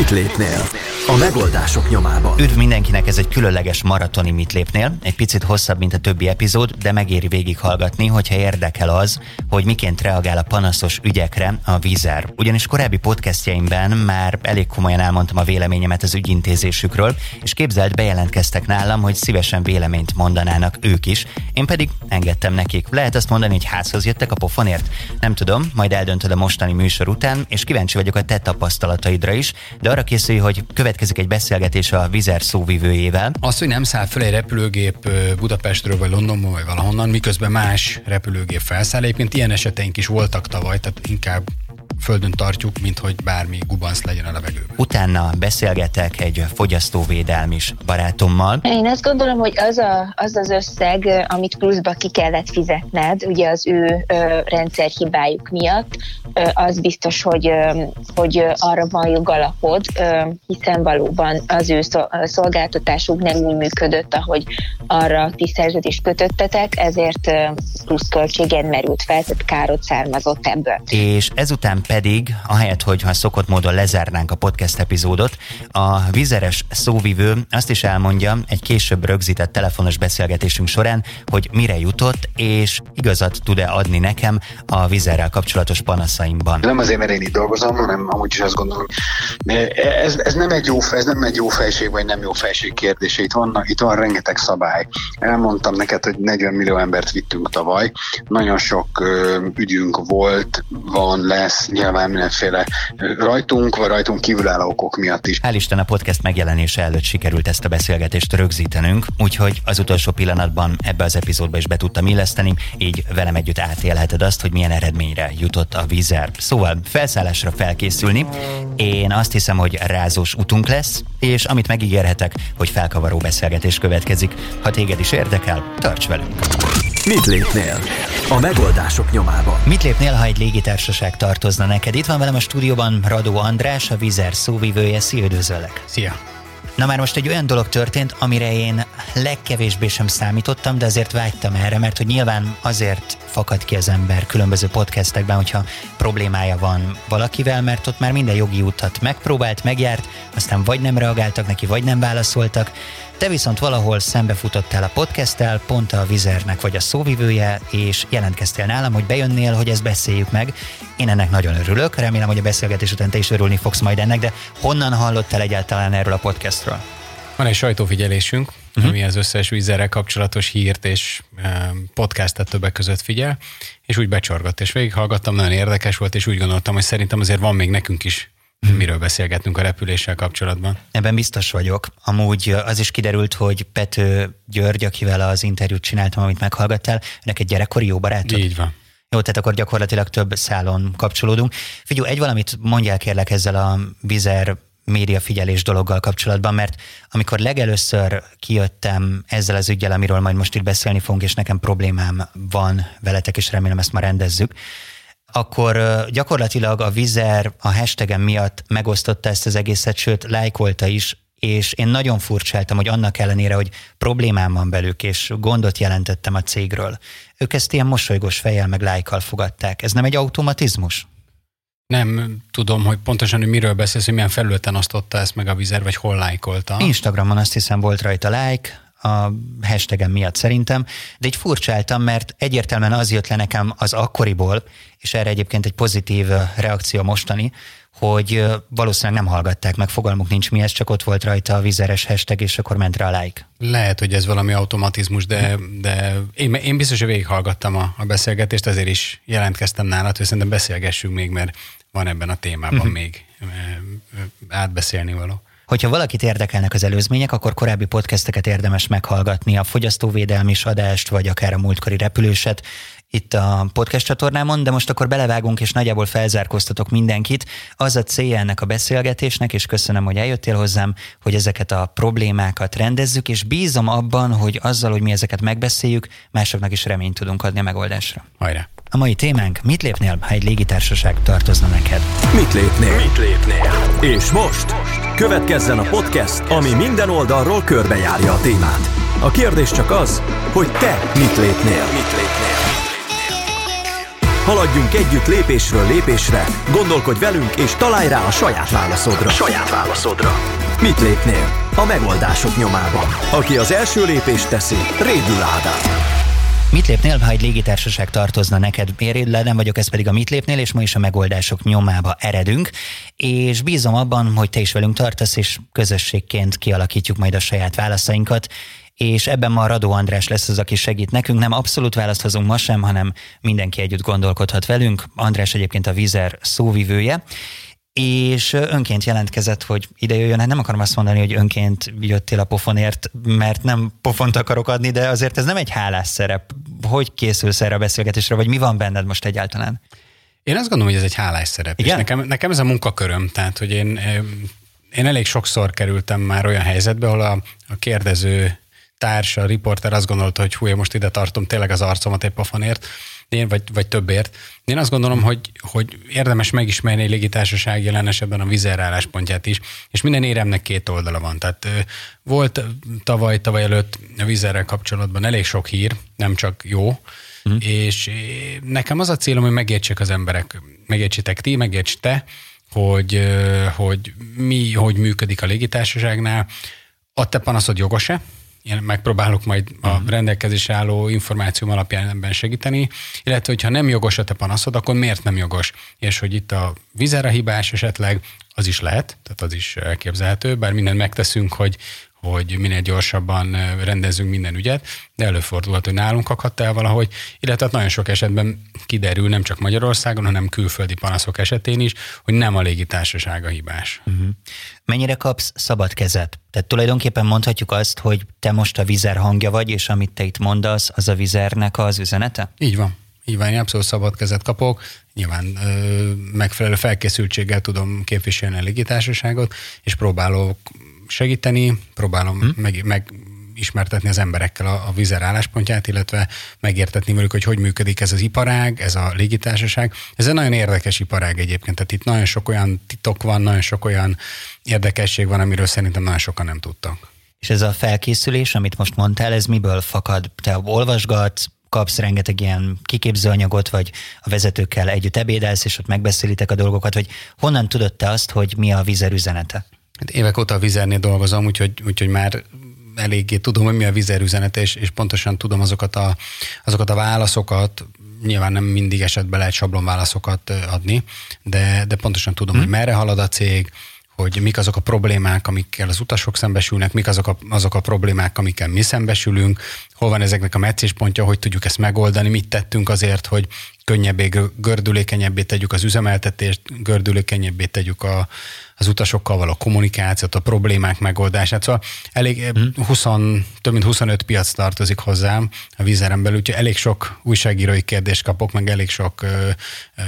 Mit lépnél? A megoldások nyomában. Üdv mindenkinek, ez egy különleges maratoni Mit lépnél. Egy picit hosszabb, mint a többi epizód, de megéri végighallgatni, hogyha érdekel az, hogy miként reagál a panaszos ügyekre a vízer. Ugyanis korábbi podcastjaimben már elég komolyan elmondtam a véleményemet az ügyintézésükről, és képzelt bejelentkeztek nálam, hogy szívesen véleményt mondanának ők is. Én pedig engedtem nekik. Lehet azt mondani, hogy házhoz jöttek a pofonért? Nem tudom, majd eldöntöd a mostani műsor után, és kíváncsi vagyok a te tapasztalataidra is, de arra készülj, hogy következik egy beszélgetés a Vizer szóvivőjével. Az, hogy nem száll föl egy repülőgép Budapestről vagy Londonból vagy valahonnan, miközben más repülőgép felszáll. Egyébként ilyen eseteink is voltak tavaly, tehát inkább földön tartjuk, mint hogy bármi gubansz legyen a levegőben. Utána beszélgetek egy fogyasztóvédelmis barátommal. Én azt gondolom, hogy az a, az, az összeg, amit pluszba ki kellett fizetned, ugye az ő ö, rendszerhibájuk miatt, ö, az biztos, hogy, ö, hogy arra van jogalapod, ö, hiszen valóban az ő szolgáltatásuk nem úgy működött, ahogy arra ti szerződést kötöttetek, ezért plusz költségen merült fel, tehát károt származott ebből. És ezután pedig, ahelyett, hogy ha szokott módon lezárnánk a podcast epizódot, a vizeres szóvivő azt is elmondja egy később rögzített telefonos beszélgetésünk során, hogy mire jutott, és igazat tud-e adni nekem a vizerrel kapcsolatos panaszaimban. Nem azért, mert én itt dolgozom, hanem amúgy is azt gondolom, ez, ez nem egy jó, ez nem egy jó fejség, vagy nem jó fejség kérdése. Itt, van, itt van rengeteg szabály. Elmondtam neked, hogy 40 millió embert vittünk tavaly. Nagyon sok ügyünk volt, van, lesz, nyilván mindenféle rajtunk, vagy rajtunk kívülálló okok miatt is. Hál' Isten a podcast megjelenése előtt sikerült ezt a beszélgetést rögzítenünk, úgyhogy az utolsó pillanatban ebbe az epizódba is be tudtam illeszteni, így velem együtt átélheted azt, hogy milyen eredményre jutott a vízer. Szóval felszállásra felkészülni. Én azt hiszem, hogy rázós utunk lesz, és amit megígérhetek, hogy felkavaró beszélgetés következik. Ha téged is érdekel, tarts velünk! Mit lépnél? A megoldások nyomában. Mit lépnél, ha egy légitársaság tartozna neked? Itt van velem a stúdióban Radó András, a Vizer szóvivője. Szia, üdvözöllek! Szia! Na már most egy olyan dolog történt, amire én legkevésbé sem számítottam, de azért vágytam erre, mert hogy nyilván azért fakad ki az ember különböző podcastekben, hogyha problémája van valakivel, mert ott már minden jogi utat megpróbált, megjárt, aztán vagy nem reagáltak neki, vagy nem válaszoltak, te viszont valahol szembefutottál a podcasttel, pont a Vizernek vagy a szóvivője, és jelentkeztél nálam, hogy bejönnél, hogy ezt beszéljük meg. Én ennek nagyon örülök, remélem, hogy a beszélgetés után te is örülni fogsz majd ennek, de honnan hallottál egyáltalán erről a podcastről? Van egy sajtófigyelésünk, uh-huh. ami az összes vízerrel kapcsolatos hírt és podcastet többek között figyel, és úgy becsorgott, és végighallgattam, nagyon érdekes volt, és úgy gondoltam, hogy szerintem azért van még nekünk is. miről beszélgetünk a repüléssel kapcsolatban. Ebben biztos vagyok. Amúgy az is kiderült, hogy Pető György, akivel az interjút csináltam, amit meghallgattál, neki egy gyerekkori jó barátod. Így van. Jó, tehát akkor gyakorlatilag több szálon kapcsolódunk. Figyelj, egy valamit mondjál kérlek ezzel a Vizer média figyelés dologgal kapcsolatban, mert amikor legelőször kijöttem ezzel az ügyel, amiről majd most itt beszélni fogunk, és nekem problémám van veletek, és remélem ezt ma rendezzük, akkor gyakorlatilag a Vizer a hashtagem miatt megosztotta ezt az egészet, sőt, lájkolta is, és én nagyon furcsáltam, hogy annak ellenére, hogy problémám van belük, és gondot jelentettem a cégről, ők ezt ilyen mosolygós fejjel meg lájkal fogadták. Ez nem egy automatizmus? Nem tudom, hogy pontosan, hogy miről beszélsz, hogy milyen felületen osztotta ezt meg a vizer, vagy hol lájkolta. Instagramon azt hiszem volt rajta like, a hashtagem miatt szerintem, de így furcsáltam, mert egyértelműen az jött le nekem az akkoriból, és erre egyébként egy pozitív reakció mostani, hogy valószínűleg nem hallgatták meg, fogalmuk nincs mi ez, csak ott volt rajta a vizeres hashtag, és akkor ment rá a like. Lehet, hogy ez valami automatizmus, de, de én, én biztos, hogy végighallgattam a, a beszélgetést, ezért is jelentkeztem nálad, hogy szerintem beszélgessünk még, mert van ebben a témában uh-huh. még átbeszélni való. Hogyha valakit érdekelnek az előzmények, akkor korábbi podcasteket érdemes meghallgatni, a fogyasztóvédelmi adást, vagy akár a múltkori repülőset itt a podcast csatornámon, de most akkor belevágunk, és nagyjából felzárkóztatok mindenkit. Az a célja ennek a beszélgetésnek, és köszönöm, hogy eljöttél hozzám, hogy ezeket a problémákat rendezzük, és bízom abban, hogy azzal, hogy mi ezeket megbeszéljük, másoknak is reményt tudunk adni a megoldásra. Hajrá! A mai témánk, mit lépnél, ha egy légitársaság tartozna neked? Mit lépnél? Mit lépnél? És most következzen a podcast, ami minden oldalról körbejárja a témát. A kérdés csak az, hogy te mit lépnél? Mit lépnél? Haladjunk együtt lépésről lépésre, gondolkodj velünk és találj rá a saját válaszodra. Saját válaszodra. Mit lépnél? A megoldások nyomában. Aki az első lépést teszi, rédül Ádám. Mit lépnél, ha egy légitársaság tartozna neked? Én nem vagyok, ez pedig a Mit lépnél, és ma is a megoldások nyomába eredünk, és bízom abban, hogy te is velünk tartasz, és közösségként kialakítjuk majd a saját válaszainkat, és ebben ma Radó András lesz az, aki segít nekünk. Nem abszolút választ hozunk ma sem, hanem mindenki együtt gondolkodhat velünk. András egyébként a Vizer szóvivője, és önként jelentkezett, hogy ide jöjjön. Hát nem akarom azt mondani, hogy önként jöttél a pofonért, mert nem pofont akarok adni, de azért ez nem egy hálás szerep. Hogy készülsz erre a beszélgetésre, vagy mi van benned most egyáltalán? Én azt gondolom, hogy ez egy hálás szerep. Igen? És nekem, nekem ez a munkaköröm, tehát hogy én, én elég sokszor kerültem már olyan helyzetbe, ahol a, a kérdező társ, a riporter azt gondolta, hogy hú, én most ide tartom tényleg az arcomat egy pofonért, én, vagy, vagy többért. Én azt gondolom, hogy, hogy érdemes megismerni egy légitársaság jelen esetben a vizer álláspontját is, és minden éremnek két oldala van. Tehát volt tavaly, tavaly előtt a vizerrel kapcsolatban elég sok hír, nem csak jó, mm. és nekem az a célom, hogy megértsék az emberek, megértsétek ti, megérts te, hogy, hogy mi, hogy működik a légitársaságnál, a te panaszod jogos-e, én megpróbálok majd a uh-huh. rendelkezésre álló információm alapján ebben segíteni, illetve hogyha nem jogos a te panaszod, akkor miért nem jogos? És hogy itt a vizera hibás esetleg, az is lehet, tehát az is elképzelhető, bár mindent megteszünk, hogy, hogy minél gyorsabban rendezünk minden ügyet, de előfordulhat, hogy nálunk akadt el valahogy, illetve hát nagyon sok esetben kiderül nem csak Magyarországon, hanem külföldi panaszok esetén is, hogy nem a légitársaság a hibás. Uh-huh. Mennyire kapsz szabad kezet? Tehát tulajdonképpen mondhatjuk azt, hogy te most a vizer hangja vagy, és amit te itt mondasz, az a vizernek az üzenete? Így van. Így van, én abszolút szabad kezet kapok. Nyilván ö, megfelelő felkészültséggel tudom képviselni a légitársaságot, és próbálok segíteni, próbálom hmm. meg, meg ismertetni az emberekkel a, a vizer álláspontját, illetve megértetni velük, hogy hogy működik ez az iparág, ez a légitársaság. Ez egy nagyon érdekes iparág egyébként, tehát itt nagyon sok olyan titok van, nagyon sok olyan érdekesség van, amiről szerintem nagyon sokan nem tudtak. És ez a felkészülés, amit most mondtál, ez miből fakad? Te olvasgatsz, kapsz rengeteg ilyen kiképzőanyagot, vagy a vezetőkkel együtt ebédelsz, és ott megbeszélitek a dolgokat, vagy honnan tudod te azt, hogy mi a vizer üzenete? Évek óta a vizernél dolgozom, úgyhogy, úgyhogy már eléggé tudom, hogy mi a vizer üzenete, és, és pontosan tudom azokat a, azokat a válaszokat, nyilván nem mindig esetben lehet sablon válaszokat adni, de, de pontosan tudom, hmm. hogy merre halad a cég, hogy mik azok a problémák, amikkel az utasok szembesülnek, mik azok a, azok a problémák, amikkel mi szembesülünk, hol van ezeknek a meccéspontja, hogy tudjuk ezt megoldani, mit tettünk azért, hogy könnyebbé, gördülékenyebbé tegyük az üzemeltetést, gördülékenyebbé tegyük a, az utasokkal való kommunikációt, a problémák megoldását. Szóval elég, hmm. 20, több mint 25 piac tartozik hozzám a vízeren belül, úgyhogy elég sok újságírói kérdést kapok, meg elég sok ö, ö,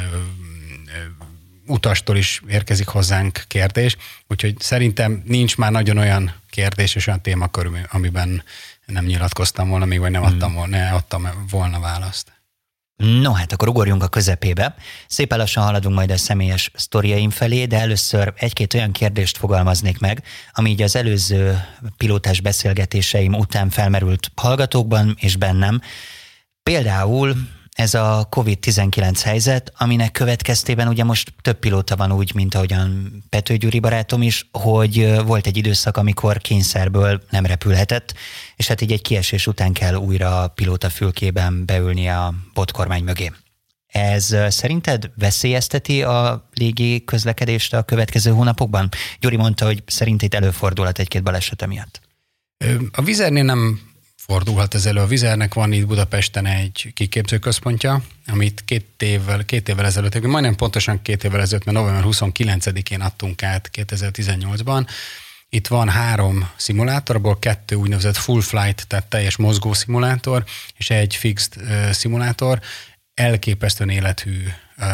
utastól is érkezik hozzánk kérdés, úgyhogy szerintem nincs már nagyon olyan kérdés és olyan témakör, amiben nem nyilatkoztam volna még, vagy nem adtam hmm. volna, ne adtam volna választ. No, hát akkor ugorjunk a közepébe. Szépen lassan haladunk majd a személyes sztoriaim felé, de először egy-két olyan kérdést fogalmaznék meg, ami így az előző pilótás beszélgetéseim után felmerült hallgatókban és bennem. Például ez a COVID-19 helyzet, aminek következtében ugye most több pilóta van úgy, mint ahogyan Pető Gyuri barátom is, hogy volt egy időszak, amikor kényszerből nem repülhetett, és hát így egy kiesés után kell újra a pilóta fülkében beülni a botkormány mögé. Ez szerinted veszélyezteti a légi közlekedést a következő hónapokban? Gyuri mondta, hogy szerint itt előfordulhat egy-két balesete miatt. A vizernél nem fordulhat ez elő. A Vizernek van itt Budapesten egy kiképzőközpontja, amit két évvel, két évvel ezelőtt, majdnem pontosan két évvel ezelőtt, mert november 29-én adtunk át 2018-ban. Itt van három szimulátor, abból kettő úgynevezett full flight, tehát teljes mozgó szimulátor, és egy fixed uh, szimulátor. Elképesztően élethű uh,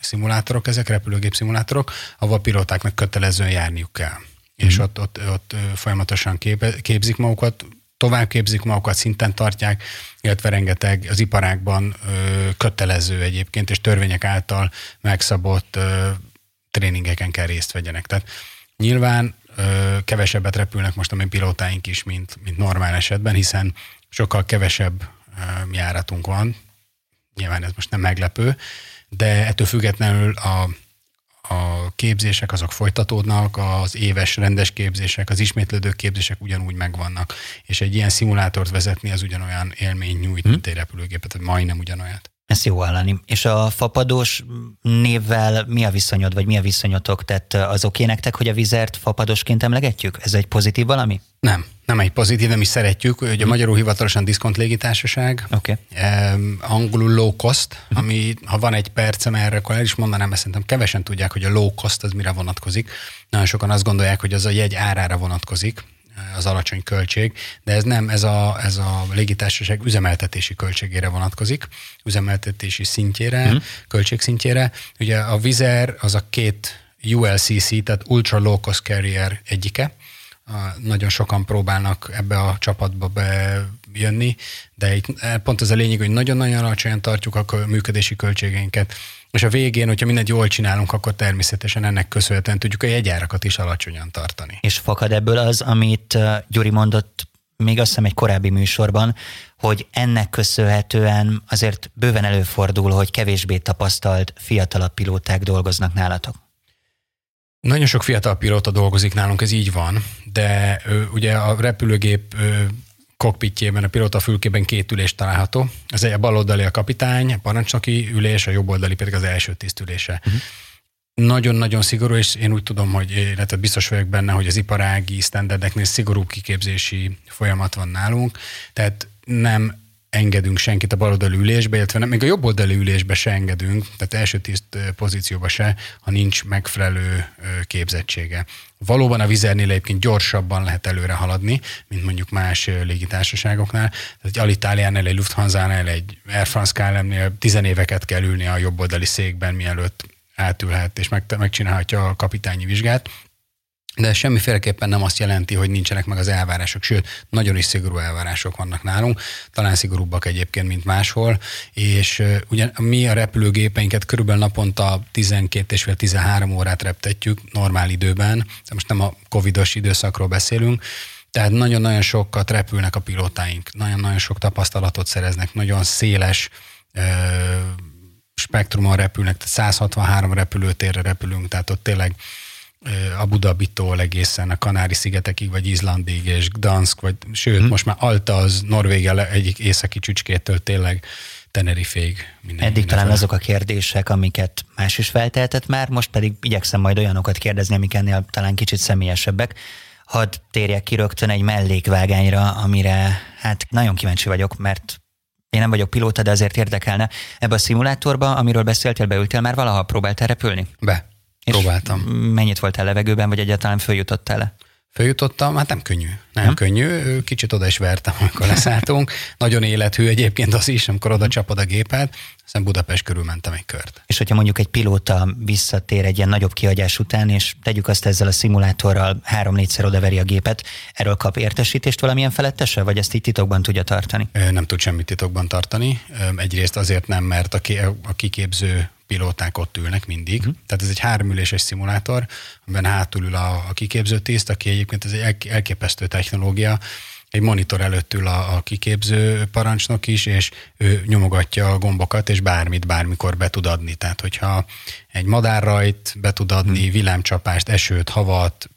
szimulátorok, ezek repülőgép szimulátorok, ahol a pilótáknak kötelezően járniuk kell. Mm. És ott, ott, ott folyamatosan kép, képzik magukat, továbbképzik magukat, szinten tartják, illetve rengeteg az iparákban ö, kötelező egyébként, és törvények által megszabott ö, tréningeken kell részt vegyenek. Tehát nyilván ö, kevesebbet repülnek most a mi pilótáink is, mint, mint normál esetben, hiszen sokkal kevesebb ö, járatunk van, nyilván ez most nem meglepő, de ettől függetlenül a, a képzések azok folytatódnak, az éves rendes képzések, az ismétlődő képzések ugyanúgy megvannak, és egy ilyen szimulátort vezetni az ugyanolyan élmény nyújt, hmm. mint egy repülőgépet, majdnem ugyanolyat. Ez jó hallani. És a fapados névvel mi a viszonyod, vagy mi a viszonyotok? Tehát az oké nektek, hogy a vizert fapadosként emlegetjük? Ez egy pozitív valami? Nem, nem egy pozitív, nem is szeretjük. Ugye a magyarul hivatalosan diszkont légitársaság, okay. eh, angolul low cost, uh-huh. ami ha van egy percem erre, akkor el is mondanám, mert szerintem kevesen tudják, hogy a low cost az mire vonatkozik. Nagyon sokan azt gondolják, hogy az a jegy árára vonatkozik, az alacsony költség, de ez nem, ez a, ez a légitársaság üzemeltetési költségére vonatkozik, üzemeltetési szintjére, mm. költségszintjére. Ugye a Vizer az a két ULCC, tehát Ultra Low Cost Carrier egyike, nagyon sokan próbálnak ebbe a csapatba bejönni, de itt pont ez a lényeg, hogy nagyon-nagyon alacsonyan tartjuk a működési költségeinket, és a végén, hogyha mindent jól csinálunk, akkor természetesen ennek köszönhetően tudjuk a jegyárakat is alacsonyan tartani. És fakad ebből az, amit Gyuri mondott még azt hiszem egy korábbi műsorban, hogy ennek köszönhetően azért bőven előfordul, hogy kevésbé tapasztalt fiatalabb pilóták dolgoznak nálatok. Nagyon sok fiatal pilóta dolgozik nálunk, ez így van, de ö, ugye a repülőgép ö, kokpitjében, a pilóta fülkében két ülés található. Az egy a baloldali a kapitány, a parancsnoki ülés, a jobboldali pedig az első tisztülése. Uh-huh. Nagyon-nagyon szigorú, és én úgy tudom, hogy illetve biztos vagyok benne, hogy az iparági sztenderdeknél szigorú kiképzési folyamat van nálunk, tehát nem engedünk senkit a baloldali ülésbe, illetve nem, még a jobboldali ülésbe se engedünk, tehát első tiszt pozícióba se, ha nincs megfelelő képzettsége. Valóban a vizernél egyébként gyorsabban lehet előre haladni, mint mondjuk más légitársaságoknál. Tehát egy Alitáliánál, egy Lufthansa-nál, egy Air France KLM-nél tizenéveket kell ülni a jobboldali székben, mielőtt átülhet és meg, megcsinálhatja a kapitányi vizsgát de semmiféleképpen nem azt jelenti, hogy nincsenek meg az elvárások, sőt, nagyon is szigorú elvárások vannak nálunk, talán szigorúbbak egyébként, mint máshol, és ugye mi a repülőgépeinket körülbelül naponta 12 és 13 órát reptetjük normál időben, de most nem a covidos időszakról beszélünk, tehát nagyon-nagyon sokat repülnek a pilótáink, nagyon-nagyon sok tapasztalatot szereznek, nagyon széles spektrumon repülnek, tehát 163 repülőtérre repülünk, tehát ott tényleg Abu Dhabi-tól egészen a Kanári-szigetekig, vagy Izlandig, és Gdansk, vagy sőt, hmm. most már Alta az Norvégia egyik északi csücskétől tényleg Teneriféig. Minden, Eddig minden talán azok a kérdések, amiket más is feltehetett már, most pedig igyekszem majd olyanokat kérdezni, amik ennél talán kicsit személyesebbek. Hadd térjek ki rögtön egy mellékvágányra, amire hát nagyon kíváncsi vagyok, mert én nem vagyok pilóta, de azért érdekelne. Ebbe a szimulátorba, amiről beszéltél, beültél már valaha, próbáltál repülni? Be. Próbáltam. mennyit voltál levegőben, vagy egyáltalán följutottál le? Följutottam, hát nem könnyű. Nem, nem könnyű, kicsit oda is vertem, amikor leszálltunk. Nagyon élethű egyébként az is, amikor oda csapod a gépet, aztán Budapest körül mentem egy kört. És hogyha mondjuk egy pilóta visszatér egy ilyen nagyobb kihagyás után, és tegyük azt ezzel a szimulátorral három-négyszer odaveri a gépet, erről kap értesítést valamilyen felettese, vagy ezt így titokban tudja tartani? Nem tud semmit titokban tartani. Egyrészt azért nem, mert a kiképző pilóták ott ülnek mindig. Uh-huh. Tehát ez egy háromüléses szimulátor, amiben hátul ül a, a kiképző tiszt, aki egyébként ez egy elképesztő technológia, egy monitor előtt ül a, a kiképző parancsnok is, és ő nyomogatja a gombokat, és bármit bármikor be tud adni. Tehát, hogyha egy madárrajt be tud adni, hmm. villámcsapást, esőt, havat,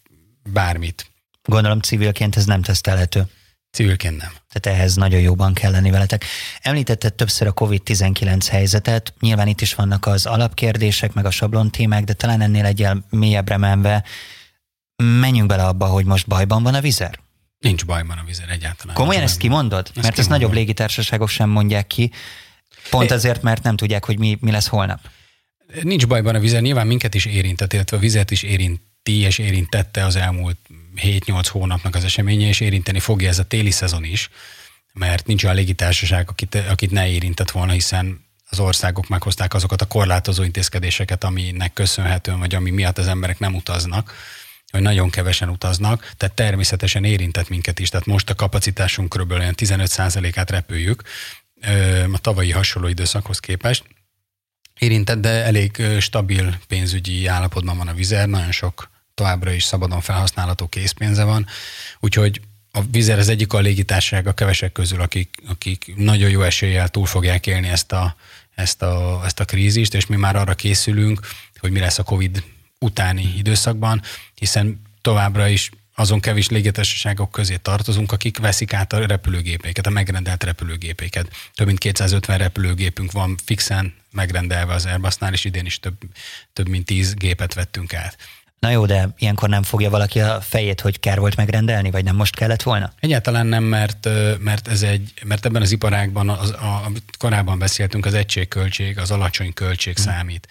bármit. Gondolom civilként ez nem tesztelhető. Civilként nem. Tehát ehhez nagyon jóban kell lenni veletek. Említetted többször a COVID-19 helyzetet, nyilván itt is vannak az alapkérdések, meg a sablon témák, de talán ennél egyel mélyebbre menve menjünk bele abba, hogy most bajban van a vizer? Nincs bajban a vizer egyáltalán. Komolyan ezt kimondod? Ezt mert ezt nagyobb légitársaságok sem mondják ki, pont é. azért, mert nem tudják, hogy mi, mi lesz holnap. Nincs bajban a vizer, nyilván minket is érintett, illetve a vizet is érinti és érintette az elmúlt 7-8 hónapnak az eseménye, és érinteni fogja ez a téli szezon is, mert nincs olyan légitársaság, akit, akit ne érintett volna, hiszen az országok meghozták azokat a korlátozó intézkedéseket, aminek köszönhetően, vagy ami miatt az emberek nem utaznak, hogy nagyon kevesen utaznak, tehát természetesen érintett minket is. Tehát most a kapacitásunk kb. olyan 15%-át repüljük a tavalyi hasonló időszakhoz képest. Érintett, de elég stabil pénzügyi állapotban van a vizer, nagyon sok továbbra is szabadon felhasználható készpénze van, úgyhogy a Vizer az egyik a légitársaság a kevesek közül, akik, akik nagyon jó eséllyel túl fogják élni ezt a, ezt a, ezt a krízist, és mi már arra készülünk, hogy mi lesz a COVID utáni időszakban, hiszen továbbra is azon kevés légitársaságok közé tartozunk, akik veszik át a repülőgépeiket, a megrendelt repülőgépeiket. Több mint 250 repülőgépünk van fixen megrendelve az Airbusnál, és idén is több, több mint 10 gépet vettünk át. Na jó, de ilyenkor nem fogja valaki a fejét, hogy kár volt megrendelni, vagy nem most kellett volna? Egyáltalán nem, mert, mert, ez egy, mert ebben az iparágban, az, a, amit korábban beszéltünk, az egységköltség, az alacsony költség hmm. számít.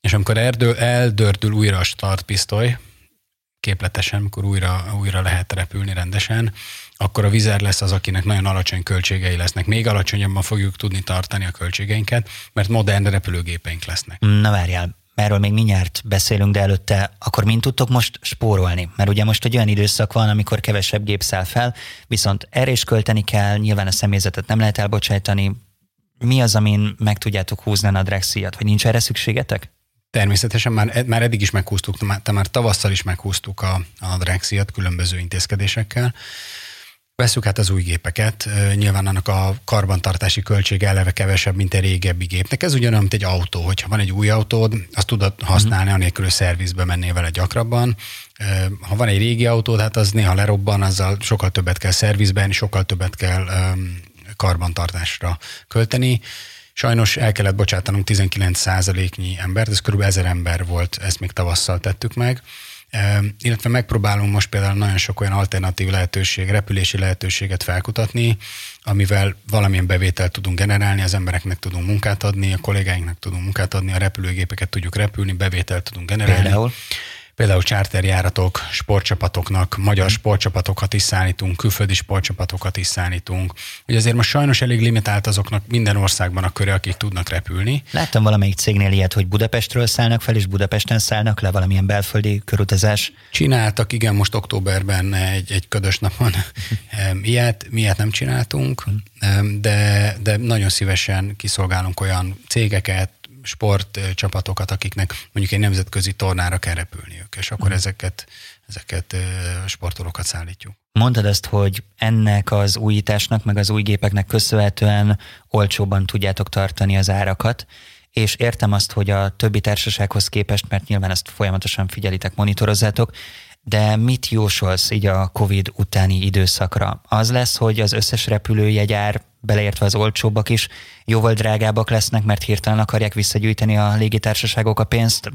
És amikor eldől, eldördül újra a startpisztoly, képletesen, amikor újra, újra lehet repülni rendesen, akkor a vizer lesz az, akinek nagyon alacsony költségei lesznek. Még alacsonyabban fogjuk tudni tartani a költségeinket, mert modern repülőgépeink lesznek. Na várjál, erről még mindjárt beszélünk, de előtte akkor mind tudtok most spórolni? Mert ugye most egy olyan időszak van, amikor kevesebb gép száll fel, viszont erre is költeni kell, nyilván a személyzetet nem lehet elbocsájtani. Mi az, amin meg tudjátok húzni a nadrágszíjat, vagy nincs erre szükségetek? Természetesen már, már eddig is meghúztuk, te már tavasszal is meghúztuk a, a nadrágszíjat különböző intézkedésekkel. Veszük át az új gépeket, nyilván annak a karbantartási költsége eleve kevesebb, mint egy régebbi gépnek. Ez ugyanolyan, mint egy autó. Hogyha van egy új autód, azt tudod használni, mm. anélkül, hogy szervizbe mennél vele gyakrabban. Ha van egy régi autód, hát az néha lerobban, azzal sokkal többet kell szervizben, sokkal többet kell karbantartásra költeni. Sajnos el kellett bocsátanunk 19%-nyi embert, ez kb. 1000 ember volt, ezt még tavasszal tettük meg illetve megpróbálunk most például nagyon sok olyan alternatív lehetőség, repülési lehetőséget felkutatni, amivel valamilyen bevételt tudunk generálni, az embereknek tudunk munkát adni, a kollégáinknak tudunk munkát adni, a repülőgépeket tudjuk repülni, bevételt tudunk generálni. Például? Például charterjáratok, sportcsapatoknak, magyar sportcsapatokat is szállítunk, külföldi sportcsapatokat is szállítunk. Ugye azért most sajnos elég limitált azoknak minden országban a köre, akik tudnak repülni. Láttam valamelyik cégnél ilyet, hogy Budapestről szállnak fel, és Budapesten szállnak le valamilyen belföldi körutazás. Csináltak, igen, most októberben egy, egy ködös napon ilyet, mi ilyet nem csináltunk, de, de nagyon szívesen kiszolgálunk olyan cégeket, sportcsapatokat, akiknek mondjuk egy nemzetközi tornára kell repülniük, és akkor mm. ezeket, ezeket sportolókat szállítjuk. Mondtad azt, hogy ennek az újításnak, meg az új gépeknek köszönhetően olcsóban tudjátok tartani az árakat, és értem azt, hogy a többi társasághoz képest, mert nyilván ezt folyamatosan figyelitek, monitorozzátok, de mit jósolsz így a COVID utáni időszakra? Az lesz, hogy az összes repülőjegyár beleértve az olcsóbbak is, jóval drágábbak lesznek, mert hirtelen akarják visszagyűjteni a légitársaságok a pénzt,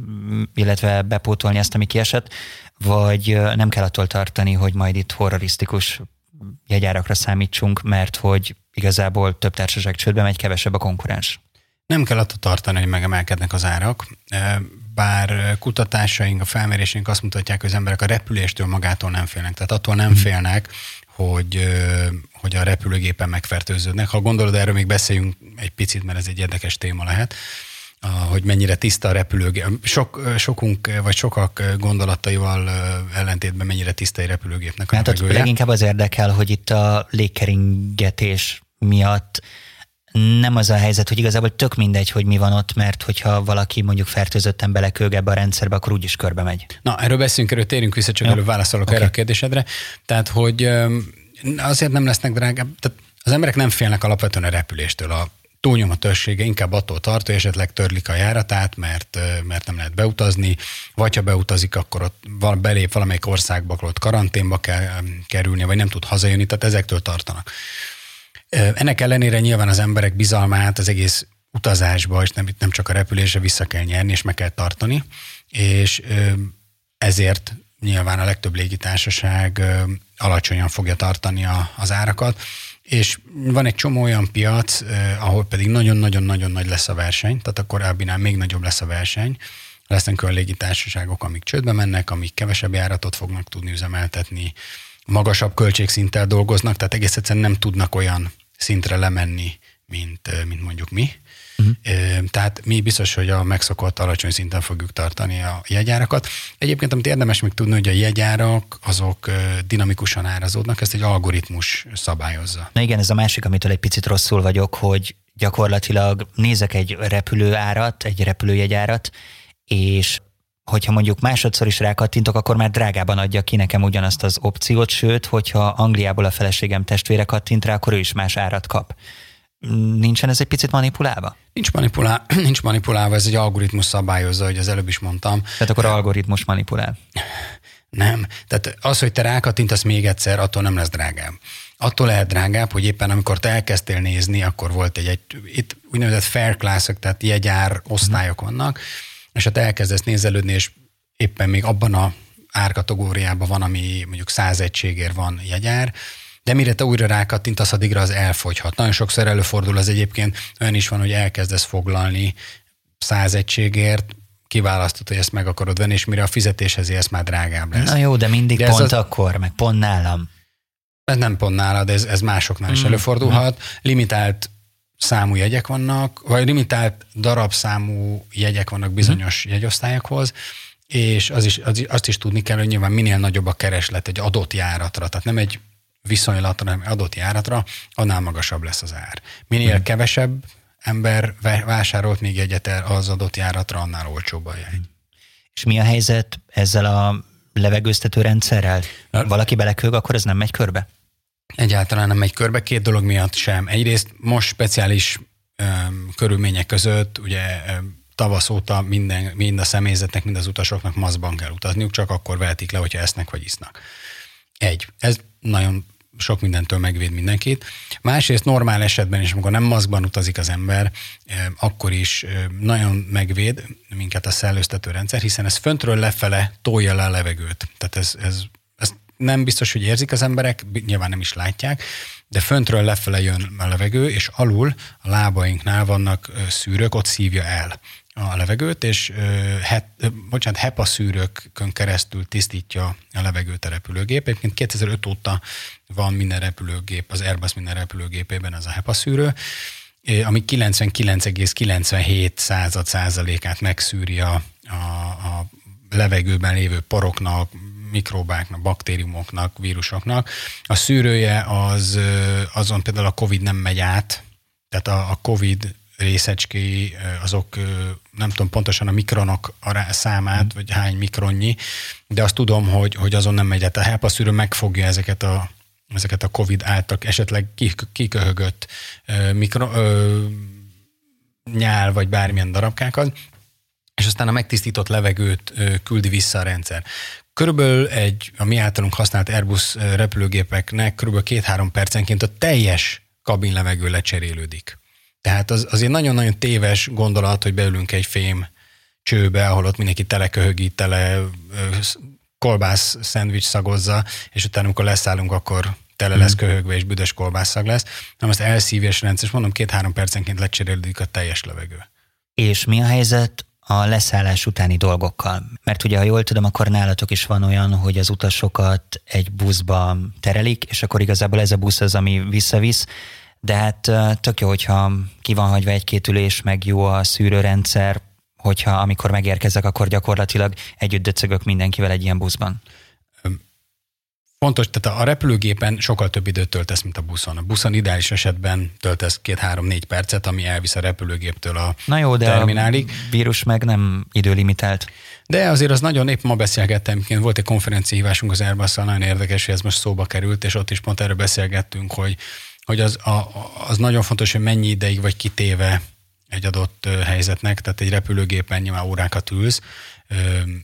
illetve bepótolni ezt, ami kiesett, vagy nem kell attól tartani, hogy majd itt horrorisztikus jegyárakra számítsunk, mert hogy igazából több társaság csődbe megy, kevesebb a konkurens. Nem kell attól tartani, hogy megemelkednek az árak, bár kutatásaink, a felméréseink azt mutatják, hogy az emberek a repüléstől magától nem félnek. Tehát attól nem mhm. félnek, hogy, hogy a repülőgépen megfertőződnek. Ha gondolod, erről még beszéljünk egy picit, mert ez egy érdekes téma lehet, hogy mennyire tiszta a repülőgép. Sok, sokunk, vagy sokak gondolataival ellentétben mennyire tiszta egy repülőgépnek a hát ott leginkább az érdekel, hogy itt a légkeringetés miatt nem az a helyzet, hogy igazából tök mindegy, hogy mi van ott, mert hogyha valaki mondjuk fertőzötten belekőg ebbe a rendszerbe, akkor úgyis körbe megy. Na, erről beszélünk, erről térünk vissza, csak előbb válaszolok okay. erre a kérdésedre. Tehát, hogy azért nem lesznek drágább, tehát az emberek nem félnek alapvetően a repüléstől. A túlnyomó többsége inkább attól tart, hogy esetleg törlik a járatát, mert, mert nem lehet beutazni, vagy ha beutazik, akkor ott belép valamelyik országba, akkor ott karanténba kell kerülni, vagy nem tud hazajönni, tehát ezektől tartanak. Ennek ellenére nyilván az emberek bizalmát az egész utazásba, és nem, nem csak a repülésre vissza kell nyerni, és meg kell tartani, és ezért nyilván a legtöbb légitársaság alacsonyan fogja tartani a, az árakat, és van egy csomó olyan piac, ahol pedig nagyon-nagyon-nagyon nagy lesz a verseny, tehát a korábbinál még nagyobb lesz a verseny, lesznek olyan légitársaságok, amik csődbe mennek, amik kevesebb járatot fognak tudni üzemeltetni, magasabb költségszinttel dolgoznak, tehát egész egyszerűen nem tudnak olyan szintre lemenni, mint, mint mondjuk mi. Uh-huh. Tehát mi biztos, hogy a megszokott alacsony szinten fogjuk tartani a jegyárakat. Egyébként, amit érdemes még tudni, hogy a jegyárak azok dinamikusan árazódnak, ezt egy algoritmus szabályozza. Na igen, ez a másik, amitől egy picit rosszul vagyok, hogy gyakorlatilag nézek egy repülőárat, egy repülőjegyárat, és hogyha mondjuk másodszor is rákattintok, akkor már drágában adja ki nekem ugyanazt az opciót, sőt, hogyha Angliából a feleségem testvére kattint rá, akkor ő is más árat kap. Nincsen ez egy picit manipulálva? Nincs, manipulál, nincs manipulálva, ez egy algoritmus szabályozza, hogy az előbb is mondtam. Tehát akkor algoritmus manipulál? Nem. Tehát az, hogy te rákattintasz még egyszer, attól nem lesz drágább. Attól lehet drágább, hogy éppen amikor te elkezdtél nézni, akkor volt egy, egy itt úgynevezett fair class tehát jegyár osztályok vannak, és ha te elkezdesz nézelődni, és éppen még abban a árkategóriában van, ami mondjuk száz egységért van jegyár, de mire te újra rákattintasz, addigra az elfogyhat. Nagyon sokszor előfordul az egyébként, olyan is van, hogy elkezdesz foglalni száz egységért, kiválasztod, hogy ezt meg akarod venni, és mire a fizetéshez érsz, már drágább lesz. Na jó, de mindig de pont az... akkor, meg pont nálam. Ez nem pont nálad, ez, ez másoknál is mm. előfordulhat. Limitált számú jegyek vannak, vagy limitált darabszámú jegyek vannak bizonyos mm. jegyosztályokhoz, és az is, az, azt is tudni kell, hogy nyilván minél nagyobb a kereslet egy adott járatra, tehát nem egy viszonylatra, hanem adott járatra, annál magasabb lesz az ár. Minél mm. kevesebb ember vásárolt még jegyet az adott járatra, annál olcsóbb a jegy. És mi a helyzet ezzel a levegőztető rendszerrel? Valaki belekög, akkor ez nem megy körbe? Egyáltalán nem megy körbe, két dolog miatt sem. Egyrészt most speciális öm, körülmények között, ugye tavasz óta minden, mind a személyzetnek, mind az utasoknak maszkban kell utazniuk, csak akkor vehetik le, hogyha esznek vagy isznak. Egy. Ez nagyon sok mindentől megvéd mindenkit. Másrészt normál esetben is, amikor nem maszkban utazik az ember, akkor is nagyon megvéd minket a szellőztető rendszer, hiszen ez föntről lefele tolja le a levegőt. Tehát ez, ez nem biztos, hogy érzik az emberek, nyilván nem is látják, de föntről lefele jön a levegő, és alul a lábainknál vannak szűrők, ott szívja el a levegőt, és het, bocsánat, HEPA szűrőkön keresztül tisztítja a levegőt a repülőgép. Egyébként 2005 óta van minden repülőgép, az Airbus minden repülőgépében ez a HEPA szűrő, ami 99,97 század százalékát megszűri a, a, a levegőben lévő poroknak, mikróbáknak, baktériumoknak, vírusoknak. A szűrője az, azon például a COVID nem megy át, tehát a, a COVID részecskéi, azok nem tudom pontosan a mikronok számát, vagy hány mikronnyi, de azt tudom, hogy, hogy azon nem megy. A HEPA szűrő megfogja ezeket a, ezeket a COVID által esetleg kiköhögött mikro, ö, nyál, vagy bármilyen darabkákat, és aztán a megtisztított levegőt küldi vissza a rendszer. Körülbelül egy, a mi általunk használt Airbus repülőgépeknek körülbelül két-három percenként a teljes kabinlevegő lecserélődik. Tehát az, azért nagyon-nagyon téves gondolat, hogy beülünk egy fém csőbe, ahol ott mindenki teleköhögi, tele kolbász szendvics szagozza, és utána, amikor leszállunk, akkor tele lesz hmm. köhögve, és büdös kolbászszag lesz. Nem, azt elszívja, és rendszer, mondom, két-három percenként lecserélődik a teljes levegő. És mi a helyzet a leszállás utáni dolgokkal? Mert ugye, ha jól tudom, akkor nálatok is van olyan, hogy az utasokat egy buszba terelik, és akkor igazából ez a busz az, ami visszavisz, de hát tök jó, hogyha ki van hagyva egy-két ülés, meg jó a szűrőrendszer, hogyha amikor megérkezek, akkor gyakorlatilag együtt döcögök mindenkivel egy ilyen buszban. Fontos, tehát a repülőgépen sokkal több időt töltesz, mint a buszon. A buszon ideális esetben töltesz két-három-négy percet, ami elvisz a repülőgéptől a Na jó, de terminálig. a vírus meg nem időlimitált. De azért az nagyon épp ma beszélgettem, volt egy konferenciahívásunk az airbus nagyon érdekes, hogy ez most szóba került, és ott is pont erről beszélgettünk, hogy hogy az, a, az nagyon fontos, hogy mennyi ideig vagy kitéve egy adott helyzetnek, tehát egy repülőgépen nyilván órákat ülsz,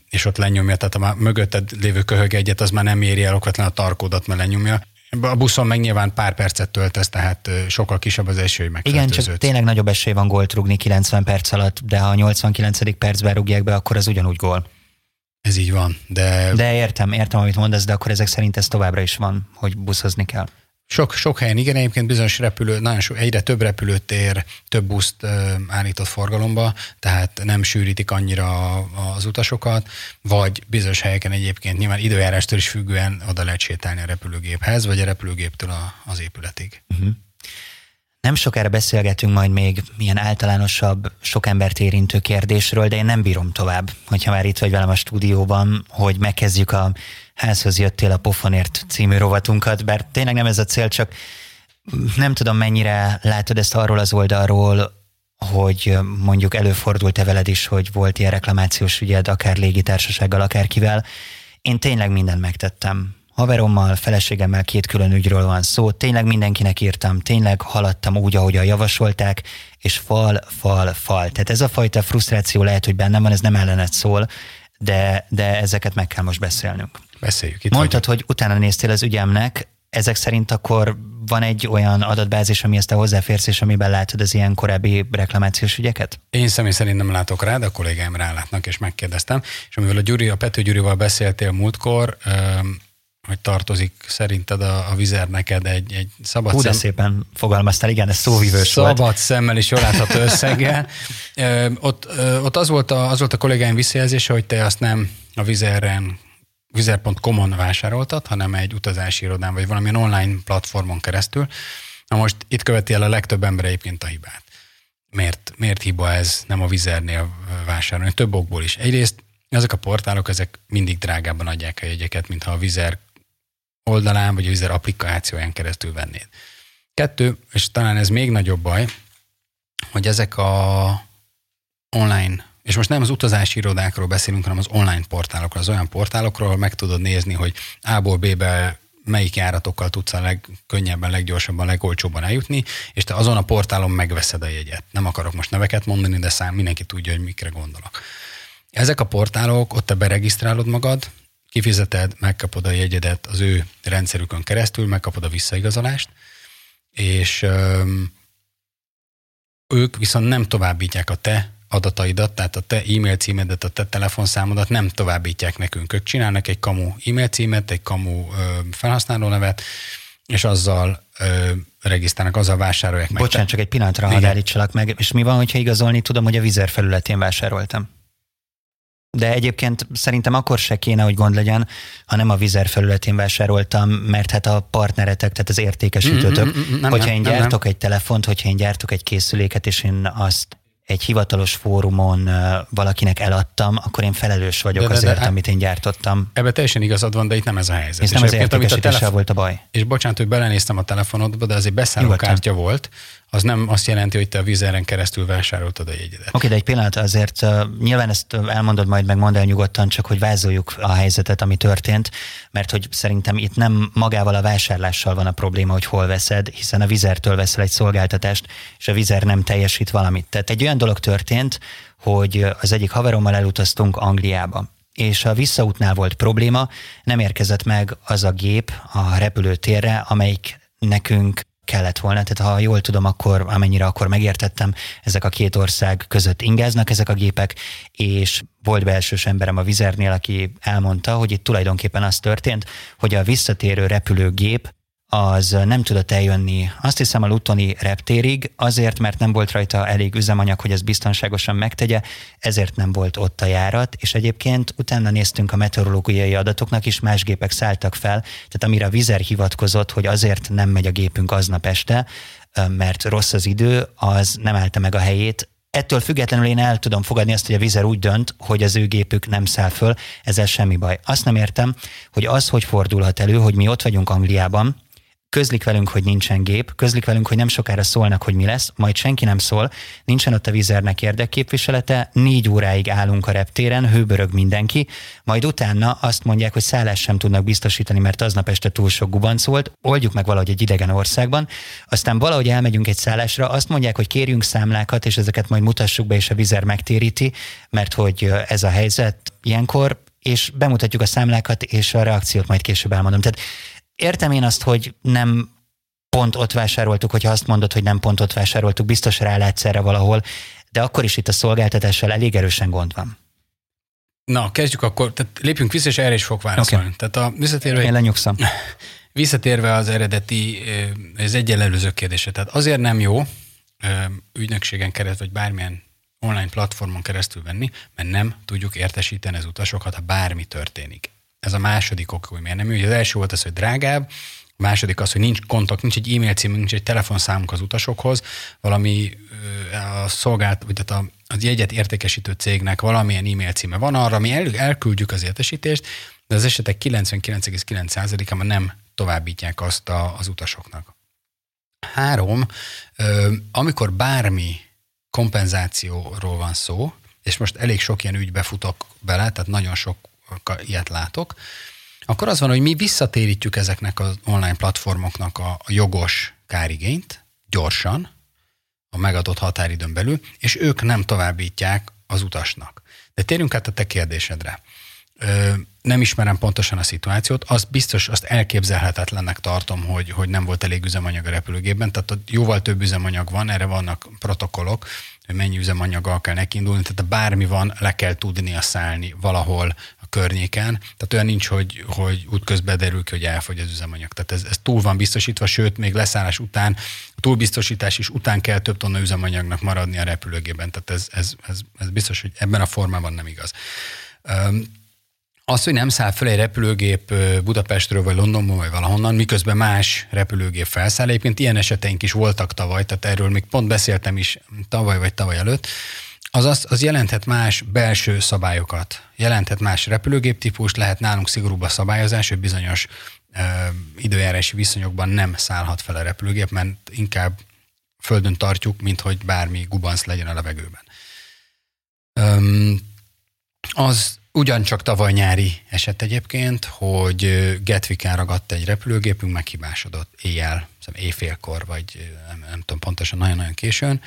és ott lenyomja, tehát a mögötted lévő köhög egyet, az már nem éri el okvetlen a tarkódat, mert lenyomja. A buszon meg nyilván pár percet töltesz, tehát sokkal kisebb az esély, hogy Igen, csak tényleg nagyobb esély van gólt rúgni 90 perc alatt, de ha a 89. percben rúgják be, akkor az ugyanúgy gól. Ez így van, de... De értem, értem, amit mondasz, de akkor ezek szerint ez továbbra is van, hogy buszozni kell. Sok, sok helyen igen, egyébként bizonyos repülő, nagyon sok, egyre több repülőtér, több buszt ö, állított forgalomba, tehát nem sűrítik annyira az utasokat, vagy bizonyos helyeken egyébként nyilván időjárástól is függően oda lehet sétálni a repülőgéphez, vagy a repülőgéptől a, az épületig. Uh-huh. Nem sokára beszélgetünk majd még milyen általánosabb, sok embert érintő kérdésről, de én nem bírom tovább, hogyha már itt vagy velem a stúdióban, hogy megkezdjük a Házhoz jöttél a Pofonért című rovatunkat, bár tényleg nem ez a cél, csak nem tudom mennyire látod ezt arról az oldalról, hogy mondjuk előfordult-e veled is, hogy volt ilyen reklamációs ügyed, akár légitársasággal, akár kivel. Én tényleg mindent megtettem, haverommal, feleségemmel két külön ügyről van szó, tényleg mindenkinek írtam, tényleg haladtam úgy, ahogyan javasolták, és fal, fal, fal. Tehát ez a fajta frusztráció lehet, hogy bennem van, ez nem ellenet szól, de, de ezeket meg kell most beszélnünk. Beszéljük. Itt Mondtad, vagyunk. hogy utána néztél az ügyemnek, ezek szerint akkor van egy olyan adatbázis, amihez te hozzáférsz, és amiben látod az ilyen korábbi reklamációs ügyeket? Én személy szerint nem látok rá, de a kollégáim rálátnak, és megkérdeztem. És amivel a, Gyuri, a Pető Gyurival beszéltél múltkor, hogy tartozik szerinted a, a vizer neked egy, egy szabad Hú, szem... szépen fogalmaztál, igen, ez szóvivős szabad volt. szemmel is jól látható összeggel. ö, ott, ö, ott az, volt a, az volt a kollégáim visszajelzése, hogy te azt nem a vizeren vizer.com-on vásároltad, hanem egy utazási irodán, vagy valamilyen online platformon keresztül. Na most itt követi el a legtöbb ember egyébként a hibát. Miért, miért hiba ez nem a vizernél vásárolni? Több okból is. Egyrészt ezek a portálok, ezek mindig drágábban adják a jegyeket, mintha a vizer oldalán, vagy a vizer applikációján keresztül vennéd. Kettő, és talán ez még nagyobb baj, hogy ezek a online és most nem az utazási irodákról beszélünk, hanem az online portálokról, az olyan portálokról, ahol meg tudod nézni, hogy A-ból B-be melyik járatokkal tudsz a legkönnyebben, leggyorsabban, legolcsóbban eljutni, és te azon a portálon megveszed a jegyet. Nem akarok most neveket mondani, de szám mindenki tudja, hogy mikre gondolok. Ezek a portálok, ott te beregisztrálod magad, kifizeted, megkapod a jegyedet az ő rendszerükön keresztül, megkapod a visszaigazolást, és öm, ők viszont nem továbbítják a te adataidat, tehát a te e-mail címedet, a te telefonszámodat nem továbbítják nekünk. Ők csinálnak egy kamu e-mail címet, egy kamu ö, felhasználó nevet, és azzal ö, regisztrálnak, azzal vásárolják meg. Bocsánat, csak egy pillanatra hadd állítsalak meg. És mi van, hogyha igazolni tudom, hogy a vizer felületén vásároltam? De egyébként szerintem akkor se kéne, hogy gond legyen, ha nem a vizer felületén vásároltam, mert hát a partneretek, tehát az értékesítőtök, mm, mm, mm, nem, hogyha én gyártok nem. egy telefont, hogyha én gyártok egy készüléket, és én azt egy hivatalos fórumon valakinek eladtam, akkor én felelős vagyok de, de, azért, de, amit én gyártottam. Ebben teljesen igazad van, de itt nem ez a helyzet. Ez nem az értékesítéssel telefon... volt a baj. És bocsánat, hogy belenéztem a telefonodba, de az egy beszállókártya volt, az nem azt jelenti, hogy te a vizeren keresztül vásároltad a jegyedet. Oké, de egy pillanat azért nyilván ezt elmondod majd, meg mondd el nyugodtan, csak hogy vázoljuk a helyzetet, ami történt, mert hogy szerintem itt nem magával a vásárlással van a probléma, hogy hol veszed, hiszen a vizertől veszel egy szolgáltatást, és a vizer nem teljesít valamit. Tehát egy olyan dolog történt, hogy az egyik haverommal elutaztunk Angliába és a visszaútnál volt probléma, nem érkezett meg az a gép a repülőtérre, amelyik nekünk kellett volna. Tehát ha jól tudom, akkor amennyire akkor megértettem, ezek a két ország között ingáznak ezek a gépek, és volt belsős emberem a vizernél, aki elmondta, hogy itt tulajdonképpen az történt, hogy a visszatérő repülőgép az nem tudott eljönni, azt hiszem a Lutoni reptérig, azért, mert nem volt rajta elég üzemanyag, hogy ez biztonságosan megtegye, ezért nem volt ott a járat, és egyébként utána néztünk a meteorológiai adatoknak is, más gépek szálltak fel, tehát amire a vizer hivatkozott, hogy azért nem megy a gépünk aznap este, mert rossz az idő, az nem állta meg a helyét, Ettől függetlenül én el tudom fogadni azt, hogy a vizer úgy dönt, hogy az ő gépük nem száll föl, ezzel semmi baj. Azt nem értem, hogy az, hogy fordulhat elő, hogy mi ott vagyunk Angliában, közlik velünk, hogy nincsen gép, közlik velünk, hogy nem sokára szólnak, hogy mi lesz, majd senki nem szól, nincsen ott a vizernek érdekképviselete, négy óráig állunk a reptéren, hőbörög mindenki, majd utána azt mondják, hogy szállás sem tudnak biztosítani, mert aznap este túl sok gubanc volt, oldjuk meg valahogy egy idegen országban, aztán valahogy elmegyünk egy szállásra, azt mondják, hogy kérjünk számlákat, és ezeket majd mutassuk be, és a vizer megtéríti, mert hogy ez a helyzet ilyenkor, és bemutatjuk a számlákat, és a reakciót majd később elmondom. Tehát értem én azt, hogy nem pont ott vásároltuk, hogyha azt mondod, hogy nem pont ott vásároltuk, biztos rálátsz erre valahol, de akkor is itt a szolgáltatással elég erősen gond van. Na, kezdjük akkor, tehát lépjünk vissza, és erre is fog válaszolni. Okay. Tehát a visszatérve... Én lenyugszom. Visszatérve az eredeti, ez egy előző kérdése. Tehát azért nem jó ügynökségen keresztül, vagy bármilyen online platformon keresztül venni, mert nem tudjuk értesíteni az utasokat, ha bármi történik. Ez a második ok, hogy miért nem jó. Az első volt az, hogy drágább, a második az, hogy nincs kontakt, nincs egy e-mail címünk, nincs egy telefonszámunk az utasokhoz, valami a szolgált, vagy tehát a, az jegyet értékesítő cégnek valamilyen e-mail címe van arra, mi el, elküldjük az értesítést, de az esetek 99,9%-ában nem továbbítják azt a, az utasoknak. Három, amikor bármi kompenzációról van szó, és most elég sok ilyen ügybe futok bele, tehát nagyon sok ilyet látok, akkor az van, hogy mi visszatérítjük ezeknek az online platformoknak a, jogos kárigényt gyorsan, a megadott határidőn belül, és ők nem továbbítják az utasnak. De térjünk át a te kérdésedre. Ö, nem ismerem pontosan a szituációt, azt biztos, azt elképzelhetetlennek tartom, hogy, hogy nem volt elég üzemanyag a repülőgépben, tehát ott jóval több üzemanyag van, erre vannak protokollok, hogy mennyi üzemanyaggal kell nekindulni, tehát bármi van, le kell tudnia szállni valahol környéken, tehát olyan nincs, hogy, hogy útközben derül ki, hogy elfogy az üzemanyag. Tehát ez, ez túl van biztosítva, sőt, még leszállás után, a túlbiztosítás is után kell több tonna üzemanyagnak maradni a repülőgében, tehát ez, ez, ez, ez biztos, hogy ebben a formában nem igaz. Az, hogy nem száll fel egy repülőgép Budapestről, vagy Londonból, vagy valahonnan, miközben más repülőgép felszáll. Egyébként ilyen eseteink is voltak tavaly, tehát erről még pont beszéltem is tavaly vagy tavaly előtt. Az, az, az jelenthet más belső szabályokat, jelenthet más repülőgép típus, lehet nálunk szigorúbb a szabályozás, hogy bizonyos ö, időjárási viszonyokban nem szállhat fel a repülőgép, mert inkább földön tartjuk, mint hogy bármi gubanc legyen a levegőben. Öm, az Ugyancsak tavaly nyári eset egyébként, hogy Gatwicken ragadt egy repülőgépünk, meghibásodott éjjel, éjfélkor, vagy nem, nem tudom pontosan, nagyon-nagyon későn.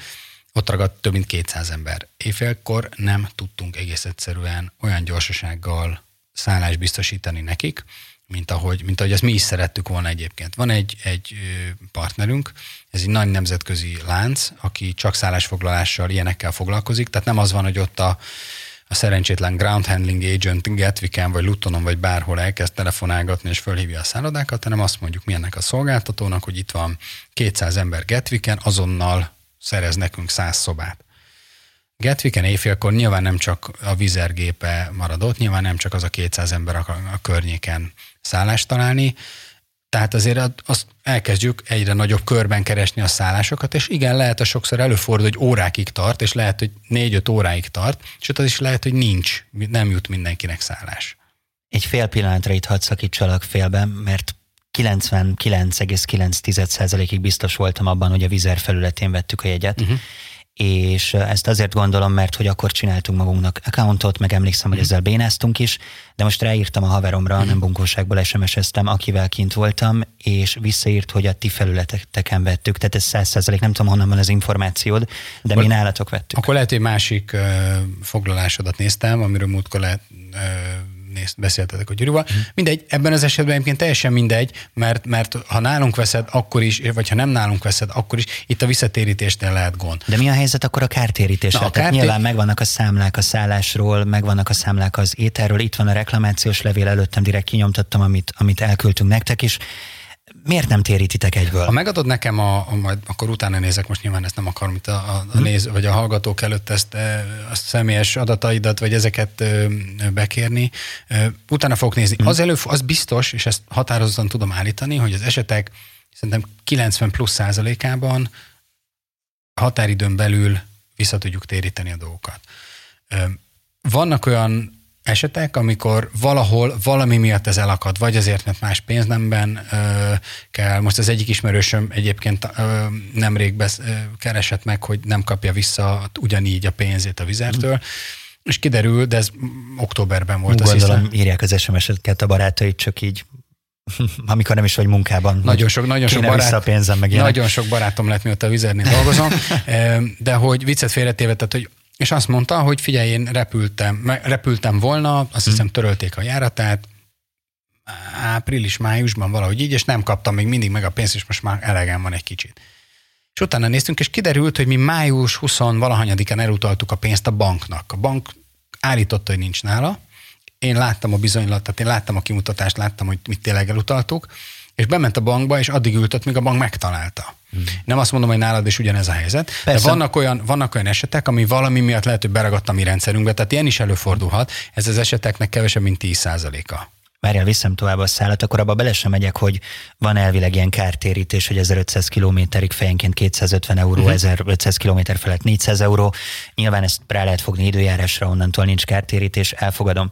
Ott ragadt több mint 200 ember. Éjfélkor nem tudtunk egész egyszerűen olyan gyorsasággal szállást biztosítani nekik, mint ahogy, mint ahogy ezt mi is szerettük volna egyébként. Van egy, egy partnerünk, ez egy nagy nemzetközi lánc, aki csak szállásfoglalással, ilyenekkel foglalkozik, tehát nem az van, hogy ott a a szerencsétlen ground handling agent Gatwicken vagy Lutonon vagy bárhol elkezd telefonálgatni és fölhívja a szállodákat, hanem azt mondjuk mi ennek a szolgáltatónak, hogy itt van 200 ember Gatwicken, azonnal szerez nekünk 100 szobát. Gatwicken éjfélkor nyilván nem csak a vizergépe maradott, nyilván nem csak az a 200 ember a, a környéken szállást találni, tehát azért azt elkezdjük egyre nagyobb körben keresni a szállásokat, és igen, lehet, hogy sokszor előfordul, hogy órákig tart, és lehet, hogy négy-öt óráig tart, és az is lehet, hogy nincs, nem jut mindenkinek szállás. Egy fél pillanatra itt hadd szakítsalak félben, mert 99,9%-ig biztos voltam abban, hogy a vizer felületén vettük a jegyet, uh-huh és ezt azért gondolom, mert hogy akkor csináltunk magunknak accountot, meg emlékszem, hogy ezzel bénáztunk is, de most ráírtam a haveromra, nem bunkóságból SMS-eztem, akivel kint voltam, és visszaírt, hogy a ti felületeken vettük, tehát ez száz százalék, nem tudom honnan van az információd, de mi nálatok vettük. Akkor lehet, hogy másik uh, foglalásodat néztem, amiről múltkor lehet uh, néz, beszéltetek a Gyurival. Mm. Mindegy, ebben az esetben egyébként teljesen mindegy, mert, mert ha nálunk veszed, akkor is, vagy ha nem nálunk veszed, akkor is itt a visszatérítésnél lehet gond. De mi a helyzet akkor a kártérítéssel? a kártér... nyilván megvannak a számlák a szállásról, megvannak a számlák az ételről, itt van a reklamációs levél előttem, direkt kinyomtattam, amit, amit elküldtünk nektek is miért nem térítitek egyből? Ha megadod nekem, a, a, majd akkor utána nézek, most nyilván ezt nem akarom itt a, a, a néz, vagy a hallgatók előtt ezt e, a személyes adataidat, vagy ezeket bekérni. Utána fogok nézni. Hmm. Az, elő, az biztos, és ezt határozottan tudom állítani, hogy az esetek szerintem 90 plusz százalékában határidőn belül vissza tudjuk téríteni a dolgokat. Vannak olyan esetek, amikor valahol valami miatt ez elakad, vagy azért, mert más pénznemben ö, kell. Most az egyik ismerősöm egyébként ö, nemrég besz, ö, keresett meg, hogy nem kapja vissza ugyanígy a pénzét a vizertől, mm. és kiderül, de ez októberben volt. Gondolom, hiszem. írják az SMS-eket a barátait, csak így amikor nem is vagy munkában. Nagyon sok, nagyon sok, barát, a pénzem, meg nagyon sok barátom lett, mióta a vizernél dolgozom, de hogy viccet félretéve, tehát, hogy és azt mondta, hogy figyelj, én repültem, repültem volna, azt hmm. hiszem törölték a járatát, április-májusban valahogy így, és nem kaptam még mindig meg a pénzt, és most már elegem van egy kicsit. És utána néztünk, és kiderült, hogy mi május 20 valahanyadikán elutaltuk a pénzt a banknak. A bank állította, hogy nincs nála. Én láttam a bizonylatot, én láttam a kimutatást, láttam, hogy mit tényleg elutaltuk, és bement a bankba, és addig ültött, míg a bank megtalálta. Hmm. Nem azt mondom, hogy nálad is ugyanez a helyzet, Persze. de vannak olyan, vannak olyan esetek, ami valami miatt lehet, hogy beragadt a mi rendszerünkbe, tehát ilyen is előfordulhat. Ez az eseteknek kevesebb, mint 10%-a. Várjál, viszem tovább a szállat, akkor abba bele sem megyek, hogy van elvileg ilyen kártérítés, hogy 1500 kilométerig fejenként 250 euró, uh-huh. 1500 kilométer felett 400 euró. Nyilván ezt rá lehet fogni időjárásra, onnantól nincs kártérítés, elfogadom.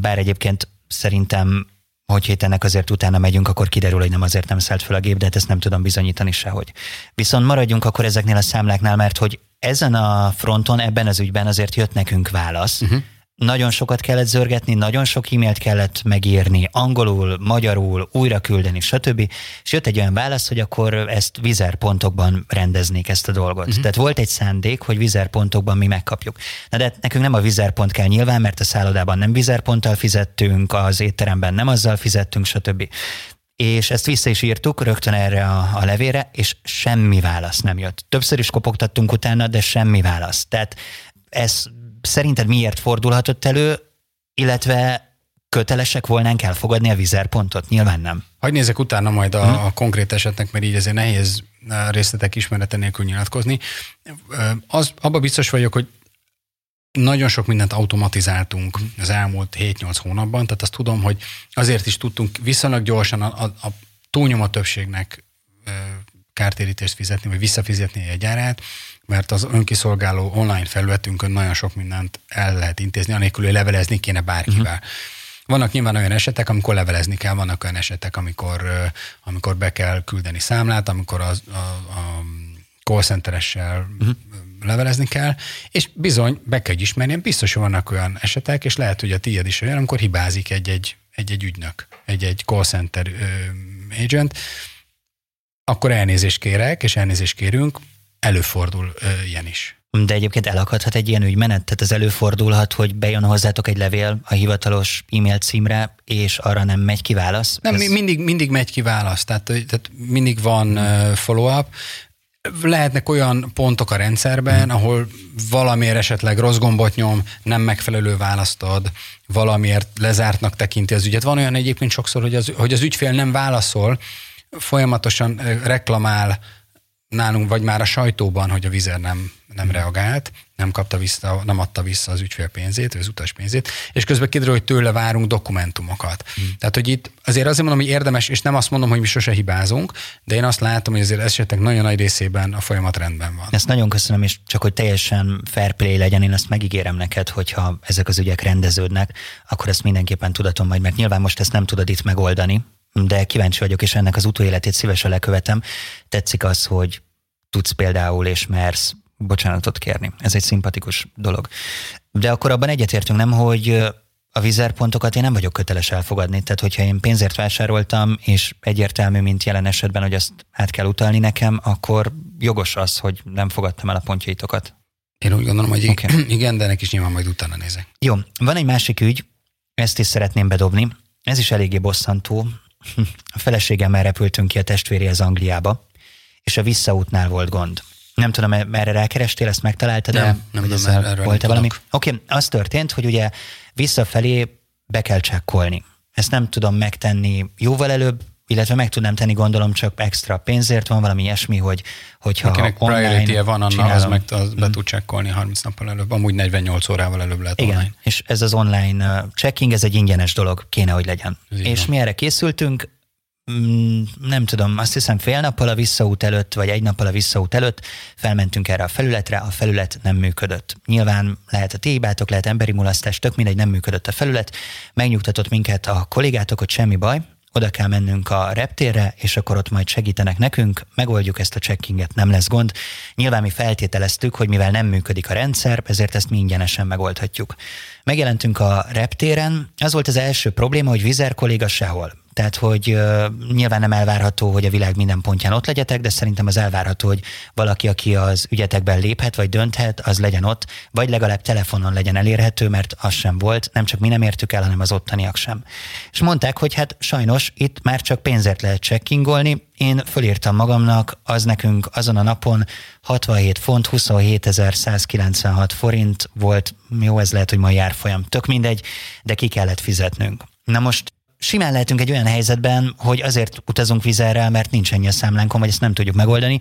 Bár egyébként szerintem hogy hét ennek azért utána megyünk, akkor kiderül, hogy nem azért nem szállt fel a gép, de hát ezt nem tudom bizonyítani sehogy. Viszont maradjunk akkor ezeknél a számláknál, mert hogy ezen a fronton, ebben az ügyben azért jött nekünk válasz, uh-huh. Nagyon sokat kellett zörgetni, nagyon sok e-mailt kellett megírni, angolul, magyarul, újra küldeni, stb. És jött egy olyan válasz, hogy akkor ezt vizerpontokban rendeznék ezt a dolgot. Uh-huh. Tehát volt egy szándék, hogy vizerpontokban mi megkapjuk. Na de nekünk nem a vizerpont kell nyilván, mert a szállodában nem vizerponttal fizettünk, az étteremben nem azzal fizettünk, stb. És ezt vissza is írtuk rögtön erre a, a levére, és semmi válasz nem jött. Többször is kopogtattunk utána, de semmi válasz. Tehát ez szerinted miért fordulhatott elő, illetve kötelesek volnánk elfogadni a vizerpontot? Nyilván nem. Hogy nézek utána majd a, hmm. a konkrét esetnek, mert így azért nehéz részletek ismerete nélkül nyilatkozni. Az, abba biztos vagyok, hogy nagyon sok mindent automatizáltunk az elmúlt 7-8 hónapban, tehát azt tudom, hogy azért is tudtunk viszonylag gyorsan a, a, a túlnyomó többségnek kártérítést fizetni, vagy visszafizetni egy gyárát, mert az önkiszolgáló online felületünkön nagyon sok mindent el lehet intézni, anélkül, hogy levelezni kéne bárkivel. Uh-huh. Vannak nyilván olyan esetek, amikor levelezni kell, vannak olyan esetek, amikor, amikor be kell küldeni számlát, amikor az, a, a call centeressel uh-huh. levelezni kell, és bizony be kell ismerni, biztos, hogy vannak olyan esetek, és lehet, hogy a tiéd is olyan, amikor hibázik egy-egy, egy-egy ügynök, egy-egy call center ö, agent, akkor elnézést kérek, és elnézést kérünk, előfordul ö, ilyen is. De egyébként elakadhat egy ilyen ügymenet? Tehát ez előfordulhat, hogy bejön hozzátok egy levél a hivatalos e-mail címre, és arra nem megy ki válasz? Nem, ez... mindig, mindig megy ki válasz, tehát, tehát mindig van follow-up. Lehetnek olyan pontok a rendszerben, hmm. ahol valamiért esetleg rossz gombot nyom, nem megfelelő választ ad, valamiért lezártnak tekinti az ügyet. Van olyan egyébként sokszor, hogy az, hogy az ügyfél nem válaszol, folyamatosan reklamál nálunk, vagy már a sajtóban, hogy a vizer nem, nem reagált, nem kapta vissza, nem adta vissza az ügyfél pénzét, az utas pénzét, és közben kiderül, hogy tőle várunk dokumentumokat. Mm. Tehát, hogy itt azért azért mondom, hogy érdemes, és nem azt mondom, hogy mi sose hibázunk, de én azt látom, hogy azért esetek nagyon nagy részében a folyamat rendben van. Ezt nagyon köszönöm, és csak hogy teljesen fair play legyen, én azt megígérem neked, hogyha ezek az ügyek rendeződnek, akkor ezt mindenképpen tudatom majd, mert nyilván most ezt nem tudod itt megoldani, de kíváncsi vagyok, és ennek az utóéletét szívesen lekövetem. Tetszik az, hogy tudsz például és mersz bocsánatot kérni. Ez egy szimpatikus dolog. De akkor abban egyetértünk, nem, hogy a vizerpontokat én nem vagyok köteles elfogadni. Tehát, hogyha én pénzért vásároltam, és egyértelmű, mint jelen esetben, hogy azt át kell utalni nekem, akkor jogos az, hogy nem fogadtam el a pontjaitokat. Én úgy gondolom, hogy okay. igen, de ennek is nyilván majd utána nézek. Jó, van egy másik ügy, ezt is szeretném bedobni. Ez is eléggé bosszantó. A feleségemmel repültünk ki a testvéri az Angliába, és a visszaútnál volt gond. Nem tudom, merre rákerestél, ezt megtaláltad? Nem, nem, nem, nem erről volt valami? Oké, okay, az történt, hogy ugye visszafelé be kell csekkolni. Ezt nem tudom megtenni jóval előbb, illetve meg tudnám tenni, gondolom, csak extra pénzért van valami ilyesmi, hogy hogyha Akinek priority van, annak az meg az be mm. tud csekkolni 30 nappal előbb, amúgy 48 órával előbb lehet Igen, online. és ez az online checking, ez egy ingyenes dolog, kéne, hogy legyen. Ez és mi erre készültünk, Mm, nem tudom, azt hiszem fél nappal a visszaút előtt, vagy egy nappal a visszaút előtt felmentünk erre a felületre, a felület nem működött. Nyilván lehet a ti hibátok, lehet emberi mulasztás, tök mindegy, nem működött a felület. Megnyugtatott minket a kollégátok, hogy semmi baj, oda kell mennünk a reptérre, és akkor ott majd segítenek nekünk, megoldjuk ezt a checkinget, nem lesz gond. Nyilván mi feltételeztük, hogy mivel nem működik a rendszer, ezért ezt mi ingyenesen megoldhatjuk. Megjelentünk a reptéren, az volt az első probléma, hogy Vizer kolléga sehol. Tehát, hogy uh, nyilván nem elvárható, hogy a világ minden pontján ott legyetek, de szerintem az elvárható, hogy valaki, aki az ügyetekben léphet, vagy dönthet, az legyen ott, vagy legalább telefonon legyen elérhető, mert az sem volt, nem csak mi nem értük el, hanem az ottaniak sem. És mondták, hogy hát sajnos itt már csak pénzért lehet checkingolni, én fölírtam magamnak, az nekünk azon a napon 67 font, 27.196 forint volt, jó, ez lehet, hogy ma járfolyam, tök mindegy, de ki kellett fizetnünk. Na most simán lehetünk egy olyan helyzetben, hogy azért utazunk vizerrel, mert nincs ennyi a számlánkon, vagy ezt nem tudjuk megoldani,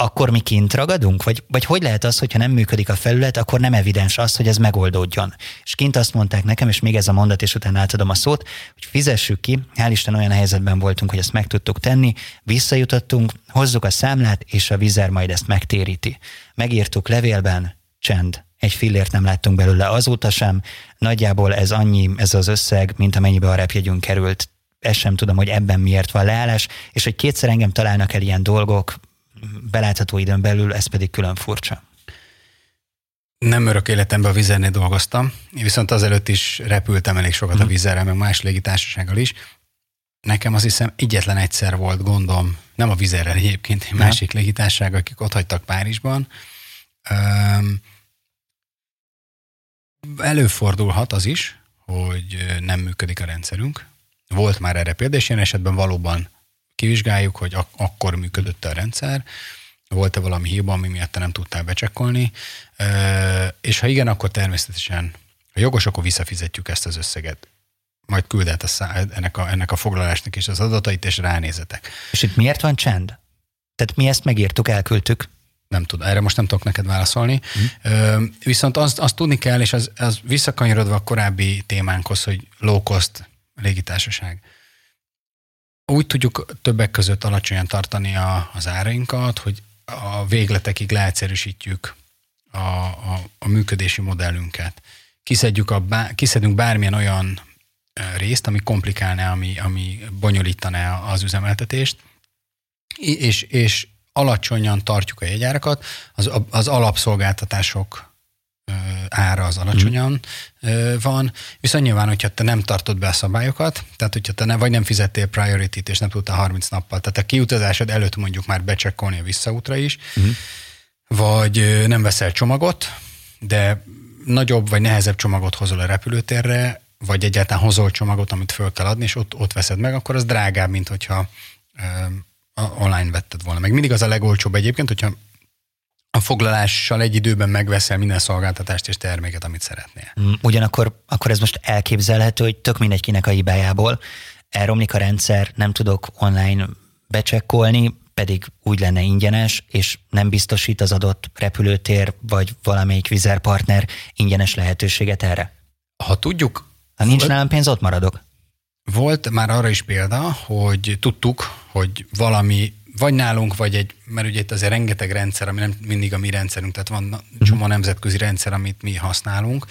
akkor mi kint ragadunk? Vagy, vagy hogy lehet az, hogyha nem működik a felület, akkor nem evidens az, hogy ez megoldódjon? És kint azt mondták nekem, és még ez a mondat, és utána átadom a szót, hogy fizessük ki, hál' Isten olyan helyzetben voltunk, hogy ezt meg tudtuk tenni, visszajutottunk, hozzuk a számlát, és a vizer majd ezt megtéríti. Megírtuk levélben, csend, egy fillért nem láttunk belőle azóta sem. Nagyjából ez annyi, ez az összeg, mint amennyibe a repjegyünk került. Ezt sem tudom, hogy ebben miért van leállás, és hogy kétszer engem találnak el ilyen dolgok, belátható időn belül, ez pedig külön furcsa. Nem örök életemben a vizernél dolgoztam, viszont azelőtt is repültem elég sokat a mhm. vizerrel, meg más légitársasággal is. Nekem azt hiszem egyetlen egyszer volt gondom, nem a vizerrel egyébként, egy másik légitársaság, akik ott hagytak Párizsban. Um, előfordulhat az is, hogy nem működik a rendszerünk. Volt már erre példa, és ilyen esetben valóban kivizsgáljuk, hogy ak- akkor működött a rendszer, volt-e valami hiba, ami miatt te nem tudtál becsekkolni, és ha igen, akkor természetesen, ha jogos, akkor visszafizetjük ezt az összeget. Majd küldhet a szá- ennek, a, ennek a foglalásnak is az adatait, és ránézetek. És itt miért van csend? Tehát mi ezt megírtuk, elküldtük. Nem tudom, erre most nem tudok neked válaszolni. Mm. viszont azt, azt tudni kell, és az, az visszakanyarodva a korábbi témánkhoz, hogy low cost légitársaság. Úgy tudjuk többek között alacsonyan tartani a, az árainkat, hogy a végletekig leegyszerűsítjük a, a, a működési modellünket. Kiszedjük a, kiszedünk bármilyen olyan részt, ami komplikálná, ami, ami bonyolítaná az üzemeltetést, és, és alacsonyan tartjuk a jegyárakat, az, az alapszolgáltatások ára az alacsonyan mm. van, viszont nyilván, hogyha te nem tartod be a szabályokat, tehát hogyha te ne, vagy nem fizettél priority-t, és nem tudtál 30 nappal, tehát a kiutazásod előtt mondjuk már becsekkolni a visszaútra is, mm. vagy nem veszel csomagot, de nagyobb vagy nehezebb csomagot hozol a repülőtérre, vagy egyáltalán hozol csomagot, amit föl kell adni, és ott, ott veszed meg, akkor az drágább, mint hogyha online vetted volna. Meg mindig az a legolcsóbb egyébként, hogyha a foglalással egy időben megveszel minden szolgáltatást és terméket, amit szeretnél. Mm, ugyanakkor akkor ez most elképzelhető, hogy tök mindegy kinek a hibájából elromlik a rendszer, nem tudok online becsekkolni, pedig úgy lenne ingyenes, és nem biztosít az adott repülőtér vagy valamelyik vizerpartner ingyenes lehetőséget erre. Ha tudjuk... Ha nincs nálam pénz, ott maradok. Volt már arra is példa, hogy tudtuk, hogy valami vagy nálunk, vagy egy, mert ugye itt azért rengeteg rendszer, ami nem mindig a mi rendszerünk, tehát van mhm. csomó nemzetközi rendszer, amit mi használunk,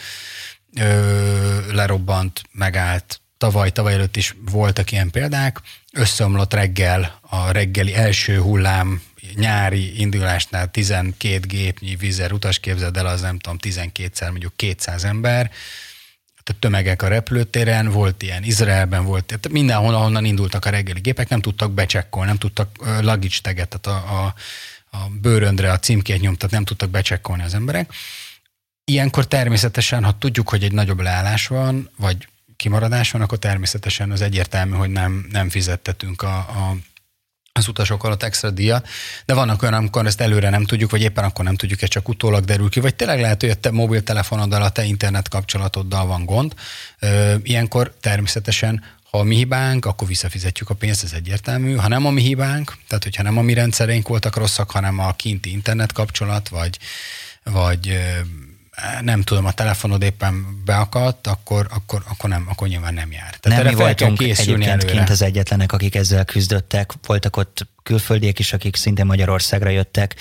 ö, lerobbant, megállt, tavaly, tavaly előtt is voltak ilyen példák, összeomlott reggel a reggeli első hullám nyári indulásnál 12 gépnyi vízer utas képzeld el, az nem tudom, 12-szer mondjuk 200 ember, tömegek a repülőtéren, volt ilyen Izraelben, volt, tehát mindenhol, ahonnan indultak a reggeli gépek, nem tudtak becsekkolni, nem tudtak luggage teget, tehát a, a, a bőröndre a címkét nyomtat, nem tudtak becsekkolni az emberek. Ilyenkor természetesen, ha tudjuk, hogy egy nagyobb leállás van, vagy kimaradás van, akkor természetesen az egyértelmű, hogy nem, nem fizettetünk a, a az utasok alatt extra díjat, de vannak olyan, amikor ezt előre nem tudjuk, vagy éppen akkor nem tudjuk, ez csak utólag derül ki, vagy tényleg lehet, hogy a te mobiltelefonoddal, a te internet kapcsolatoddal van gond. Ilyenkor természetesen ha a mi hibánk, akkor visszafizetjük a pénzt, ez egyértelmű. Ha nem a mi hibánk, tehát hogyha nem a mi rendszereink voltak rosszak, hanem a kinti internet kapcsolat, vagy, vagy nem tudom, a telefonod éppen beakadt, akkor, akkor, akkor, nem, akkor nyilván nem jár. Tehát nem mi voltunk egyébként előre. kint az egyetlenek, akik ezzel küzdöttek. Voltak ott külföldiek is, akik szinte Magyarországra jöttek.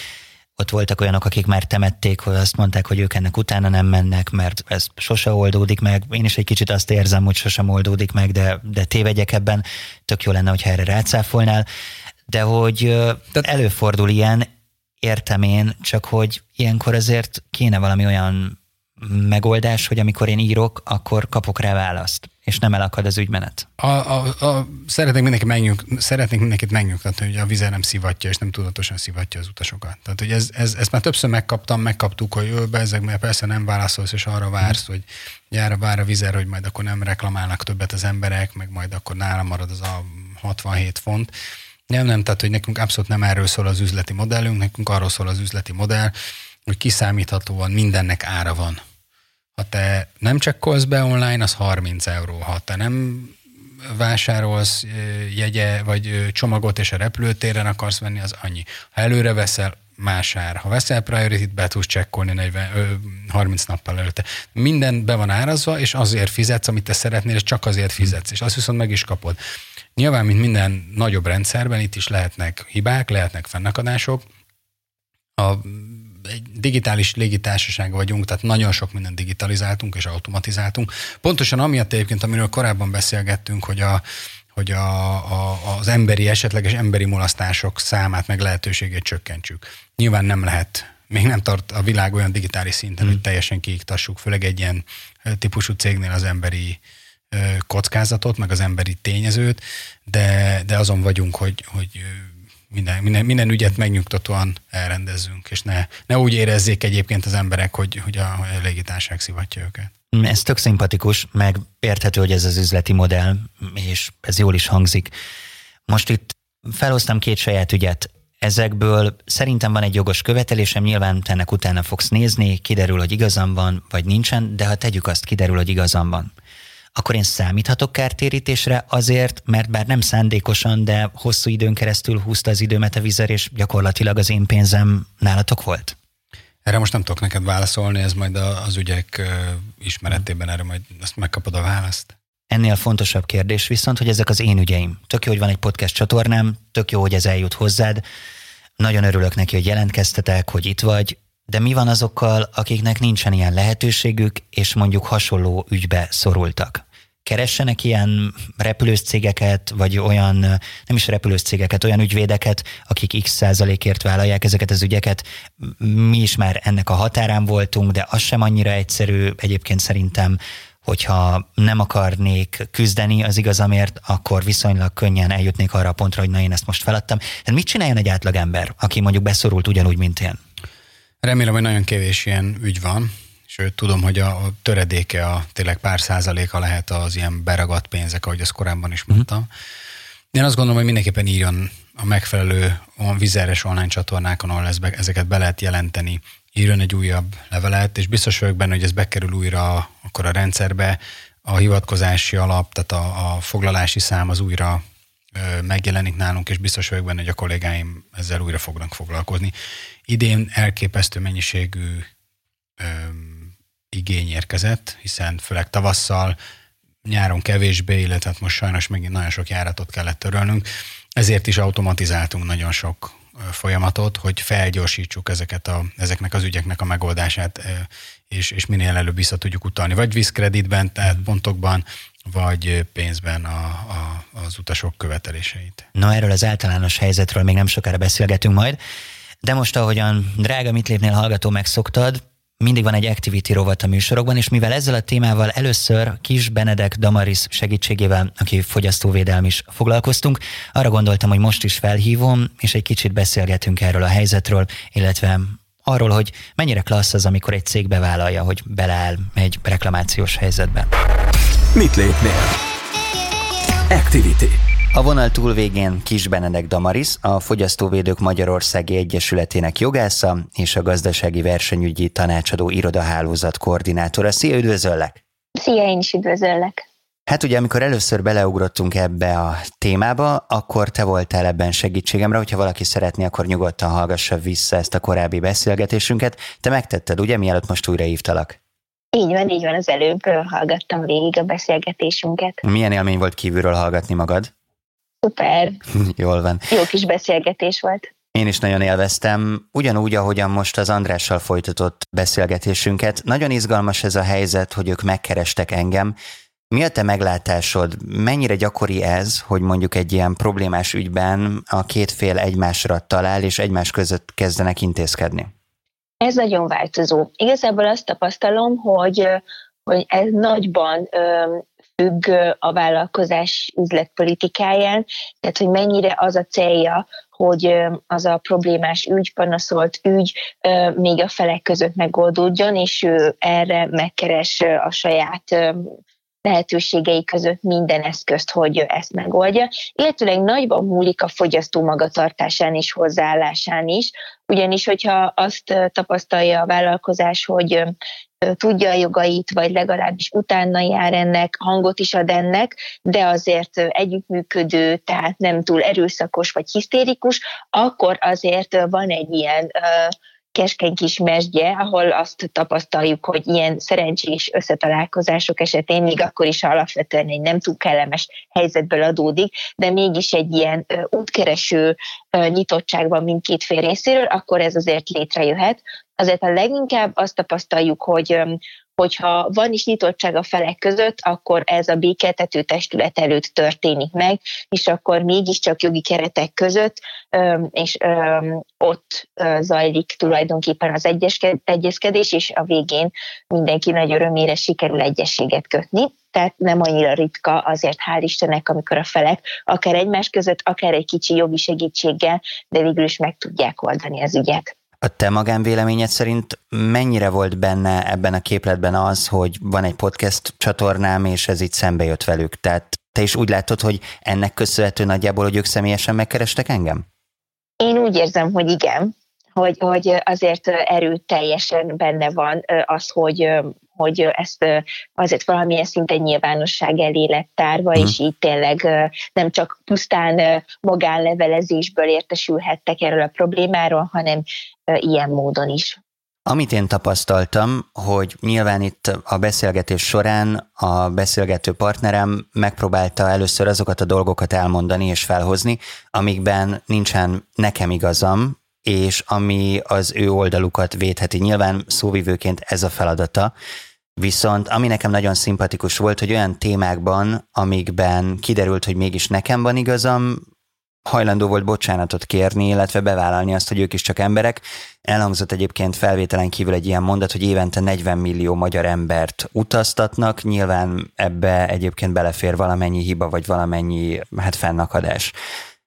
Ott voltak olyanok, akik már temették, hogy azt mondták, hogy ők ennek utána nem mennek, mert ez sose oldódik meg. Én is egy kicsit azt érzem, hogy sosem oldódik meg, de, de tévegyek ebben. Tök jó lenne, hogyha erre rácáfolnál. De hogy Tehát... előfordul ilyen, értem én, csak hogy ilyenkor azért kéne valami olyan megoldás, hogy amikor én írok, akkor kapok rá választ, és nem elakad az ügymenet. A, a, a, szeretnék, mindenki megnyug, szeretnék mindenkit megnyugtatni, hogy a vize nem szivatja, és nem tudatosan szivatja az utasokat. Tehát, hogy ez, ez, ezt már többször megkaptam, megkaptuk, hogy ő be ezek, mert persze nem válaszolsz, és arra vársz, mm. hogy gyára vár a vizer, hogy majd akkor nem reklamálnak többet az emberek, meg majd akkor nálam marad az a 67 font nem, nem, tehát hogy nekünk abszolút nem erről szól az üzleti modellünk, nekünk arról szól az üzleti modell, hogy kiszámíthatóan mindennek ára van. Ha te nem csekkolsz be online, az 30 euró. Ha te nem vásárolsz jegye vagy csomagot, és a repülőtéren akarsz venni, az annyi. Ha előre veszel, más ár. Ha veszel priority be tudsz csekkolni 40, ö, 30 nappal előtte. Minden be van árazva, és azért fizetsz, amit te szeretnél, és csak azért fizetsz, és azt viszont meg is kapod. Nyilván, mint minden nagyobb rendszerben, itt is lehetnek hibák, lehetnek fennakadások. A, egy digitális légitársaság vagyunk, tehát nagyon sok mindent digitalizáltunk és automatizáltunk. Pontosan amiatt egyébként, amiről korábban beszélgettünk, hogy a, hogy a, a, az emberi, esetleges emberi mulasztások számát meg lehetőségét csökkentsük. Nyilván nem lehet még nem tart a világ olyan digitális szinten, mm. hogy teljesen kiiktassuk, főleg egy ilyen típusú cégnél az emberi kockázatot, meg az emberi tényezőt, de, de azon vagyunk, hogy, hogy minden, minden, minden ügyet megnyugtatóan elrendezzünk, és ne, ne úgy érezzék egyébként az emberek, hogy, hogy a, a légitárság szivatja őket. Ez tök szimpatikus, meg érthető, hogy ez az üzleti modell, és ez jól is hangzik. Most itt felhoztam két saját ügyet. Ezekből szerintem van egy jogos követelésem, nyilván ennek utána fogsz nézni, kiderül, hogy igazam van, vagy nincsen, de ha tegyük azt, kiderül, hogy igazam van akkor én számíthatok kártérítésre azért, mert bár nem szándékosan, de hosszú időn keresztül húzta az időmet a vizer, és gyakorlatilag az én pénzem nálatok volt? Erre most nem tudok neked válaszolni, ez majd az ügyek ismeretében erre majd azt megkapod a választ. Ennél fontosabb kérdés viszont, hogy ezek az én ügyeim. Tök jó, hogy van egy podcast csatornám, tök jó, hogy ez eljut hozzád. Nagyon örülök neki, hogy jelentkeztetek, hogy itt vagy, de mi van azokkal, akiknek nincsen ilyen lehetőségük, és mondjuk hasonló ügybe szorultak? keressenek ilyen repülős cégeket, vagy olyan, nem is repülős cégeket, olyan ügyvédeket, akik x százalékért vállalják ezeket az ügyeket. Mi is már ennek a határán voltunk, de az sem annyira egyszerű egyébként szerintem, hogyha nem akarnék küzdeni az igazamért, akkor viszonylag könnyen eljutnék arra a pontra, hogy na én ezt most feladtam. Tehát mit csináljon egy átlagember, aki mondjuk beszorult ugyanúgy, mint én? Remélem, hogy nagyon kevés ilyen ügy van, Sőt, tudom, hogy a, a töredéke, a tényleg pár százaléka lehet az ilyen beragadt pénzek, ahogy azt korábban is mondtam. Mm. Én azt gondolom, hogy mindenképpen írjon a megfelelő olyan vizeres online csatornákon, ahol ez be, ezeket be lehet jelenteni, írjon egy újabb levelet, és biztos vagyok benne, hogy ez bekerül újra akkor a rendszerbe, a hivatkozási alap, tehát a, a foglalási szám az újra megjelenik nálunk, és biztos vagyok benne, hogy a kollégáim ezzel újra fognak foglalkozni. Idén elképesztő mennyiségű ö, igény érkezett, hiszen főleg tavasszal, nyáron kevésbé, illetve hát most sajnos megint nagyon sok járatot kellett törölnünk, ezért is automatizáltunk nagyon sok folyamatot, hogy felgyorsítsuk ezeket a, ezeknek az ügyeknek a megoldását, és, és minél előbb vissza tudjuk utalni, vagy vízkreditben, tehát pontokban, vagy pénzben a, a, az utasok követeléseit. Na erről az általános helyzetről még nem sokára beszélgetünk majd, de most ahogyan drága mit lépnél hallgató megszoktad, mindig van egy activity rovat a műsorokban, és mivel ezzel a témával először Kis Benedek Damaris segítségével, aki fogyasztóvédelm is foglalkoztunk, arra gondoltam, hogy most is felhívom, és egy kicsit beszélgetünk erről a helyzetről, illetve arról, hogy mennyire klassz az, amikor egy cég bevállalja, hogy beleáll egy reklamációs helyzetbe. Mit lépnél? Activity. A vonal túlvégén Kis Benedek Damaris, a Fogyasztóvédők Magyarországi Egyesületének jogásza és a gazdasági versenyügyi tanácsadó irodahálózat koordinátora. Szia, üdvözöllek! Szia, én is üdvözöllek! Hát ugye, amikor először beleugrottunk ebbe a témába, akkor te voltál ebben segítségemre, hogyha valaki szeretné, akkor nyugodtan hallgassa vissza ezt a korábbi beszélgetésünket. Te megtetted, ugye, mielőtt most újra hívtalak? Így van, így van, az előbb hallgattam végig a beszélgetésünket. Milyen élmény volt kívülről hallgatni magad? Szuper. Jól van. Jó kis beszélgetés volt. Én is nagyon élveztem, ugyanúgy, ahogyan most az Andrással folytatott beszélgetésünket. Nagyon izgalmas ez a helyzet, hogy ők megkerestek engem. Mi a te meglátásod? Mennyire gyakori ez, hogy mondjuk egy ilyen problémás ügyben a két fél egymásra talál, és egymás között kezdenek intézkedni? Ez nagyon változó. Igazából azt tapasztalom, hogy, hogy ez nagyban függ a vállalkozás üzletpolitikáján, tehát hogy mennyire az a célja, hogy az a problémás ügy, panaszolt ügy még a felek között megoldódjon, és ő erre megkeres a saját lehetőségei között minden eszközt, hogy ezt megoldja, illetőleg nagyban múlik a fogyasztó magatartásán és hozzáállásán is, ugyanis hogyha azt tapasztalja a vállalkozás, hogy tudja a jogait, vagy legalábbis utána jár ennek, hangot is ad ennek, de azért együttműködő, tehát nem túl erőszakos vagy hisztérikus, akkor azért van egy ilyen keskeny kis mesdje, ahol azt tapasztaljuk, hogy ilyen szerencsés összetalálkozások esetén még akkor is alapvetően egy nem túl kellemes helyzetből adódik, de mégis egy ilyen útkereső nyitottság van mindkét fél részéről, akkor ez azért létrejöhet. Azért a leginkább azt tapasztaljuk, hogy hogyha van is nyitottság a felek között, akkor ez a békeltető testület előtt történik meg, és akkor mégiscsak jogi keretek között, és ott zajlik tulajdonképpen az egyezkedés, és a végén mindenki nagy örömére sikerül egyességet kötni tehát nem annyira ritka azért hál' Istennek, amikor a felek akár egymás között, akár egy kicsi jogi segítséggel, de végül is meg tudják oldani az ügyet. A te magánvéleményed szerint mennyire volt benne ebben a képletben az, hogy van egy podcast csatornám, és ez itt szembe jött velük? Tehát te is úgy látod, hogy ennek köszönhető nagyjából, hogy ők személyesen megkerestek engem? Én úgy érzem, hogy igen, hogy, hogy azért erőteljesen benne van az, hogy hogy ezt azért valamilyen szinten nyilvánosság elé lett tárva, hmm. és így tényleg nem csak pusztán magánlevelezésből értesülhettek erről a problémáról, hanem ilyen módon is. Amit én tapasztaltam, hogy nyilván itt a beszélgetés során a beszélgető partnerem megpróbálta először azokat a dolgokat elmondani és felhozni, amikben nincsen nekem igazam, és ami az ő oldalukat védheti. Nyilván szóvivőként ez a feladata, Viszont ami nekem nagyon szimpatikus volt, hogy olyan témákban, amikben kiderült, hogy mégis nekem van igazam, hajlandó volt bocsánatot kérni, illetve bevállalni azt, hogy ők is csak emberek. Elhangzott egyébként felvételen kívül egy ilyen mondat, hogy évente 40 millió magyar embert utaztatnak, nyilván ebbe egyébként belefér valamennyi hiba, vagy valamennyi hát fennakadás.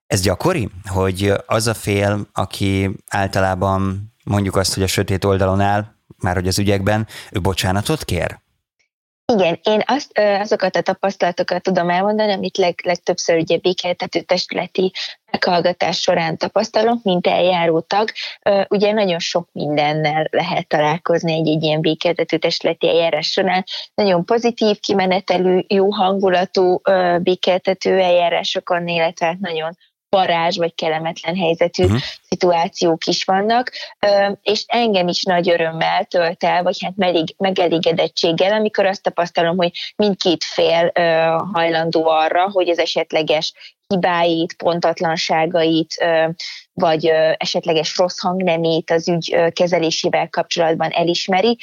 Ez gyakori, hogy az a fél, aki általában mondjuk azt, hogy a sötét oldalon áll, már hogy az ügyekben, ő bocsánatot kér? Igen, én azt, azokat a tapasztalatokat tudom elmondani, amit leg, legtöbbször ugye békeltető testületi meghallgatás során tapasztalok, mint eljáró tag. Ugye nagyon sok mindennel lehet találkozni egy, egy ilyen békeltető testületi eljárás során. Nagyon pozitív kimenetelű, jó hangulatú békeltető eljárásokon, illetve hát nagyon parázs vagy kellemetlen helyzetű uh-huh. szituációk is vannak, és engem is nagy örömmel tölt el, vagy hát meleg, megelégedettséggel, amikor azt tapasztalom, hogy mindkét fél hajlandó arra, hogy az esetleges hibáit, pontatlanságait, vagy esetleges rossz hangnemét az ügy kezelésével kapcsolatban elismeri,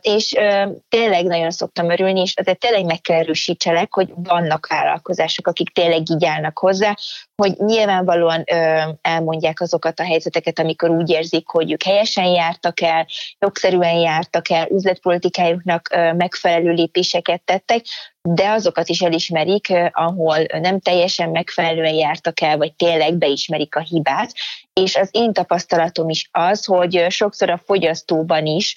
és tényleg nagyon szoktam örülni, és azért tényleg meg kell erősítselek, hogy vannak vállalkozások, akik tényleg így állnak hozzá, hogy nyilvánvalóan elmondják azokat a helyzeteket, amikor úgy érzik, hogy ők helyesen jártak el, jogszerűen jártak el, üzletpolitikájuknak megfelelő lépéseket tettek, de azokat is elismerik, ahol nem teljesen megfelelően jártak el, vagy tényleg beismerik a hibát. És az én tapasztalatom is az, hogy sokszor a fogyasztóban is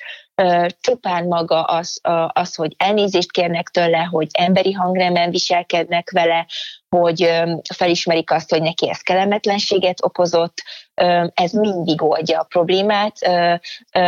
csupán maga az, az, hogy elnézést kérnek tőle, hogy emberi hangremen viselkednek vele, hogy felismerik azt, hogy neki ez kellemetlenséget okozott, ez mindig oldja a problémát,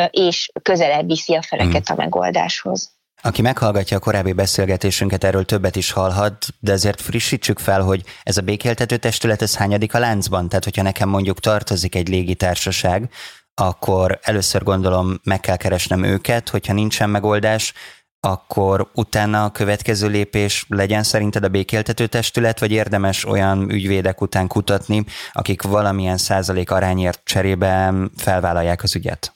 és közelebb viszi a feleket hmm. a megoldáshoz. Aki meghallgatja a korábbi beszélgetésünket, erről többet is hallhat, de ezért frissítsük fel, hogy ez a békéltető testület, ez hányadik a láncban? Tehát, hogyha nekem mondjuk tartozik egy légitársaság, akkor először gondolom meg kell keresnem őket, hogyha nincsen megoldás, akkor utána a következő lépés legyen szerinted a békéltető testület, vagy érdemes olyan ügyvédek után kutatni, akik valamilyen százalék arányért cserébe felvállalják az ügyet?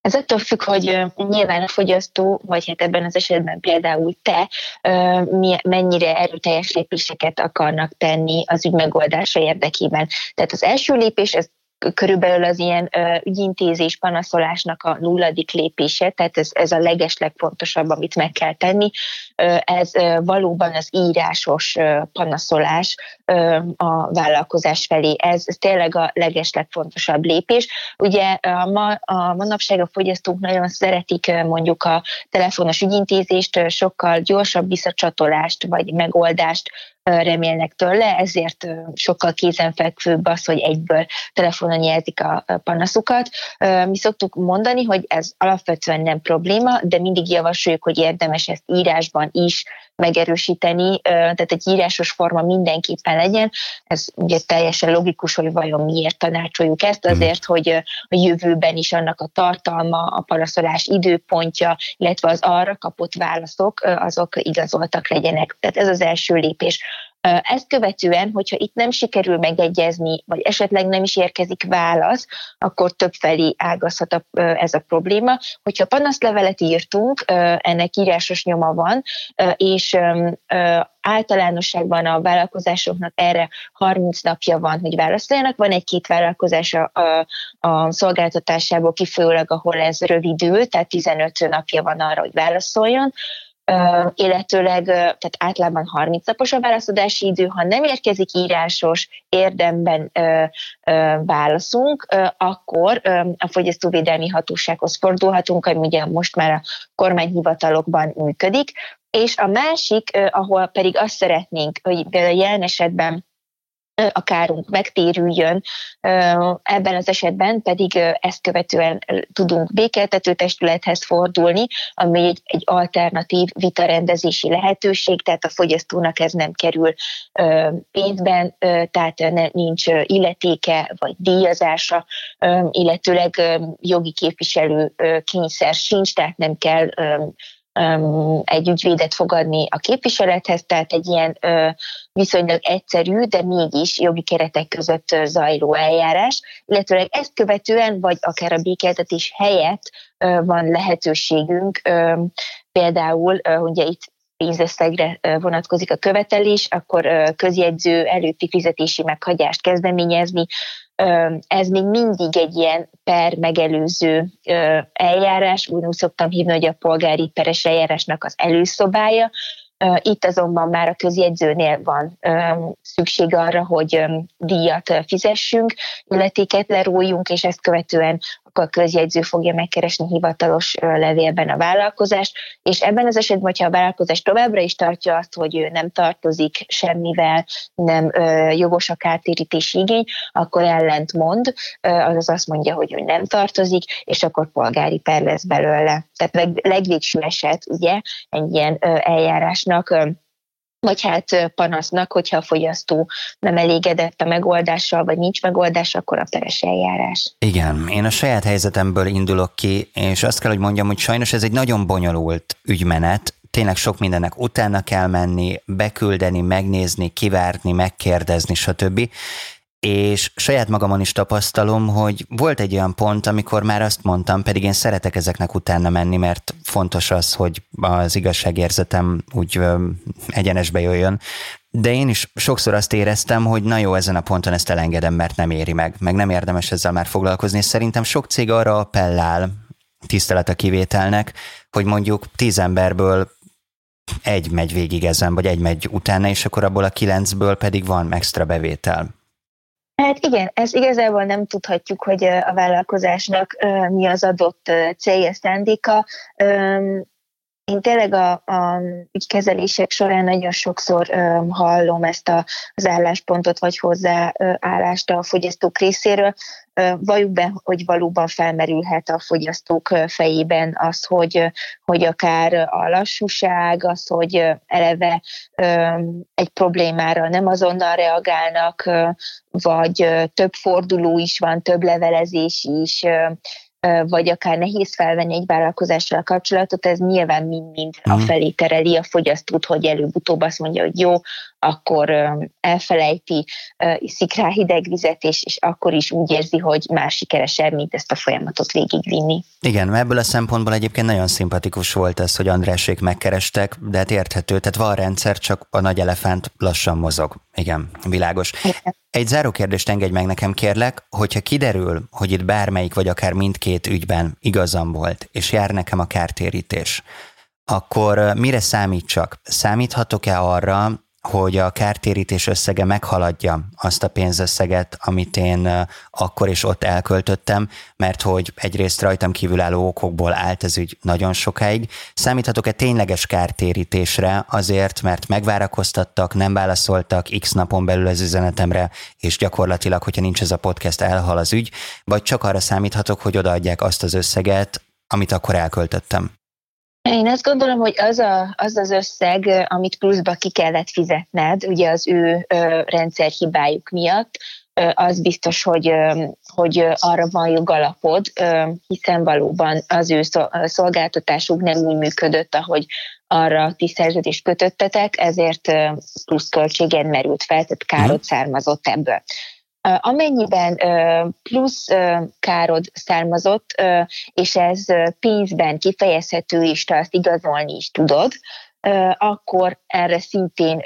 Ez attól függ, hogy nyilván a fogyasztó, vagy hát ebben az esetben például te, mennyire erőteljes lépéseket akarnak tenni az ügy megoldása érdekében. Tehát az első lépés, ez körülbelül az ilyen ügyintézés panaszolásnak a nulladik lépése, tehát ez, ez a legeslegfontosabb, amit meg kell tenni. Ez valóban az írásos panaszolás a vállalkozás felé. Ez, ez tényleg a legeslegfontosabb lépés. Ugye a, ma, a manapság a fogyasztók nagyon szeretik mondjuk a telefonos ügyintézést, sokkal gyorsabb visszacsatolást vagy megoldást remélnek tőle, ezért sokkal kézenfekvőbb az, hogy egyből telefonon jelzik a panaszukat. Mi szoktuk mondani, hogy ez alapvetően nem probléma, de mindig javasoljuk, hogy érdemes ezt írásban is megerősíteni, tehát egy írásos forma mindenképpen legyen. Ez ugye teljesen logikus, hogy vajon miért tanácsoljuk ezt, mhm. azért, hogy a jövőben is annak a tartalma, a paraszolás időpontja, illetve az arra kapott válaszok, azok igazoltak legyenek. Tehát ez az első lépés. Ezt követően, hogyha itt nem sikerül megegyezni, vagy esetleg nem is érkezik válasz, akkor többfelé ágazhat ez a probléma. Hogyha panaszlevelet írtunk, ennek írásos nyoma van, és általánosságban a vállalkozásoknak erre 30 napja van, hogy válaszoljanak. Van egy-két vállalkozás a, a, a szolgáltatásából kifolyólag, ahol ez rövidül, tehát 15 napja van arra, hogy válaszoljon illetőleg tehát általában 30 napos a válaszadási idő, ha nem érkezik írásos érdemben ö, ö, válaszunk, ö, akkor ö, a fogyasztóvédelmi hatósághoz fordulhatunk, ami ugye most már a kormányhivatalokban működik, és a másik, ahol pedig azt szeretnénk, hogy például jelen esetben a kárunk megtérüljön. Ebben az esetben pedig ezt követően tudunk békeltető testülethez fordulni, ami egy, egy alternatív vitarendezési lehetőség, tehát a fogyasztónak ez nem kerül pénzben, tehát nincs illetéke vagy díjazása, illetőleg jogi képviselő kényszer sincs, tehát nem kell egy ügyvédet fogadni a képviselethez, tehát egy ilyen viszonylag egyszerű, de mégis jogi keretek között zajló eljárás, illetőleg ezt követően, vagy akár a békeltetés helyett van lehetőségünk, például ugye itt pénzösszegre vonatkozik a követelés, akkor közjegyző előtti fizetési meghagyást kezdeményezni, ez még mindig egy ilyen per megelőző eljárás, úgy szoktam hívni, hogy a polgári peres eljárásnak az előszobája, itt azonban már a közjegyzőnél van szükség arra, hogy díjat fizessünk, illetéket leróljunk, és ezt követően akkor a közjegyző fogja megkeresni hivatalos levélben a vállalkozást, és ebben az esetben, hogyha a vállalkozás továbbra is tartja azt, hogy ő nem tartozik semmivel, nem jogos a kártérítési igény, akkor ellent mond, azaz azt mondja, hogy ő nem tartozik, és akkor polgári per lesz belőle. Tehát leg, legvégső eset, ugye, egy ilyen eljárásnak vagy hát panasznak, hogyha a fogyasztó nem elégedett a megoldással, vagy nincs megoldás, akkor a peres eljárás. Igen, én a saját helyzetemből indulok ki, és azt kell, hogy mondjam, hogy sajnos ez egy nagyon bonyolult ügymenet, tényleg sok mindennek utána kell menni, beküldeni, megnézni, kivárni, megkérdezni, stb és saját magamon is tapasztalom, hogy volt egy olyan pont, amikor már azt mondtam, pedig én szeretek ezeknek utána menni, mert fontos az, hogy az igazságérzetem úgy ö, egyenesbe jöjjön, de én is sokszor azt éreztem, hogy na jó, ezen a ponton ezt elengedem, mert nem éri meg, meg nem érdemes ezzel már foglalkozni, szerintem sok cég arra appellál, tisztelet a kivételnek, hogy mondjuk tíz emberből egy megy végig ezen, vagy egy megy utána, és akkor abból a kilencből pedig van extra bevétel. Hát igen, ez igazából nem tudhatjuk, hogy a vállalkozásnak mi az adott célja, szándéka. Én tényleg a, a kezelések során nagyon sokszor um, hallom ezt a, az álláspontot vagy hozzáállást a fogyasztók részéről. Uh, valljuk be, hogy valóban felmerülhet a fogyasztók fejében az, hogy, hogy akár a lassúság, az, hogy eleve um, egy problémára nem azonnal reagálnak, vagy több forduló is van, több levelezés is, vagy akár nehéz felvenni egy vállalkozással a kapcsolatot, ez nyilván mind-mind a mhm. felé tereli a fogyasztót, hogy előbb-utóbb azt mondja, hogy jó, akkor elfelejti, iszik rá hideg vizet, és, és akkor is úgy érzi, hogy már sikeresebb, mint ezt a folyamatot végigvinni. Igen, ebből a szempontból egyébként nagyon szimpatikus volt ez, hogy Andrásék megkerestek, de hát érthető, tehát van rendszer, csak a nagy elefánt lassan mozog. Igen, világos. Igen. Egy záró kérdést engedj meg nekem, kérlek, hogyha kiderül, hogy itt bármelyik vagy akár mindkét ügyben igazam volt, és jár nekem a kártérítés, akkor mire számítsak? Számíthatok-e arra, hogy a kártérítés összege meghaladja azt a pénzösszeget, amit én akkor is ott elköltöttem, mert hogy egyrészt rajtam kívülálló okokból állt ez ügy nagyon sokáig. Számíthatok-e tényleges kártérítésre azért, mert megvárakoztattak, nem válaszoltak x napon belül az üzenetemre, és gyakorlatilag, hogyha nincs ez a podcast, elhal az ügy, vagy csak arra számíthatok, hogy odaadják azt az összeget, amit akkor elköltöttem? Én azt gondolom, hogy az, a, az az összeg, amit pluszba ki kellett fizetned, ugye az ő rendszerhibájuk miatt, az biztos, hogy, hogy arra van jogalapod, hiszen valóban az ő szolgáltatásuk nem úgy működött, ahogy arra ti szerződést kötöttetek, ezért plusz költséged merült fel, tehát károd mhm. származott ebből. Amennyiben plusz károd származott, és ez pénzben kifejezhető, és te azt igazolni is tudod, akkor erre szintén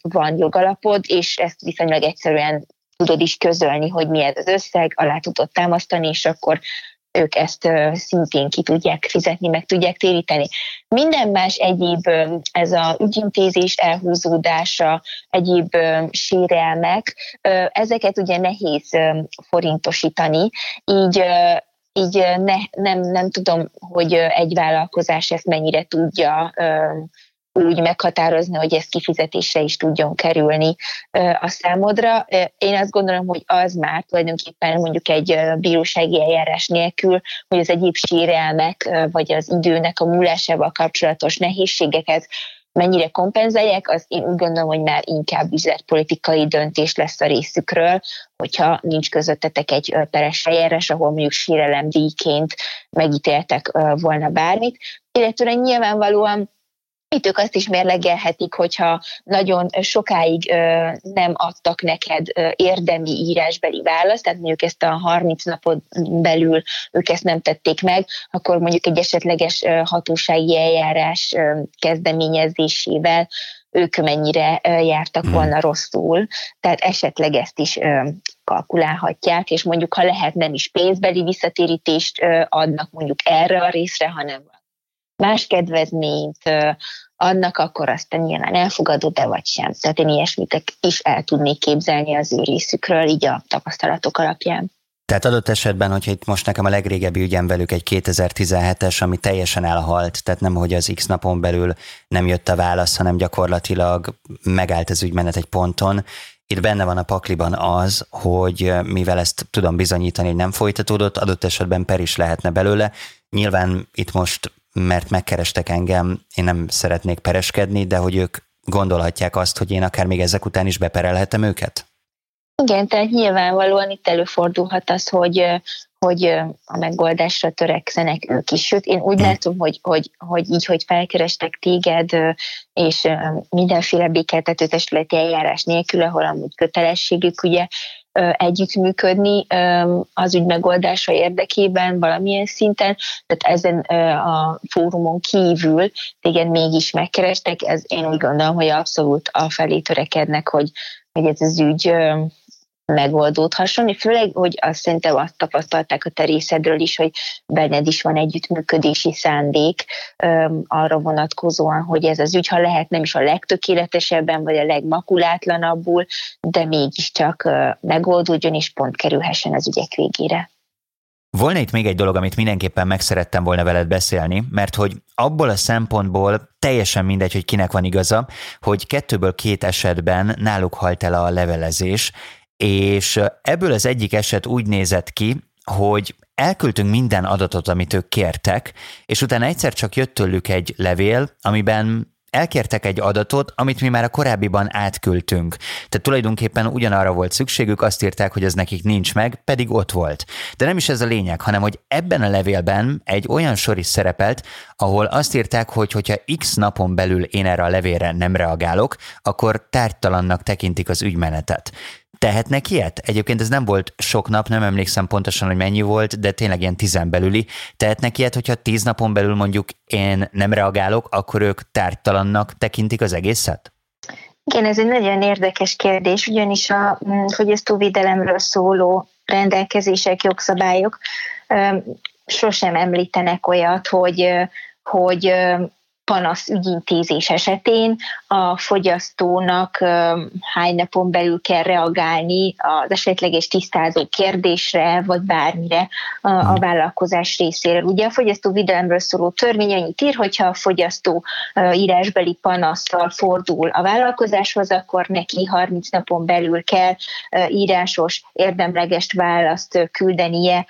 van jogalapod, és ezt viszonylag egyszerűen tudod is közölni, hogy mi ez az összeg, alá tudod támasztani, és akkor ők ezt szintén ki tudják fizetni, meg tudják téríteni. Minden más egyéb, ez a ügyintézés elhúzódása, egyéb sérelmek, ezeket ugye nehéz forintosítani, így így ne, nem, nem tudom, hogy egy vállalkozás ezt mennyire tudja úgy meghatározni, hogy ez kifizetésre is tudjon kerülni a számodra. Én azt gondolom, hogy az már tulajdonképpen mondjuk egy bírósági eljárás nélkül, hogy az egyéb sérelmek, vagy az időnek a múlásával kapcsolatos nehézségeket mennyire kompenzálják, az én úgy gondolom, hogy már inkább üzletpolitikai döntés lesz a részükről, hogyha nincs közöttetek egy peres eljárás, ahol mondjuk díjként megítéltek volna bármit. Illetve nyilvánvalóan itt ők azt is mérlegelhetik, hogyha nagyon sokáig nem adtak neked érdemi írásbeli választ, tehát mondjuk ezt a 30 napot belül ők ezt nem tették meg, akkor mondjuk egy esetleges hatósági eljárás kezdeményezésével ők mennyire jártak hmm. volna rosszul, tehát esetleg ezt is kalkulálhatják, és mondjuk ha lehet nem is pénzbeli visszatérítést adnak mondjuk erre a részre, hanem más kedvezményt annak, akkor azt nyilván elfogadod, de vagy sem. Tehát én ilyesmit is el tudnék képzelni az ő részükről, így a tapasztalatok alapján. Tehát adott esetben, hogyha itt most nekem a legrégebbi ügyem velük egy 2017-es, ami teljesen elhalt, tehát nem, hogy az X napon belül nem jött a válasz, hanem gyakorlatilag megállt az ügymenet egy ponton. Itt benne van a pakliban az, hogy mivel ezt tudom bizonyítani, hogy nem folytatódott, adott esetben per is lehetne belőle. Nyilván itt most mert megkerestek engem, én nem szeretnék pereskedni, de hogy ők gondolhatják azt, hogy én akár még ezek után is beperelhetem őket? Igen, tehát nyilvánvalóan itt előfordulhat az, hogy, hogy a megoldásra törekszenek ők is. Sőt, én úgy hm. látom, hogy, hogy, hogy így, hogy felkerestek téged, és mindenféle békeltető testületi eljárás nélkül, ahol amúgy kötelességük ugye együttműködni az ügy megoldása érdekében valamilyen szinten, tehát ezen a fórumon kívül téged mégis megkerestek, ez én úgy gondolom, hogy abszolút a felé törekednek, hogy, hogy ez az ügy megoldódhasson, főleg, hogy azt szerintem azt tapasztalták a te is, hogy benned is van együttműködési szándék öm, arra vonatkozóan, hogy ez az ügy, ha lehet nem is a legtökéletesebben, vagy a legmakulátlanabbul, de mégiscsak ö, megoldódjon és pont kerülhessen az ügyek végére. Volna itt még egy dolog, amit mindenképpen meg szerettem volna veled beszélni, mert hogy abból a szempontból teljesen mindegy, hogy kinek van igaza, hogy kettőből két esetben náluk halt el a levelezés, és ebből az egyik eset úgy nézett ki, hogy elküldtünk minden adatot, amit ők kértek, és utána egyszer csak jött tőlük egy levél, amiben elkértek egy adatot, amit mi már a korábbiban átküldtünk. Tehát tulajdonképpen ugyanarra volt szükségük, azt írták, hogy ez nekik nincs meg, pedig ott volt. De nem is ez a lényeg, hanem hogy ebben a levélben egy olyan sor is szerepelt, ahol azt írták, hogy hogyha x napon belül én erre a levélre nem reagálok, akkor tártalannak tekintik az ügymenetet. Tehetnek ilyet? Egyébként ez nem volt sok nap, nem emlékszem pontosan, hogy mennyi volt, de tényleg ilyen tizen belüli. Tehetnek ilyet, hogyha tíz napon belül mondjuk én nem reagálok, akkor ők tártalannak tekintik az egészet? Igen, ez egy nagyon érdekes kérdés, ugyanis a mm, fogyasztóvédelemről szóló rendelkezések, jogszabályok sosem említenek olyat, hogy, hogy panasz ügyintézés esetén a fogyasztónak hány napon belül kell reagálni az esetleges tisztázó kérdésre, vagy bármire a, hmm. vállalkozás részéről. Ugye a fogyasztóvédelemről szóló törvény annyit ír, hogyha a fogyasztó írásbeli panasztal fordul a vállalkozáshoz, akkor neki 30 napon belül kell írásos, érdemlegest választ küldenie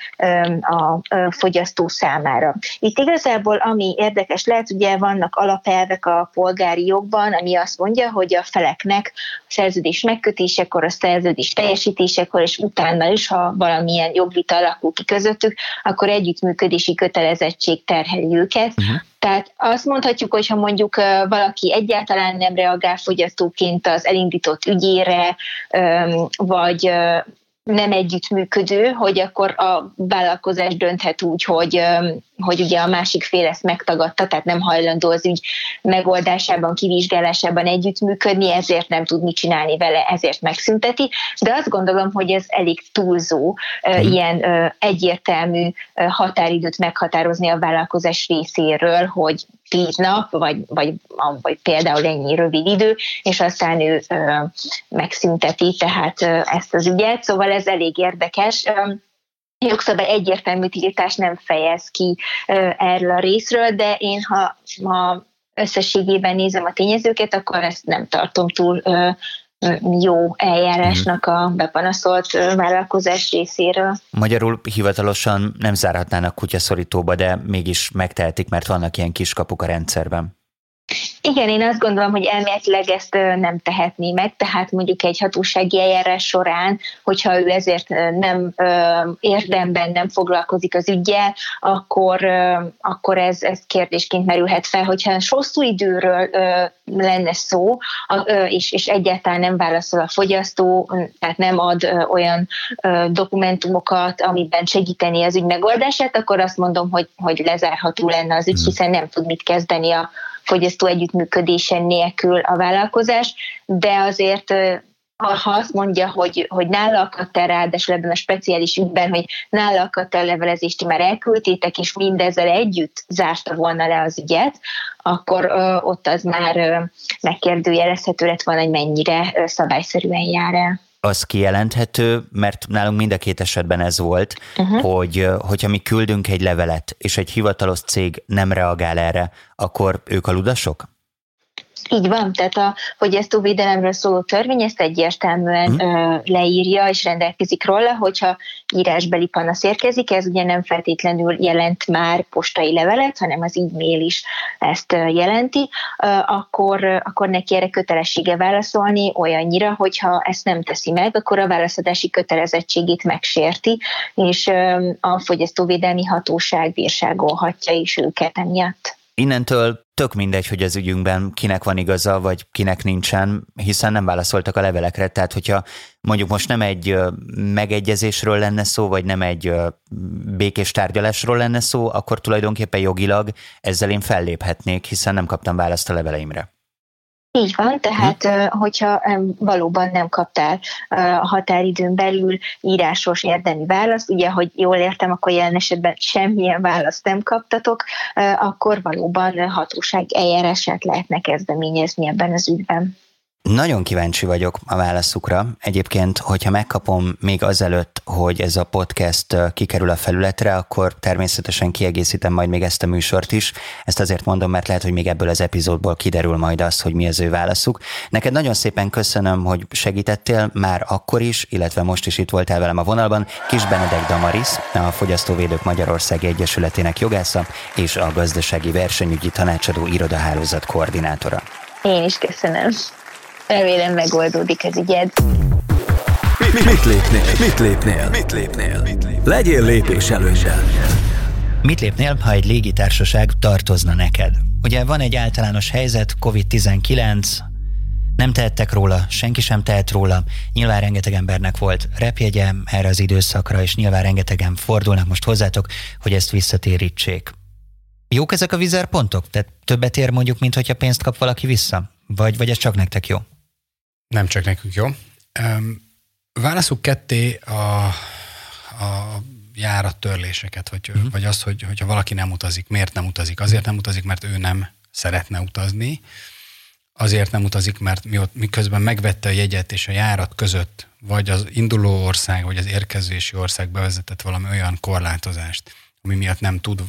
a fogyasztó számára. Itt igazából ami érdekes lehet, ugye vannak vannak alapelvek a polgári jogban, ami azt mondja, hogy a feleknek a szerződés megkötésekor, a szerződés teljesítésekor, és utána is, ha valamilyen jogvita alakul ki közöttük, akkor együttműködési kötelezettség terheli őket. Uh-huh. Tehát azt mondhatjuk, hogy ha mondjuk valaki egyáltalán nem reagál fogyasztóként az elindított ügyére, vagy nem együttműködő, hogy akkor a vállalkozás dönthet úgy, hogy, hogy ugye a másik fél ezt megtagadta, tehát nem hajlandó az ügy megoldásában, kivizsgálásában együttműködni, ezért nem tud mit csinálni vele, ezért megszünteti. De azt gondolom, hogy ez elég túlzó hmm. ilyen egyértelmű határidőt meghatározni a vállalkozás részéről, hogy tíz nap, vagy, vagy, vagy például ennyi rövid idő, és aztán ő ö, megszünteti tehát ö, ezt az ügyet. Szóval ez elég érdekes jogszabály egyértelmű tiltás nem fejez ki erről a részről, de én ha, ha összességében nézem a tényezőket, akkor ezt nem tartom túl jó eljárásnak a bepanaszolt vállalkozás részéről. Magyarul hivatalosan nem zárhatnának kutyaszorítóba, de mégis megtehetik, mert vannak ilyen kiskapuk a rendszerben. Igen, én azt gondolom, hogy elméletileg ezt nem tehetné meg, tehát mondjuk egy hatósági eljárás során, hogyha ő ezért nem érdemben nem foglalkozik az ügyel, akkor, akkor ez, ez kérdésként merülhet fel, hogyha hosszú időről lenne szó, és, és egyáltalán nem válaszol a fogyasztó, tehát nem ad olyan dokumentumokat, amiben segíteni az ügy megoldását, akkor azt mondom, hogy, hogy lezárható lenne az ügy, hmm. hiszen nem tud mit kezdeni a fogyasztó együttműködésen nélkül a vállalkozás, de azért ha azt mondja, hogy, hogy nála akadt el ráadásul ebben a speciális ügyben, hogy nála akadt el levelezést, már elküldtétek, és mindezzel együtt zárta volna le az ügyet, akkor ö, ott az már ö, megkérdőjelezhető lett volna, hogy mennyire ö, szabályszerűen jár el az kijelenthető, mert nálunk mind a két esetben ez volt, uh-huh. hogy hogyha mi küldünk egy levelet, és egy hivatalos cég nem reagál erre, akkor ők a ludasok? Így van, tehát a fogyasztóvédelemről szóló törvény ezt egyértelműen hmm. ö, leírja és rendelkezik róla, hogyha írásbeli panasz érkezik, ez ugye nem feltétlenül jelent már postai levelet, hanem az e-mail is ezt jelenti, ö, akkor, akkor neki erre kötelessége válaszolni olyannyira, hogyha ezt nem teszi meg, akkor a válaszadási kötelezettségét megsérti, és ö, a fogyasztóvédelmi hatóság bírságolhatja is őket emiatt. Innentől tök mindegy, hogy az ügyünkben kinek van igaza, vagy kinek nincsen, hiszen nem válaszoltak a levelekre. Tehát, hogyha mondjuk most nem egy megegyezésről lenne szó, vagy nem egy békés tárgyalásról lenne szó, akkor tulajdonképpen jogilag ezzel én felléphetnék, hiszen nem kaptam választ a leveleimre. Így van, tehát hm. hogyha valóban nem kaptál a határidőn belül írásos érdemi választ, ugye, hogy jól értem, akkor jelen esetben semmilyen választ nem kaptatok, akkor valóban hatóság eljárását lehetne kezdeményezni ebben az ügyben. Nagyon kíváncsi vagyok a válaszukra. Egyébként, hogyha megkapom még azelőtt, hogy ez a podcast kikerül a felületre, akkor természetesen kiegészítem majd még ezt a műsort is. Ezt azért mondom, mert lehet, hogy még ebből az epizódból kiderül majd az, hogy mi az ő válaszuk. Neked nagyon szépen köszönöm, hogy segítettél már akkor is, illetve most is itt voltál velem a vonalban. Kis Benedek Damaris, a Fogyasztóvédők Magyarországi Egyesületének jogásza és a Gazdasági Versenyügyi Tanácsadó Irodahálózat koordinátora. Én is köszönöm. Remélem megoldódik az ügyed. Mit, mit lépnél? Mit lépnél? Mit lépnél? Legyél lépés előnyel. Mit lépnél, ha egy légitársaság tartozna neked? Ugye van egy általános helyzet, COVID-19, nem tehettek róla, senki sem tehet róla. Nyilván rengeteg embernek volt repjegye erre az időszakra, és nyilván rengetegen fordulnak most hozzátok, hogy ezt visszatérítsék. Jók ezek a vizerpontok? Tehát többet ér mondjuk, mint hogyha pénzt kap valaki vissza? Vagy, vagy ez csak nektek jó? Nem csak nekünk jó. Válaszuk ketté a, a járattörléseket, vagy, uh-huh. vagy azt, hogy, hogyha valaki nem utazik, miért nem utazik? Azért nem utazik, mert ő nem szeretne utazni, azért nem utazik, mert miközben megvette a jegyet és a járat között, vagy az induló ország, vagy az érkezési ország bevezetett valami olyan korlátozást, ami miatt nem tud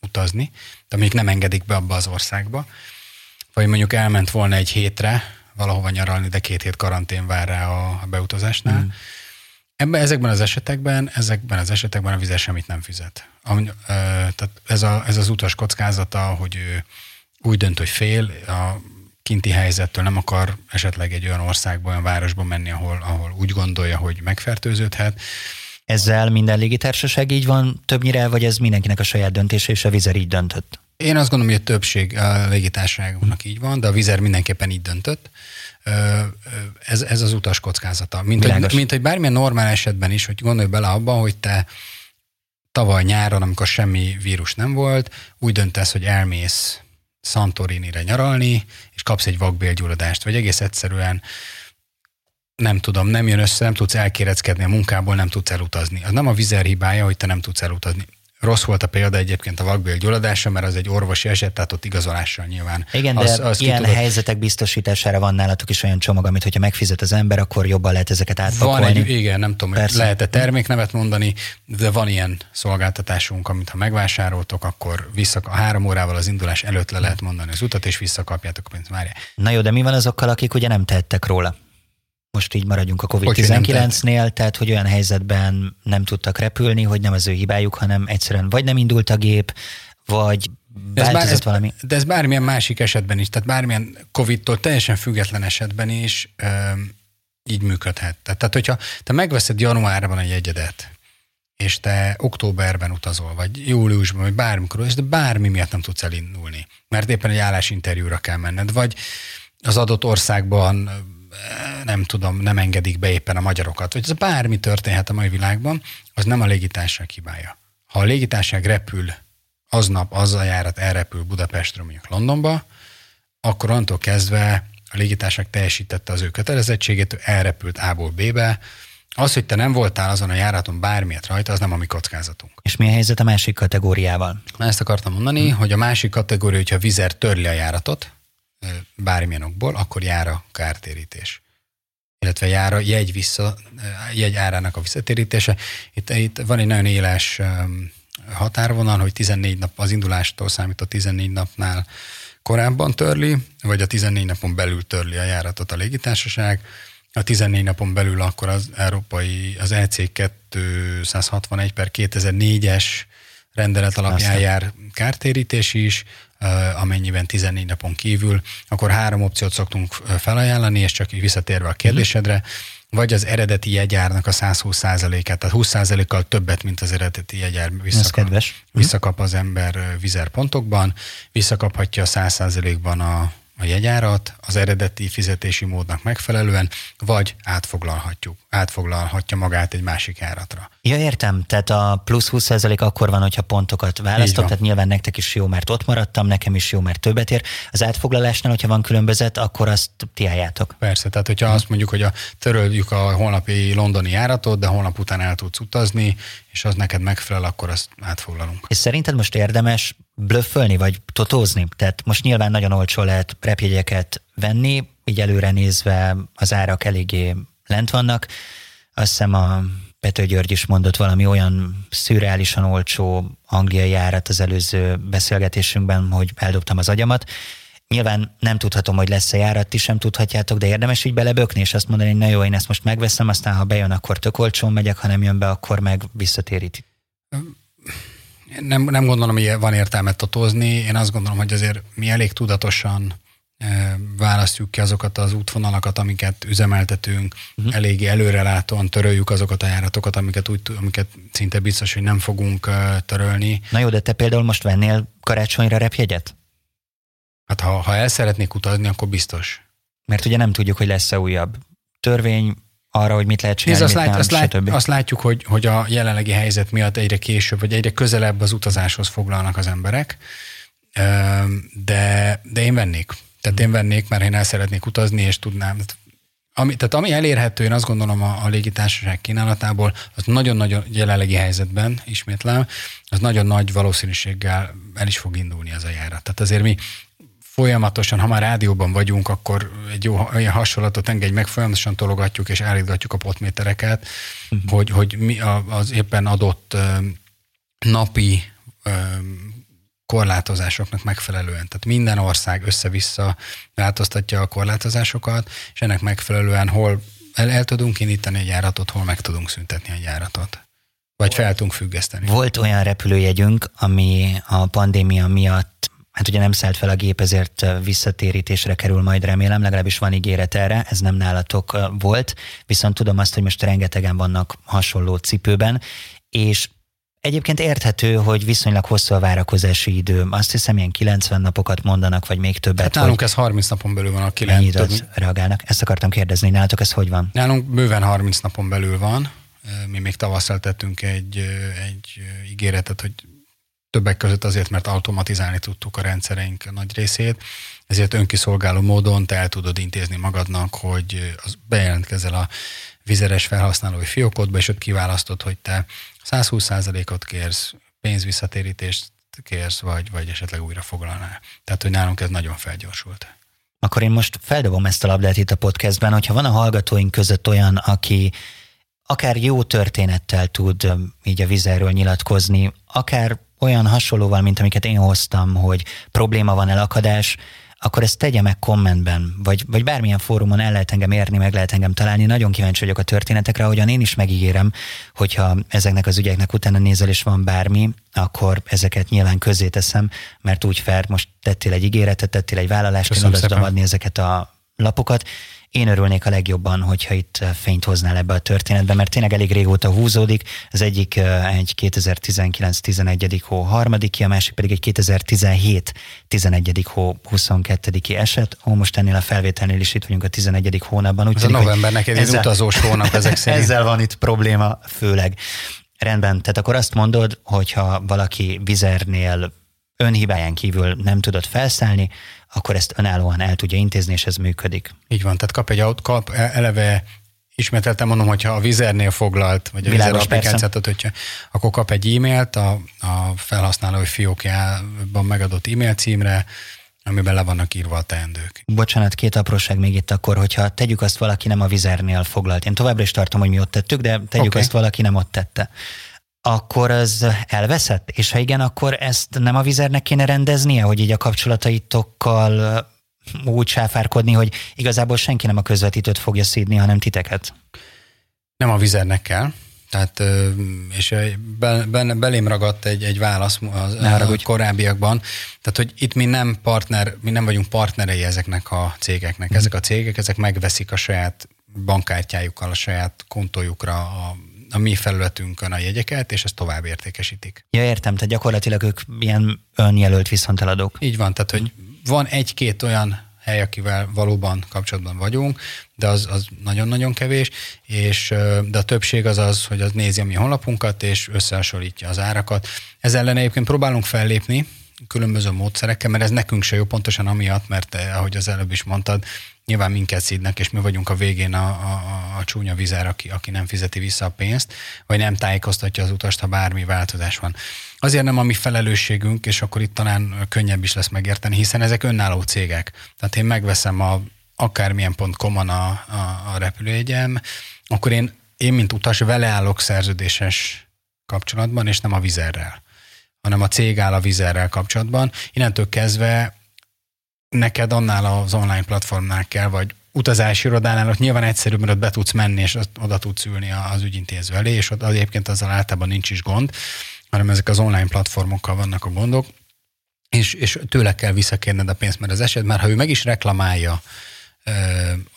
utazni, de még nem engedik be abba az országba, vagy mondjuk elment volna egy hétre, valahova nyaralni, de két hét karantén vár rá a beutazásnál. Mm. Ebben, ezekben az esetekben, ezekben az esetekben a vizes semmit nem fizet. Ami, ö, tehát ez, a, ez az utas kockázata, hogy ő úgy dönt, hogy fél a kinti helyzettől, nem akar esetleg egy olyan országba, olyan városba menni, ahol, ahol úgy gondolja, hogy megfertőződhet. Ezzel minden légitársaság így van többnyire, vagy ez mindenkinek a saját döntése, és a Vizer így döntött? Én azt gondolom, hogy a többség a légitársaságoknak így van, de a Vizer mindenképpen így döntött. Ez, ez az utas kockázata. Mint hogy, mint hogy bármilyen normál esetben is, hogy gondolj bele abba, hogy te tavaly nyáron, amikor semmi vírus nem volt, úgy döntesz, hogy elmész Santorini-re nyaralni, és kapsz egy vakbélgyulladást, vagy egész egyszerűen nem tudom, nem jön össze, nem tudsz elkéreckedni a munkából, nem tudsz elutazni. Az nem a vizer hibája, hogy te nem tudsz elutazni. Rossz volt a példa egyébként a vakbél gyulladása, mert az egy orvosi eset, tehát ott igazolással nyilván. Igen, de az, az ilyen tudod... helyzetek biztosítására van nálatok is olyan csomag, amit hogyha megfizet az ember, akkor jobban lehet ezeket átpakolni. Van egy, igen, nem tudom, hogy lehet-e terméknevet mondani, de van ilyen szolgáltatásunk, amit ha megvásároltok, akkor vissza, a három órával az indulás előtt le lehet mondani az utat, és visszakapjátok a pénzt. Várjál. Na jó, de mi van azokkal, akik ugye nem tettek róla? Most így maradjunk a COVID-19-nél, tehát hogy olyan helyzetben nem tudtak repülni, hogy nem az ő hibájuk, hanem egyszerűen vagy nem indult a gép, vagy ez bár, ez, valami. De ez bármilyen másik esetben is, tehát bármilyen COVID-tól teljesen független esetben is ö, így működhet. Tehát, hogyha te megveszed januárban a jegyedet, és te októberben utazol, vagy júliusban, vagy bármikor, és de bármi miatt nem tudsz elindulni, mert éppen egy állásinterjúra kell menned, vagy az adott országban nem tudom, nem engedik be éppen a magyarokat, vagy ez bármi történhet a mai világban, az nem a légitárság hibája. Ha a légitárság repül, aznap az a járat elrepül Budapestről mondjuk Londonba, akkor onnantól kezdve a légitárság teljesítette az ő kötelezettségét, elrepült A-ból B-be, az, hogy te nem voltál azon a járaton bármiért rajta, az nem a mi kockázatunk. És mi a helyzet a másik kategóriával? Na ezt akartam mondani, hmm. hogy a másik kategória, hogyha a vizer törli a járatot, bármilyen okból, akkor jár a kártérítés illetve jár a jegy, vissza, jegy árának a visszatérítése. Itt, itt van egy nagyon éles határvonal, hogy 14 nap az indulástól számított 14 napnál korábban törli, vagy a 14 napon belül törli a járatot a légitársaság. A 14 napon belül akkor az európai, az EC 261 per 2004-es rendelet alapján Aztán. jár kártérítés is, amennyiben 14 napon kívül, akkor három opciót szoktunk felajánlani, és csak visszatérve a kérdésedre, vagy az eredeti jegyárnak a 120%-át, tehát 20%-kal többet, mint az eredeti jegyár visszakap, visszakap az ember vizerpontokban, visszakaphatja a 100%-ban a a jegyárat az eredeti fizetési módnak megfelelően, vagy átfoglalhatjuk, átfoglalhatja magát egy másik járatra. Ja, értem. Tehát a plusz 20% akkor van, hogyha pontokat választok, tehát nyilván nektek is jó, mert ott maradtam, nekem is jó, mert többet ér. Az átfoglalásnál, hogyha van különbözet, akkor azt ti álljátok. Persze, tehát hogyha azt mondjuk, hogy a, töröljük a holnapi londoni járatot, de holnap után el tudsz utazni, és az neked megfelel, akkor azt átfoglalunk. És szerinted most érdemes blöffölni, vagy totózni? Tehát most nyilván nagyon olcsó lehet repjegyeket venni, így előre nézve az árak eléggé lent vannak. Azt hiszem a Pető György is mondott valami olyan szürreálisan olcsó angliai járat az előző beszélgetésünkben, hogy eldobtam az agyamat. Nyilván nem tudhatom, hogy lesz-e járat, ti sem tudhatjátok, de érdemes így belebökni, és azt mondani, hogy na jó, én ezt most megveszem, aztán ha bejön, akkor tök olcsón megyek, ha nem jön be, akkor meg visszatéríti. Nem, nem gondolom, hogy van értelme totózni. Én azt gondolom, hogy azért mi elég tudatosan választjuk ki azokat az útvonalakat, amiket üzemeltetünk, uh-huh. eléggé előrelátóan töröljük azokat a járatokat, amiket, úgy, amiket szinte biztos, hogy nem fogunk törölni. Na jó, de te például most vennél karácsonyra repjegyet? Hát ha, ha el szeretnék utazni, akkor biztos. Mert ugye nem tudjuk, hogy lesz-e újabb törvény arra, hogy mit lehet csinálni, Nézd, azt, lát, azt, lát, azt látjuk, hogy, hogy a jelenlegi helyzet miatt egyre később, vagy egyre közelebb az utazáshoz foglalnak az emberek, de, de én vennék. Tehát én vennék, mert én el szeretnék utazni, és tudnám. Ami, tehát ami elérhető, én azt gondolom a, a légitársaság kínálatából, az nagyon-nagyon jelenlegi helyzetben, ismétlem, az nagyon nagy valószínűséggel el is fog indulni az a járat. Tehát azért mi folyamatosan, ha már rádióban vagyunk, akkor egy jó olyan hasonlatot engedj meg, folyamatosan tologatjuk és állítgatjuk a potmétereket, uh-huh. hogy, hogy mi az éppen adott napi korlátozásoknak megfelelően. Tehát minden ország össze-vissza változtatja a korlátozásokat, és ennek megfelelően hol el, el tudunk indítani egy járatot, hol meg tudunk szüntetni egy járatot. Vagy fel tudunk függeszteni. Volt olyan repülőjegyünk, ami a pandémia miatt hát ugye nem szállt fel a gép, ezért visszatérítésre kerül majd remélem, legalábbis van ígéret erre, ez nem nálatok volt, viszont tudom azt, hogy most rengetegen vannak hasonló cipőben, és Egyébként érthető, hogy viszonylag hosszú a várakozási idő. Azt hiszem, ilyen 90 napokat mondanak, vagy még többet. Hát nálunk ez 30 napon belül van a 9. Több... reagálnak? Ezt akartam kérdezni, nálatok ez hogy van? Nálunk bőven 30 napon belül van. Mi még tavasszal tettünk egy, egy ígéretet, hogy többek között azért, mert automatizálni tudtuk a rendszereink nagy részét, ezért önkiszolgáló módon te el tudod intézni magadnak, hogy az bejelentkezel a vizeres felhasználói fiókodba, és ott kiválasztod, hogy te 120%-ot kérsz, pénzvisszatérítést kérsz, vagy, vagy esetleg újra foglalnál. Tehát, hogy nálunk ez nagyon felgyorsult. Akkor én most feldobom ezt a labdát itt a podcastben, hogyha van a hallgatóink között olyan, aki akár jó történettel tud így a vizerről nyilatkozni, akár olyan hasonlóval, mint amiket én hoztam, hogy probléma van, elakadás, akkor ezt tegye meg kommentben, vagy, vagy bármilyen fórumon el lehet engem érni, meg lehet engem találni. Nagyon kíváncsi vagyok a történetekre, ahogyan én is megígérem, hogyha ezeknek az ügyeknek utána nézel és van bármi, akkor ezeket nyilván közzé teszem, mert úgy fel, most tettél egy ígéretet, tettél egy vállalást, Köszönöm én oda tudom adni ezeket a lapokat, én örülnék a legjobban, hogyha itt eh, fényt hoznál ebbe a történetbe, mert tényleg elég régóta húzódik. Az egyik eh, egy 2019-11. hó harmadiki, a másik pedig egy 2017 11. hó 22. eset. Ó, most ennél a felvételnél is itt vagyunk a 11. hónapban. Úgy Ez a novembernek egy utazós hónap ezek szerint. Ezzel van itt probléma főleg. Rendben, tehát akkor azt mondod, hogyha valaki vizernél önhibáján kívül nem tudott felszállni, akkor ezt önállóan el tudja intézni, és ez működik. Így van, tehát kap egy aut, kap e, eleve ismételtem mondom, hogyha a vizernél foglalt, vagy a Világos, vizer applikációt, hogyha, akkor kap egy e-mailt a, a felhasználói fiókjában megadott e-mail címre, amiben le vannak írva a teendők. Bocsánat, két apróság még itt akkor, hogyha tegyük azt valaki nem a vizernél foglalt. Én továbbra is tartom, hogy mi ott tettük, de tegyük okay. azt valaki nem ott tette akkor az elveszett? És ha igen, akkor ezt nem a vizernek kéne rendeznie, hogy így a kapcsolataitokkal úgy sáfárkodni, hogy igazából senki nem a közvetítőt fogja szídni, hanem titeket? Nem a vizernek kell. Tehát, és belém ragadt egy, egy válasz az, a korábbiakban. Tehát, hogy itt mi nem partner, mi nem vagyunk partnerei ezeknek a cégeknek. Mm. Ezek a cégek, ezek megveszik a saját bankkártyájukkal, a saját kontójukra a a mi felületünkön a jegyeket, és ezt tovább értékesítik. Ja, értem, tehát gyakorlatilag ők ilyen önjelölt viszonteladók. Így van, tehát hogy van egy-két olyan hely, akivel valóban kapcsolatban vagyunk, de az, az nagyon-nagyon kevés, és de a többség az az, hogy az nézi a mi honlapunkat, és összehasonlítja az árakat. Ez ellen egyébként próbálunk fellépni, különböző módszerekkel, mert ez nekünk se jó, pontosan amiatt, mert eh, ahogy az előbb is mondtad, nyilván minket szídnek, és mi vagyunk a végén a, a, a csúnya vizár, aki, aki nem fizeti vissza a pénzt, vagy nem tájékoztatja az utast, ha bármi változás van. Azért nem a mi felelősségünk, és akkor itt talán könnyebb is lesz megérteni, hiszen ezek önálló cégek. Tehát én megveszem a akármilyen pont komon a, a, a repülőjegyem, akkor én, én, mint utas, vele állok szerződéses kapcsolatban, és nem a vizerrel hanem a cég áll a vizerrel kapcsolatban. Innentől kezdve neked annál az online platformnál kell, vagy utazási irodánál ott nyilván egyszerűbb, mert ott be tudsz menni, és oda tudsz ülni az ügyintéző elé, és ott egyébként azzal általában nincs is gond, hanem ezek az online platformokkal vannak a gondok, és, és tőle kell visszakérned a pénzt, mert az eset, már ha ő meg is reklamálja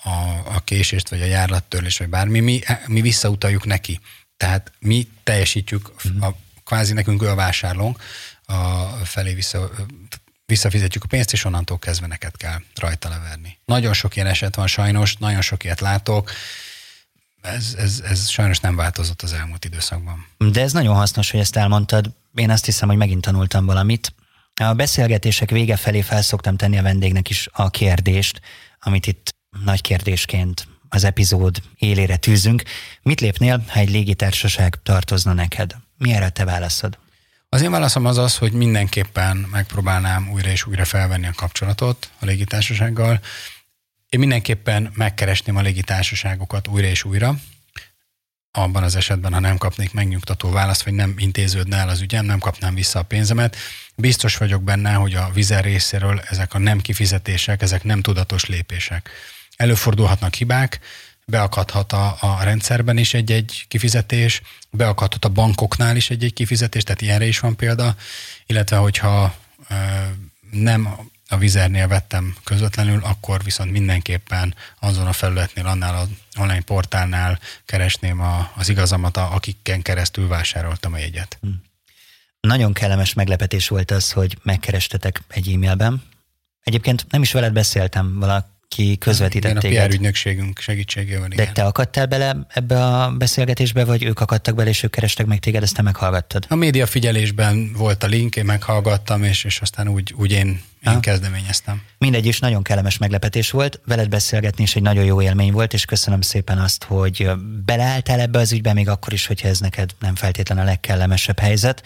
a, a késést, vagy a járlattörlés, vagy bármi, mi, mi visszautaljuk neki. Tehát mi teljesítjük a, kvázi nekünk ő a vásárlónk, a felé vissza, visszafizetjük a pénzt, és onnantól kezdve neked kell rajta leverni. Nagyon sok ilyen eset van sajnos, nagyon sok ilyet látok, ez, ez, ez sajnos nem változott az elmúlt időszakban. De ez nagyon hasznos, hogy ezt elmondtad. Én azt hiszem, hogy megint tanultam valamit. A beszélgetések vége felé felszoktam tenni a vendégnek is a kérdést, amit itt nagy kérdésként az epizód élére tűzünk. Mit lépnél, ha egy légitársaság tartozna neked? Mi erre te válaszod? Az én válaszom az az, hogy mindenképpen megpróbálnám újra és újra felvenni a kapcsolatot a légitársasággal. Én mindenképpen megkeresném a légitársaságokat újra és újra, abban az esetben, ha nem kapnék megnyugtató választ, vagy nem intéződne el az ügyem, nem kapnám vissza a pénzemet. Biztos vagyok benne, hogy a vizer részéről ezek a nem kifizetések, ezek nem tudatos lépések. Előfordulhatnak hibák, beakadhat a, a rendszerben is egy-egy kifizetés, beakadhat a bankoknál is egy-egy kifizetés, tehát ilyenre is van példa, illetve hogyha nem a vizernél vettem közvetlenül, akkor viszont mindenképpen azon a felületnél, annál az online portálnál keresném a, az igazamat, akikken keresztül vásároltam a jegyet. Hm. Nagyon kellemes meglepetés volt az, hogy megkerestetek egy e-mailben. Egyébként nem is veled beszéltem, valaki ki közvetített igen, téged. a PR ügynökségünk segítségével. De igen. te akadtál bele ebbe a beszélgetésbe, vagy ők akadtak bele, és ők kerestek meg téged, ezt te meghallgattad? A média figyelésben volt a link, én meghallgattam, és, és aztán úgy, úgy én, én kezdeményeztem. Mindegy is nagyon kellemes meglepetés volt. Veled beszélgetni is egy nagyon jó élmény volt, és köszönöm szépen azt, hogy beleálltál ebbe az ügybe, még akkor is, hogyha ez neked nem feltétlen a legkellemesebb helyzet.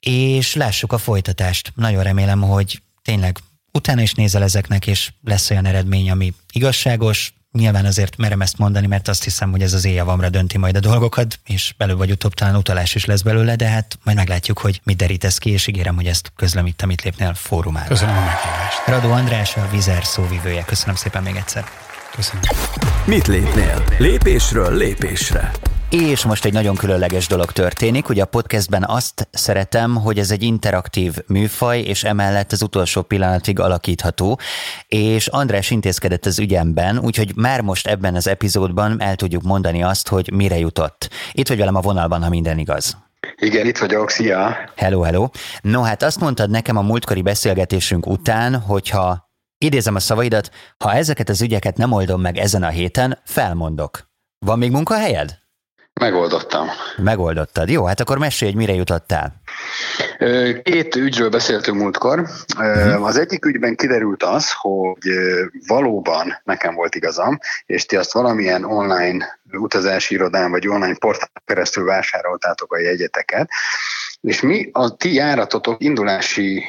És lássuk a folytatást. Nagyon remélem, hogy tényleg utána is nézel ezeknek, és lesz olyan eredmény, ami igazságos, Nyilván azért merem ezt mondani, mert azt hiszem, hogy ez az éjjavamra dönti majd a dolgokat, és belül vagy utóbb talán utalás is lesz belőle, de hát majd meglátjuk, hogy mit derítesz ki, és ígérem, hogy ezt közlem itt, amit lépnél fórumára. Köszönöm a meghívást. Radó András, a Vizer szóvivője. Köszönöm szépen még egyszer. Köszönöm. Mit lépnél? Lépésről lépésre. És most egy nagyon különleges dolog történik. Ugye a podcastben azt szeretem, hogy ez egy interaktív műfaj, és emellett az utolsó pillanatig alakítható. És András intézkedett az ügyemben, úgyhogy már most ebben az epizódban el tudjuk mondani azt, hogy mire jutott. Itt vagy velem a vonalban, ha minden igaz. Igen, itt vagyok, szia! Hello, hello! No, hát azt mondtad nekem a múltkori beszélgetésünk után, hogyha idézem a szavaidat, ha ezeket az ügyeket nem oldom meg ezen a héten, felmondok. Van még munkahelyed? Megoldottam. Megoldottad. Jó, hát akkor mesélj, hogy mire jutottál. Két ügyről beszéltünk múltkor. Uh-huh. Az egyik ügyben kiderült az, hogy valóban nekem volt igazam, és ti azt valamilyen online utazási irodán vagy online portál keresztül vásároltátok a jegyeteket, és mi a ti járatotok indulási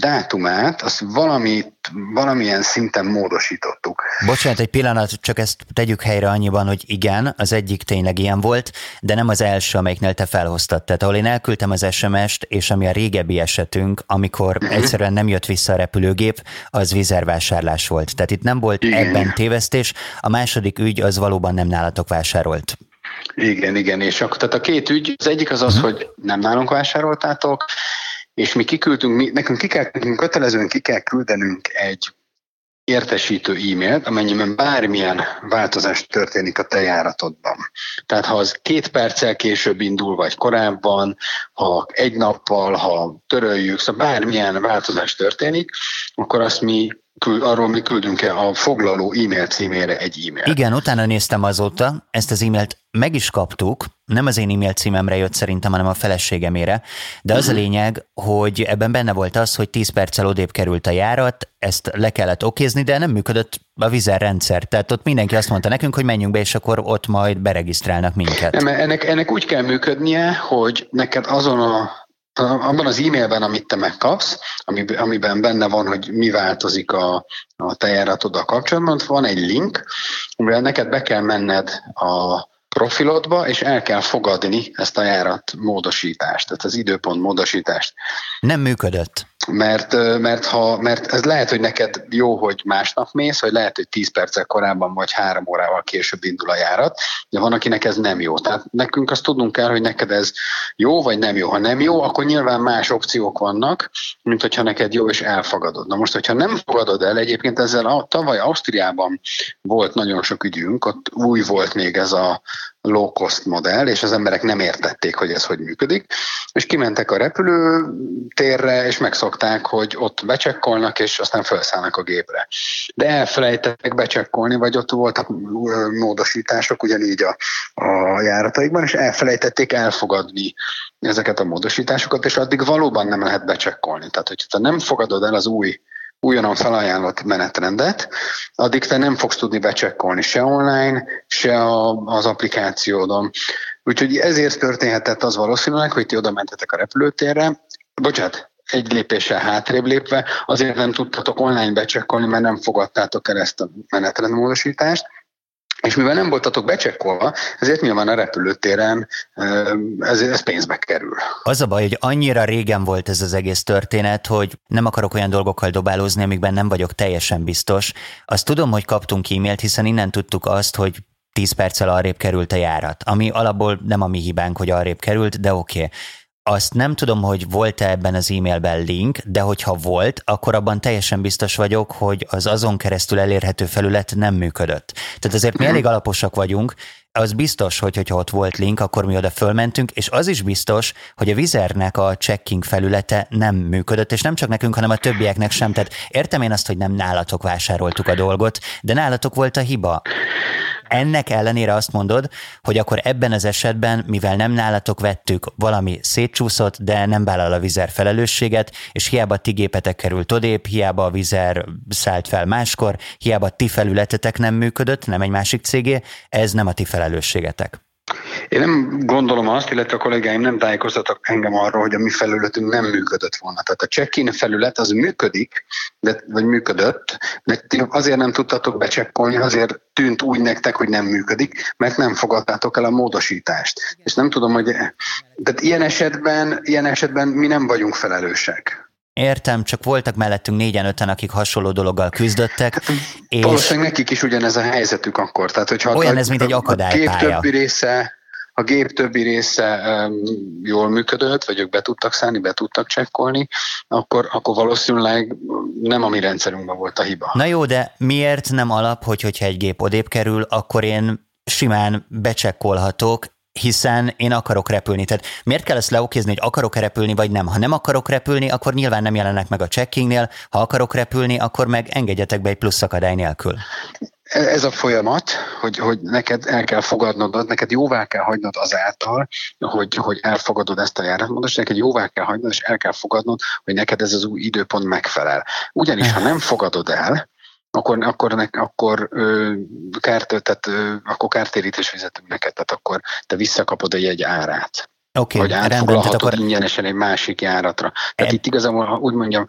dátumát, azt valamit, valamilyen szinten módosítottuk. Bocsánat, egy pillanat, csak ezt tegyük helyre annyiban, hogy igen, az egyik tényleg ilyen volt, de nem az első, amelyiknél te felhoztad. Tehát ahol én elküldtem az SMS-t, és ami a régebbi esetünk, amikor uh-huh. egyszerűen nem jött vissza a repülőgép, az vizervásárlás volt. Tehát itt nem volt igen. ebben tévesztés. A második ügy az valóban nem nálatok vásárolt. Igen, igen, és akkor tehát a két ügy, az egyik az az, uh-huh. hogy nem nálunk vásároltátok, és mi kiküldtünk, mi, nekünk, ki kell, nekünk kötelezően ki kell küldenünk egy értesítő e-mailt, amennyiben bármilyen változás történik a te járatodban. Tehát ha az két perccel később indul, vagy korábban, ha egy nappal, ha töröljük, szóval bármilyen változás történik, akkor azt mi arról mi küldünk -e a foglaló e-mail címére egy e-mail. Igen, utána néztem azóta, ezt az e-mailt meg is kaptuk, nem az én e-mail címemre jött szerintem, hanem a feleségemére, de az uh-huh. a mhm. lényeg, hogy ebben benne volt az, hogy 10 perccel odébb került a járat, ezt le kellett okézni, de nem működött a vizerrendszer. Tehát ott mindenki azt mondta nekünk, hogy menjünk be, és akkor ott majd beregisztrálnak minket. Ennek, ennek úgy kell működnie, hogy neked azon a abban az e-mailben, amit te megkapsz, amiben benne van, hogy mi változik a, a te járatoddal kapcsolatban, van egy link, amivel neked be kell menned a profilodba, és el kell fogadni ezt a járat módosítást, tehát az időpont módosítást. Nem működött. Mert, mert, ha, mert ez lehet, hogy neked jó, hogy másnap mész, vagy lehet, hogy 10 perccel korábban vagy három órával később indul a járat, de van, akinek ez nem jó. Tehát nekünk azt tudnunk kell, hogy neked ez jó, vagy nem jó. Ha nem jó, akkor nyilván más opciók vannak, mint hogyha neked jó, és elfogadod. Na most, hogyha nem fogadod el, egyébként ezzel a, tavaly Ausztriában volt nagyon sok ügyünk, ott új volt még ez a low cost modell, és az emberek nem értették, hogy ez hogy működik, és kimentek a repülőtérre, és megszokták, hogy ott becsekkolnak, és aztán felszállnak a gépre. De elfelejtettek becsekkolni, vagy ott voltak módosítások ugyanígy a, a járataikban, és elfelejtették elfogadni ezeket a módosításokat, és addig valóban nem lehet becsekkolni. Tehát, hogyha nem fogadod el az új újonnan felajánlott menetrendet, addig te nem fogsz tudni becsekkolni se online, se a, az applikációdon. Úgyhogy ezért történhetett az valószínűleg, hogy ti oda mentetek a repülőtérre, bocsánat, egy lépéssel hátrébb lépve, azért nem tudtatok online becsekkolni, mert nem fogadtátok el ezt a menetrendmódosítást, és mivel nem voltatok becsekkolva, ezért nyilván a repülőtéren ez, ez pénzbe kerül. Az a baj, hogy annyira régen volt ez az egész történet, hogy nem akarok olyan dolgokkal dobálózni, amikben nem vagyok teljesen biztos. Azt tudom, hogy kaptunk e-mailt, hiszen innen tudtuk azt, hogy 10 perccel arrébb került a járat, ami alapból nem a mi hibánk, hogy arrébb került, de oké. Okay. Azt nem tudom, hogy volt-e ebben az e-mailben link, de hogyha volt, akkor abban teljesen biztos vagyok, hogy az azon keresztül elérhető felület nem működött. Tehát azért mi elég alaposak vagyunk, az biztos, hogy hogyha ott volt link, akkor mi oda fölmentünk, és az is biztos, hogy a Vizernek a checking felülete nem működött, és nem csak nekünk, hanem a többieknek sem. Tehát értem én azt, hogy nem nálatok vásároltuk a dolgot, de nálatok volt a hiba. Ennek ellenére azt mondod, hogy akkor ebben az esetben, mivel nem nálatok vettük, valami szétcsúszott, de nem vállal a vizer felelősséget, és hiába ti gépetek került odébb, hiába a vizer szállt fel máskor, hiába ti felületetek nem működött, nem egy másik cégé, ez nem a ti felelősségetek. Én nem gondolom azt, illetve a kollégáim nem tájékoztattak engem arról, hogy a mi felületünk nem működött volna. Tehát a check-in felület az működik, de, vagy működött, de azért nem tudtatok becsekkolni, azért tűnt úgy nektek, hogy nem működik, mert nem fogadtátok el a módosítást. És nem tudom, hogy... Tehát ilyen esetben, ilyen esetben mi nem vagyunk felelősek. Értem, csak voltak mellettünk négyen-öten, akik hasonló dologgal küzdöttek. Hát, és Valószínűleg nekik is ugyanez a helyzetük akkor. Tehát, hogyha olyan a, ez, mint egy akadálypálya. A gép többi része a gép többi része um, jól működött, vagy ők be tudtak szállni, be tudtak csekkolni, akkor, akkor valószínűleg nem a mi rendszerünkben volt a hiba. Na jó, de miért nem alap, hogy hogyha egy gép odébb kerül, akkor én simán becsekkolhatok, hiszen én akarok repülni. Tehát miért kell ezt leokézni, hogy akarok repülni, vagy nem? Ha nem akarok repülni, akkor nyilván nem jelennek meg a checkingnél, ha akarok repülni, akkor meg engedjetek be egy plusz akadály nélkül. Ez a folyamat, hogy, hogy neked el kell fogadnod, neked jóvá kell hagynod azáltal, hogy, hogy elfogadod ezt a járatmódot, neked jóvá kell hagynod, és el kell fogadnod, hogy neked ez az új időpont megfelel. Ugyanis, ha nem fogadod el, akkor, akkor, ne, akkor ö, kárt, tehát, ö, akkor kártérítés fizetünk neked, tehát akkor te visszakapod egy egy árát. Okay, hogy átfoglalhatod akkor... ingyenesen egy másik járatra. Tehát e... itt igazából, úgy mondjam,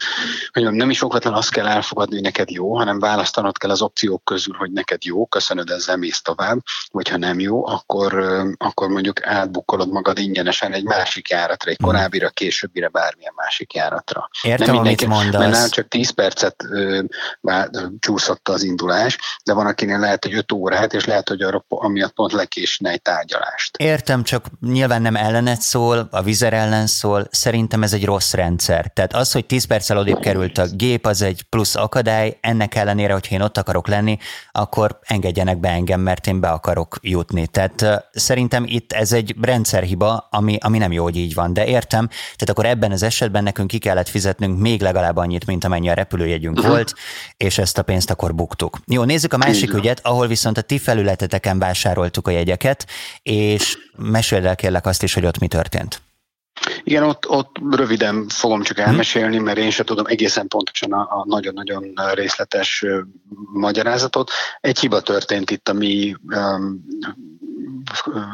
hogy nem is okvetlen azt kell elfogadni, hogy neked jó, hanem választanod kell az opciók közül, hogy neked jó, köszönöd, ezzel mész tovább, vagy ha nem jó, akkor, akkor mondjuk átbukkolod magad ingyenesen egy másik járatra, egy hmm. korábbira, későbbire, bármilyen másik járatra. Értem, nem amit mondasz. Mert csak 10 percet ö, bár, csúszott az indulás, de van, akinél lehet, hogy 5 órát, és lehet, hogy arra, amiatt pont lekésne egy tárgyalást. Értem, csak nyilván nem ellene ellenet szól, a vizer ellen szól, szerintem ez egy rossz rendszer. Tehát az, hogy 10 perccel odébb került a gép, az egy plusz akadály, ennek ellenére, hogyha én ott akarok lenni, akkor engedjenek be engem, mert én be akarok jutni. Tehát szerintem itt ez egy rendszerhiba, ami, ami nem jó, hogy így van, de értem. Tehát akkor ebben az esetben nekünk ki kellett fizetnünk még legalább annyit, mint amennyi a repülőjegyünk volt, és ezt a pénzt akkor buktuk. Jó, nézzük a másik ügyet, ahol viszont a ti felületeteken vásároltuk a jegyeket, és meséld el kérlek azt is, hogy ott mi történt. Igen, ott, ott röviden fogom csak elmesélni, mert én sem tudom egészen pontosan a, a nagyon-nagyon részletes magyarázatot. Egy hiba történt itt a mi um,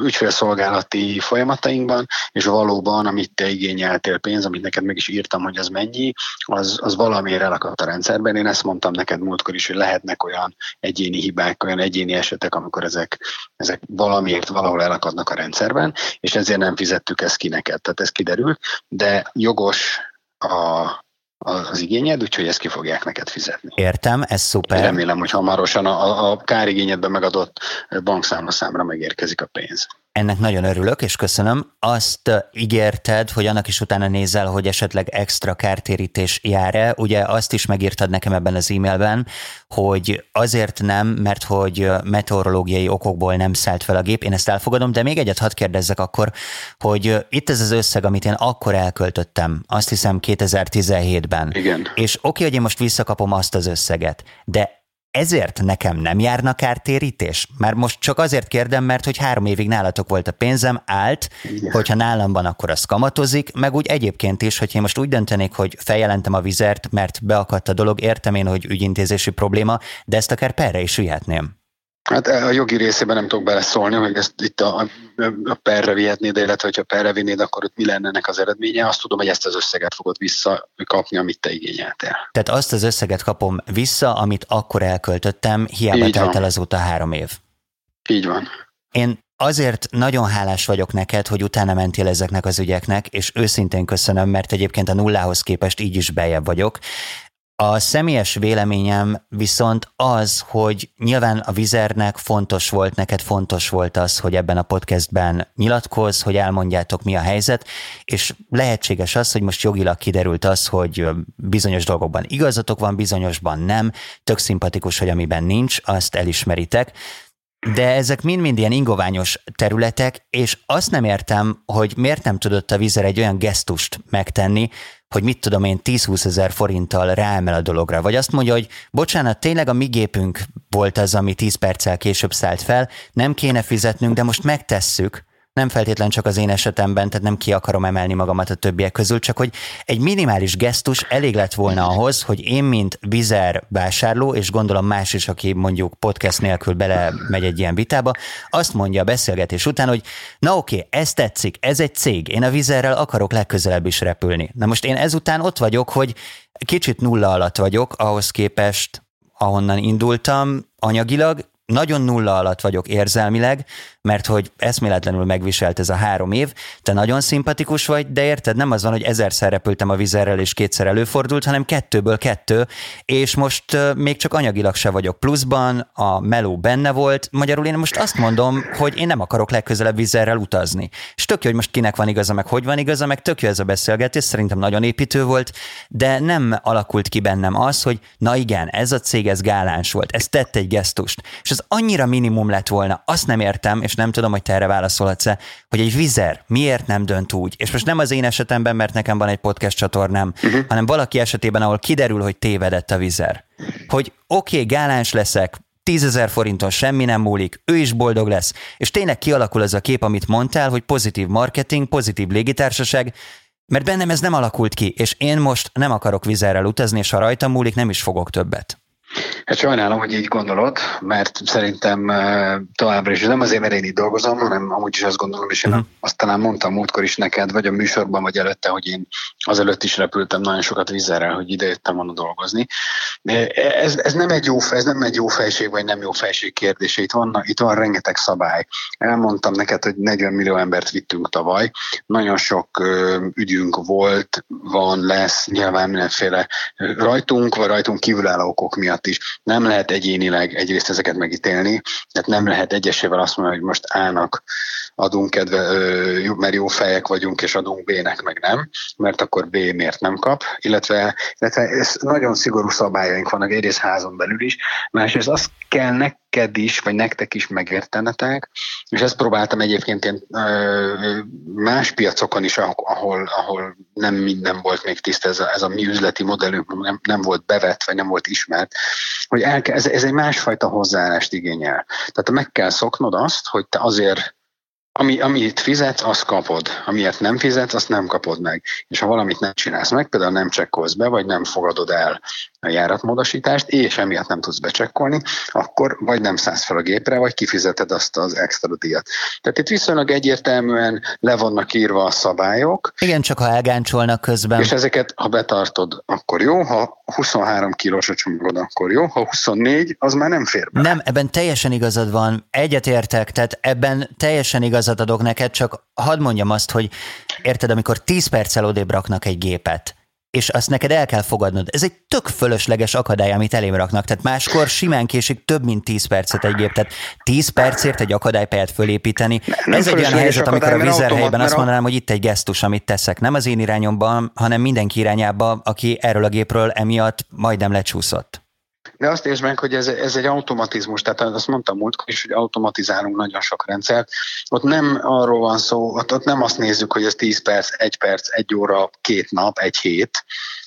ügyfélszolgálati folyamatainkban, és valóban, amit te igényeltél pénz, amit neked meg is írtam, hogy az mennyi, az, az valamiért elakadt a rendszerben. Én ezt mondtam neked múltkor is, hogy lehetnek olyan egyéni hibák, olyan egyéni esetek, amikor ezek, ezek valamiért valahol elakadnak a rendszerben, és ezért nem fizettük ezt ki neked. Tehát ez kiderült, de jogos a, az igényed, úgyhogy ezt ki fogják neked fizetni. Értem, ez szuper. Remélem, hogy hamarosan a, a kárigényedben megadott bankszámlaszámra megérkezik a pénz. Ennek nagyon örülök, és köszönöm. Azt ígérted, hogy annak is utána nézel, hogy esetleg extra kártérítés jár-e. Ugye azt is megírtad nekem ebben az e-mailben, hogy azért nem, mert hogy meteorológiai okokból nem szállt fel a gép. Én ezt elfogadom, de még egyet hadd kérdezzek akkor, hogy itt ez az összeg, amit én akkor elköltöttem, azt hiszem 2017-ben. Igen. És oké, hogy én most visszakapom azt az összeget, de ezért nekem nem járna kártérítés? Már most csak azért kérdem, mert hogy három évig nálatok volt a pénzem, állt, Igen. hogyha nálam van, akkor az kamatozik, meg úgy egyébként is, hogy én most úgy döntenék, hogy feljelentem a vizert, mert beakadt a dolog, értem én, hogy ügyintézési probléma, de ezt akár perre is vihetném. Hát a jogi részében nem tudok beleszólni, hogy ezt itt a, a perre vihetnéd, illetve hogyha perre vinnéd, akkor ott mi lenne ennek az eredménye. Azt tudom, hogy ezt az összeget fogod visszakapni, amit te igényeltél. Tehát azt az összeget kapom vissza, amit akkor elköltöttem, hiába telt el azóta három év. Így van. Én azért nagyon hálás vagyok neked, hogy utána mentél ezeknek az ügyeknek, és őszintén köszönöm, mert egyébként a nullához képest így is bejebb vagyok. A személyes véleményem viszont az, hogy nyilván a vizernek fontos volt, neked fontos volt az, hogy ebben a podcastben nyilatkoz, hogy elmondjátok mi a helyzet, és lehetséges az, hogy most jogilag kiderült az, hogy bizonyos dolgokban igazatok van, bizonyosban nem, tök szimpatikus, hogy amiben nincs, azt elismeritek, de ezek mind-mind ilyen ingoványos területek, és azt nem értem, hogy miért nem tudott a vizer egy olyan gesztust megtenni, hogy mit tudom én 10-20 ezer forinttal ráemel a dologra. Vagy azt mondja, hogy bocsánat, tényleg a mi gépünk volt az, ami 10 perccel később szállt fel, nem kéne fizetnünk, de most megtesszük, nem feltétlen csak az én esetemben, tehát nem ki akarom emelni magamat a többiek közül, csak hogy egy minimális gesztus elég lett volna ahhoz, hogy én, mint vizer vásárló, és gondolom más is, aki mondjuk podcast nélkül bele megy egy ilyen vitába, azt mondja a beszélgetés után, hogy na oké, ez tetszik, ez egy cég, én a vizerrel akarok legközelebb is repülni. Na most én ezután ott vagyok, hogy kicsit nulla alatt vagyok ahhoz képest, ahonnan indultam anyagilag, nagyon nulla alatt vagyok érzelmileg, mert hogy eszméletlenül megviselt ez a három év, te nagyon szimpatikus vagy, de érted, nem az van, hogy ezerszer repültem a vizerrel és kétszer előfordult, hanem kettőből kettő, és most még csak anyagilag se vagyok pluszban, a meló benne volt, magyarul én most azt mondom, hogy én nem akarok legközelebb vizerrel utazni. És tök jó, hogy most kinek van igaza, meg hogy van igaza, meg tök jó ez a beszélgetés, szerintem nagyon építő volt, de nem alakult ki bennem az, hogy na igen, ez a cég, ez gáláns volt, ez tett egy gesztust, és az annyira minimum lett volna, azt nem értem, és nem tudom, hogy te erre válaszolhatsz-e, hogy egy vizer miért nem dönt úgy. És most nem az én esetemben, mert nekem van egy podcast csatornám, uh-huh. hanem valaki esetében, ahol kiderül, hogy tévedett a vizer. Hogy oké, okay, gáláns leszek, tízezer forinton semmi nem múlik, ő is boldog lesz, és tényleg kialakul ez a kép, amit mondtál, hogy pozitív marketing, pozitív légitársaság, mert bennem ez nem alakult ki, és én most nem akarok vizerrel utazni, és ha rajtam múlik, nem is fogok többet. Hát sajnálom, hogy így gondolod, mert szerintem továbbra is nem azért, mert én itt dolgozom, hanem amúgy is azt gondolom, és én uh-huh. azt talán mondtam múltkor is neked, vagy a műsorban, vagy előtte, hogy én azelőtt is repültem nagyon sokat vízerrel, hogy ide jöttem volna dolgozni. Ez, ez, nem egy jó, ez nem egy jó fejség, vagy nem jó fejség kérdése. Itt van, itt van rengeteg szabály. Elmondtam neked, hogy 40 millió embert vittünk tavaly. Nagyon sok ügyünk volt, van, lesz, nyilván mindenféle rajtunk, vagy rajtunk kívülálló okok miatt is nem lehet egyénileg egyrészt ezeket megítélni, tehát nem lehet egyesével azt mondani, hogy most A-nak adunk kedve, mert jó fejek vagyunk, és adunk B-nek meg nem, mert akkor B miért nem kap, illetve, illetve ez nagyon szigorú szabályaink vannak egyrészt házon belül is, másrészt azt kell neked is, vagy nektek is megértenetek, és ezt próbáltam egyébként én más piacokon is, ahol, ahol nem minden volt még tiszta, ez a, ez a mi üzleti modellünk nem, nem volt bevett, vagy nem volt ismert, hogy el, ez, ez egy másfajta hozzáállást igényel. Tehát meg kell szoknod azt, hogy te azért ami, amit fizetsz, azt kapod. Amiért nem fizetsz, azt nem kapod meg. És ha valamit nem csinálsz meg, például nem csekkolsz be, vagy nem fogadod el a járatmódosítást, és emiatt nem tudsz becsekkolni, akkor vagy nem szállsz fel a gépre, vagy kifizeted azt az extra díjat. Tehát itt viszonylag egyértelműen le vannak írva a szabályok. Igen, csak ha elgáncsolnak közben. És ezeket, ha betartod, akkor jó, ha 23 kilós a csomagod, akkor jó, ha 24, az már nem fér be. Nem, ebben teljesen igazad van, egyetértek, tehát ebben teljesen igazad adok neked, csak hadd mondjam azt, hogy érted, amikor 10 perccel odébb raknak egy gépet, és azt neked el kell fogadnod. Ez egy tök fölösleges akadály, amit elém raknak. Tehát máskor simán késik több mint 10 percet egy gép. Tehát 10 percért egy akadálypályát fölépíteni. Nem Ez egy olyan helyzet, amikor a vizerhelyben azt mondanám, hogy itt egy gesztus, amit teszek. Nem az én irányomban, hanem mindenki irányába, aki erről a gépről emiatt majdnem lecsúszott. De azt értsd meg, hogy ez, ez egy automatizmus, tehát azt mondtam múltkor is, hogy automatizálunk nagyon sok rendszert. Ott nem arról van szó, ott, ott nem azt nézzük, hogy ez 10 perc, 1 perc, 1 óra, két nap, egy hét,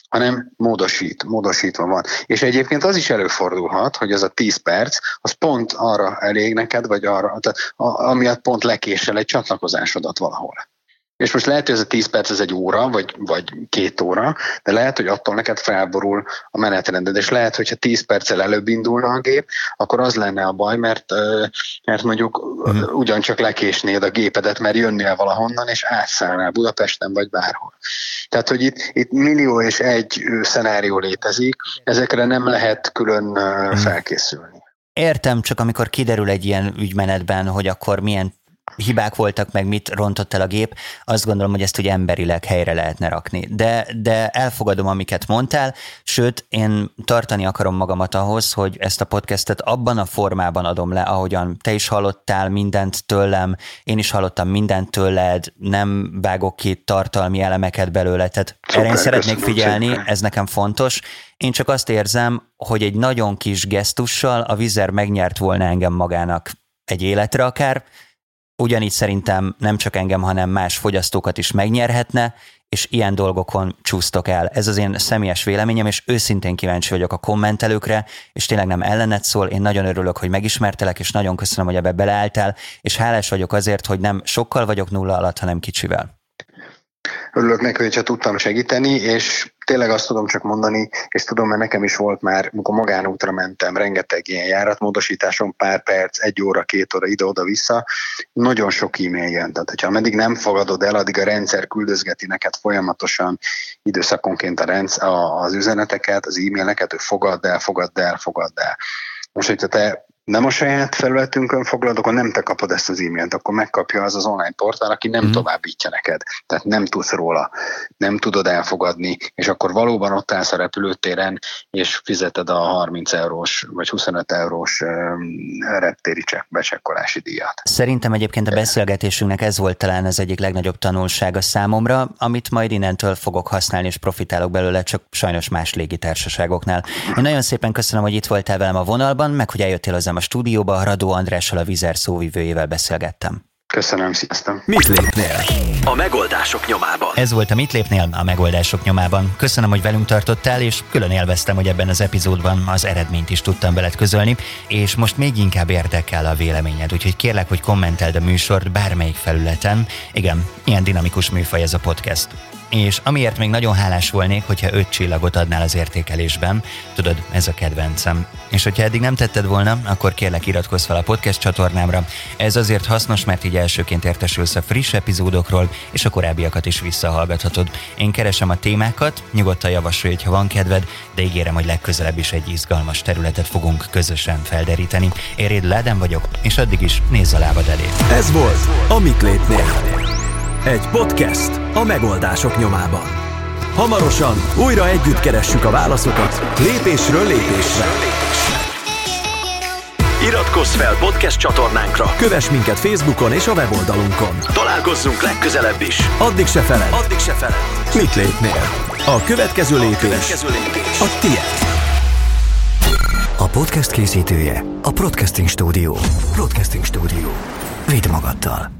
hanem módosít, módosítva van. És egyébként az is előfordulhat, hogy ez a 10 perc, az pont arra elég neked, vagy arra, tehát amiatt pont lekésel egy csatlakozásodat valahol. És most lehet, hogy ez a 10 perc ez egy óra, vagy, vagy két óra, de lehet, hogy attól neked felborul a menetrended, és lehet, hogyha 10 perccel előbb indulna a gép, akkor az lenne a baj, mert, mert mondjuk uh-huh. ugyancsak lekésnéd a gépedet, mert jönnél valahonnan, és átszállnál Budapesten, vagy bárhol. Tehát, hogy itt, itt millió és egy szenárió létezik, ezekre nem lehet külön uh-huh. felkészülni. Értem, csak amikor kiderül egy ilyen ügymenetben, hogy akkor milyen hibák voltak, meg mit rontott el a gép, azt gondolom, hogy ezt ugye emberileg helyre lehetne rakni. De, de elfogadom, amiket mondtál, sőt, én tartani akarom magamat ahhoz, hogy ezt a podcastet abban a formában adom le, ahogyan te is hallottál mindent tőlem, én is hallottam mindent tőled, nem vágok ki tartalmi elemeket belőle, tehát Szuper, erre én szeretnék figyelni, szépen. ez nekem fontos. Én csak azt érzem, hogy egy nagyon kis gesztussal a vizer megnyert volna engem magának egy életre akár, ugyanígy szerintem nem csak engem, hanem más fogyasztókat is megnyerhetne, és ilyen dolgokon csúsztok el. Ez az én személyes véleményem, és őszintén kíváncsi vagyok a kommentelőkre, és tényleg nem ellenet szól. Én nagyon örülök, hogy megismertelek, és nagyon köszönöm, hogy ebbe beleálltál, és hálás vagyok azért, hogy nem sokkal vagyok nulla alatt, hanem kicsivel. Örülök neki, hogyha tudtam segíteni, és tényleg azt tudom csak mondani, és tudom, mert nekem is volt már, amikor magánútra mentem, rengeteg ilyen járatmódosításon, pár perc, egy óra, két óra, ide-oda-vissza, nagyon sok e-mail jön. Tehát, hogyha ameddig nem fogadod el, addig a rendszer küldözgeti neked folyamatosan időszakonként a rendszer, az üzeneteket, az e-maileket, hogy fogadd el, fogadd el, fogadd el. Most, hogyha te nem a saját felületünkön foglalod, akkor nem te kapod ezt az e-mailt, akkor megkapja az az online portál, aki nem mm. továbbítja neked. Tehát nem tudsz róla, nem tudod elfogadni, és akkor valóban ott állsz a repülőtéren, és fizeted a 30 eurós vagy 25 eurós reptéri becsekkolási díjat. Szerintem egyébként a beszélgetésünknek ez volt talán az egyik legnagyobb tanulsága számomra, amit majd innentől fogok használni, és profitálok belőle, csak sajnos más légitársaságoknál. Én nagyon szépen köszönöm, hogy itt voltál velem a vonalban, meg hogy eljöttél hozzám a stúdióba, Radó Andrással a Vizer szóvivőjével beszélgettem. Köszönöm, sziasztok! Mit lépnél? A megoldások nyomában. Ez volt a Mit lépnél a megoldások nyomában. Köszönöm, hogy velünk tartottál, és külön élveztem, hogy ebben az epizódban az eredményt is tudtam veled közölni, és most még inkább érdekel a véleményed, úgyhogy kérlek, hogy kommenteld a műsort bármelyik felületen. Igen, ilyen dinamikus műfaj ez a podcast és amiért még nagyon hálás volnék, hogyha öt csillagot adnál az értékelésben, tudod, ez a kedvencem. És hogyha eddig nem tetted volna, akkor kérlek iratkozz fel a podcast csatornámra. Ez azért hasznos, mert így elsőként értesülsz a friss epizódokról, és a korábbiakat is visszahallgathatod. Én keresem a témákat, nyugodtan javasolj, ha van kedved, de ígérem, hogy legközelebb is egy izgalmas területet fogunk közösen felderíteni. Én Réd Ládem vagyok, és addig is nézz a lábad elé. Ez volt a Mit lépnél. Egy podcast a megoldások nyomában. Hamarosan újra együtt keressük a válaszokat lépésről lépésre. Iratkozz fel podcast csatornánkra. Kövess minket Facebookon és a weboldalunkon. Találkozzunk legközelebb is. Addig se feled. Addig se feled. Mit lépnél? A következő lépés, a, következő lépés. a tiéd. A podcast készítője a Podcasting Studio. Podcasting Studio. Vidd magaddal.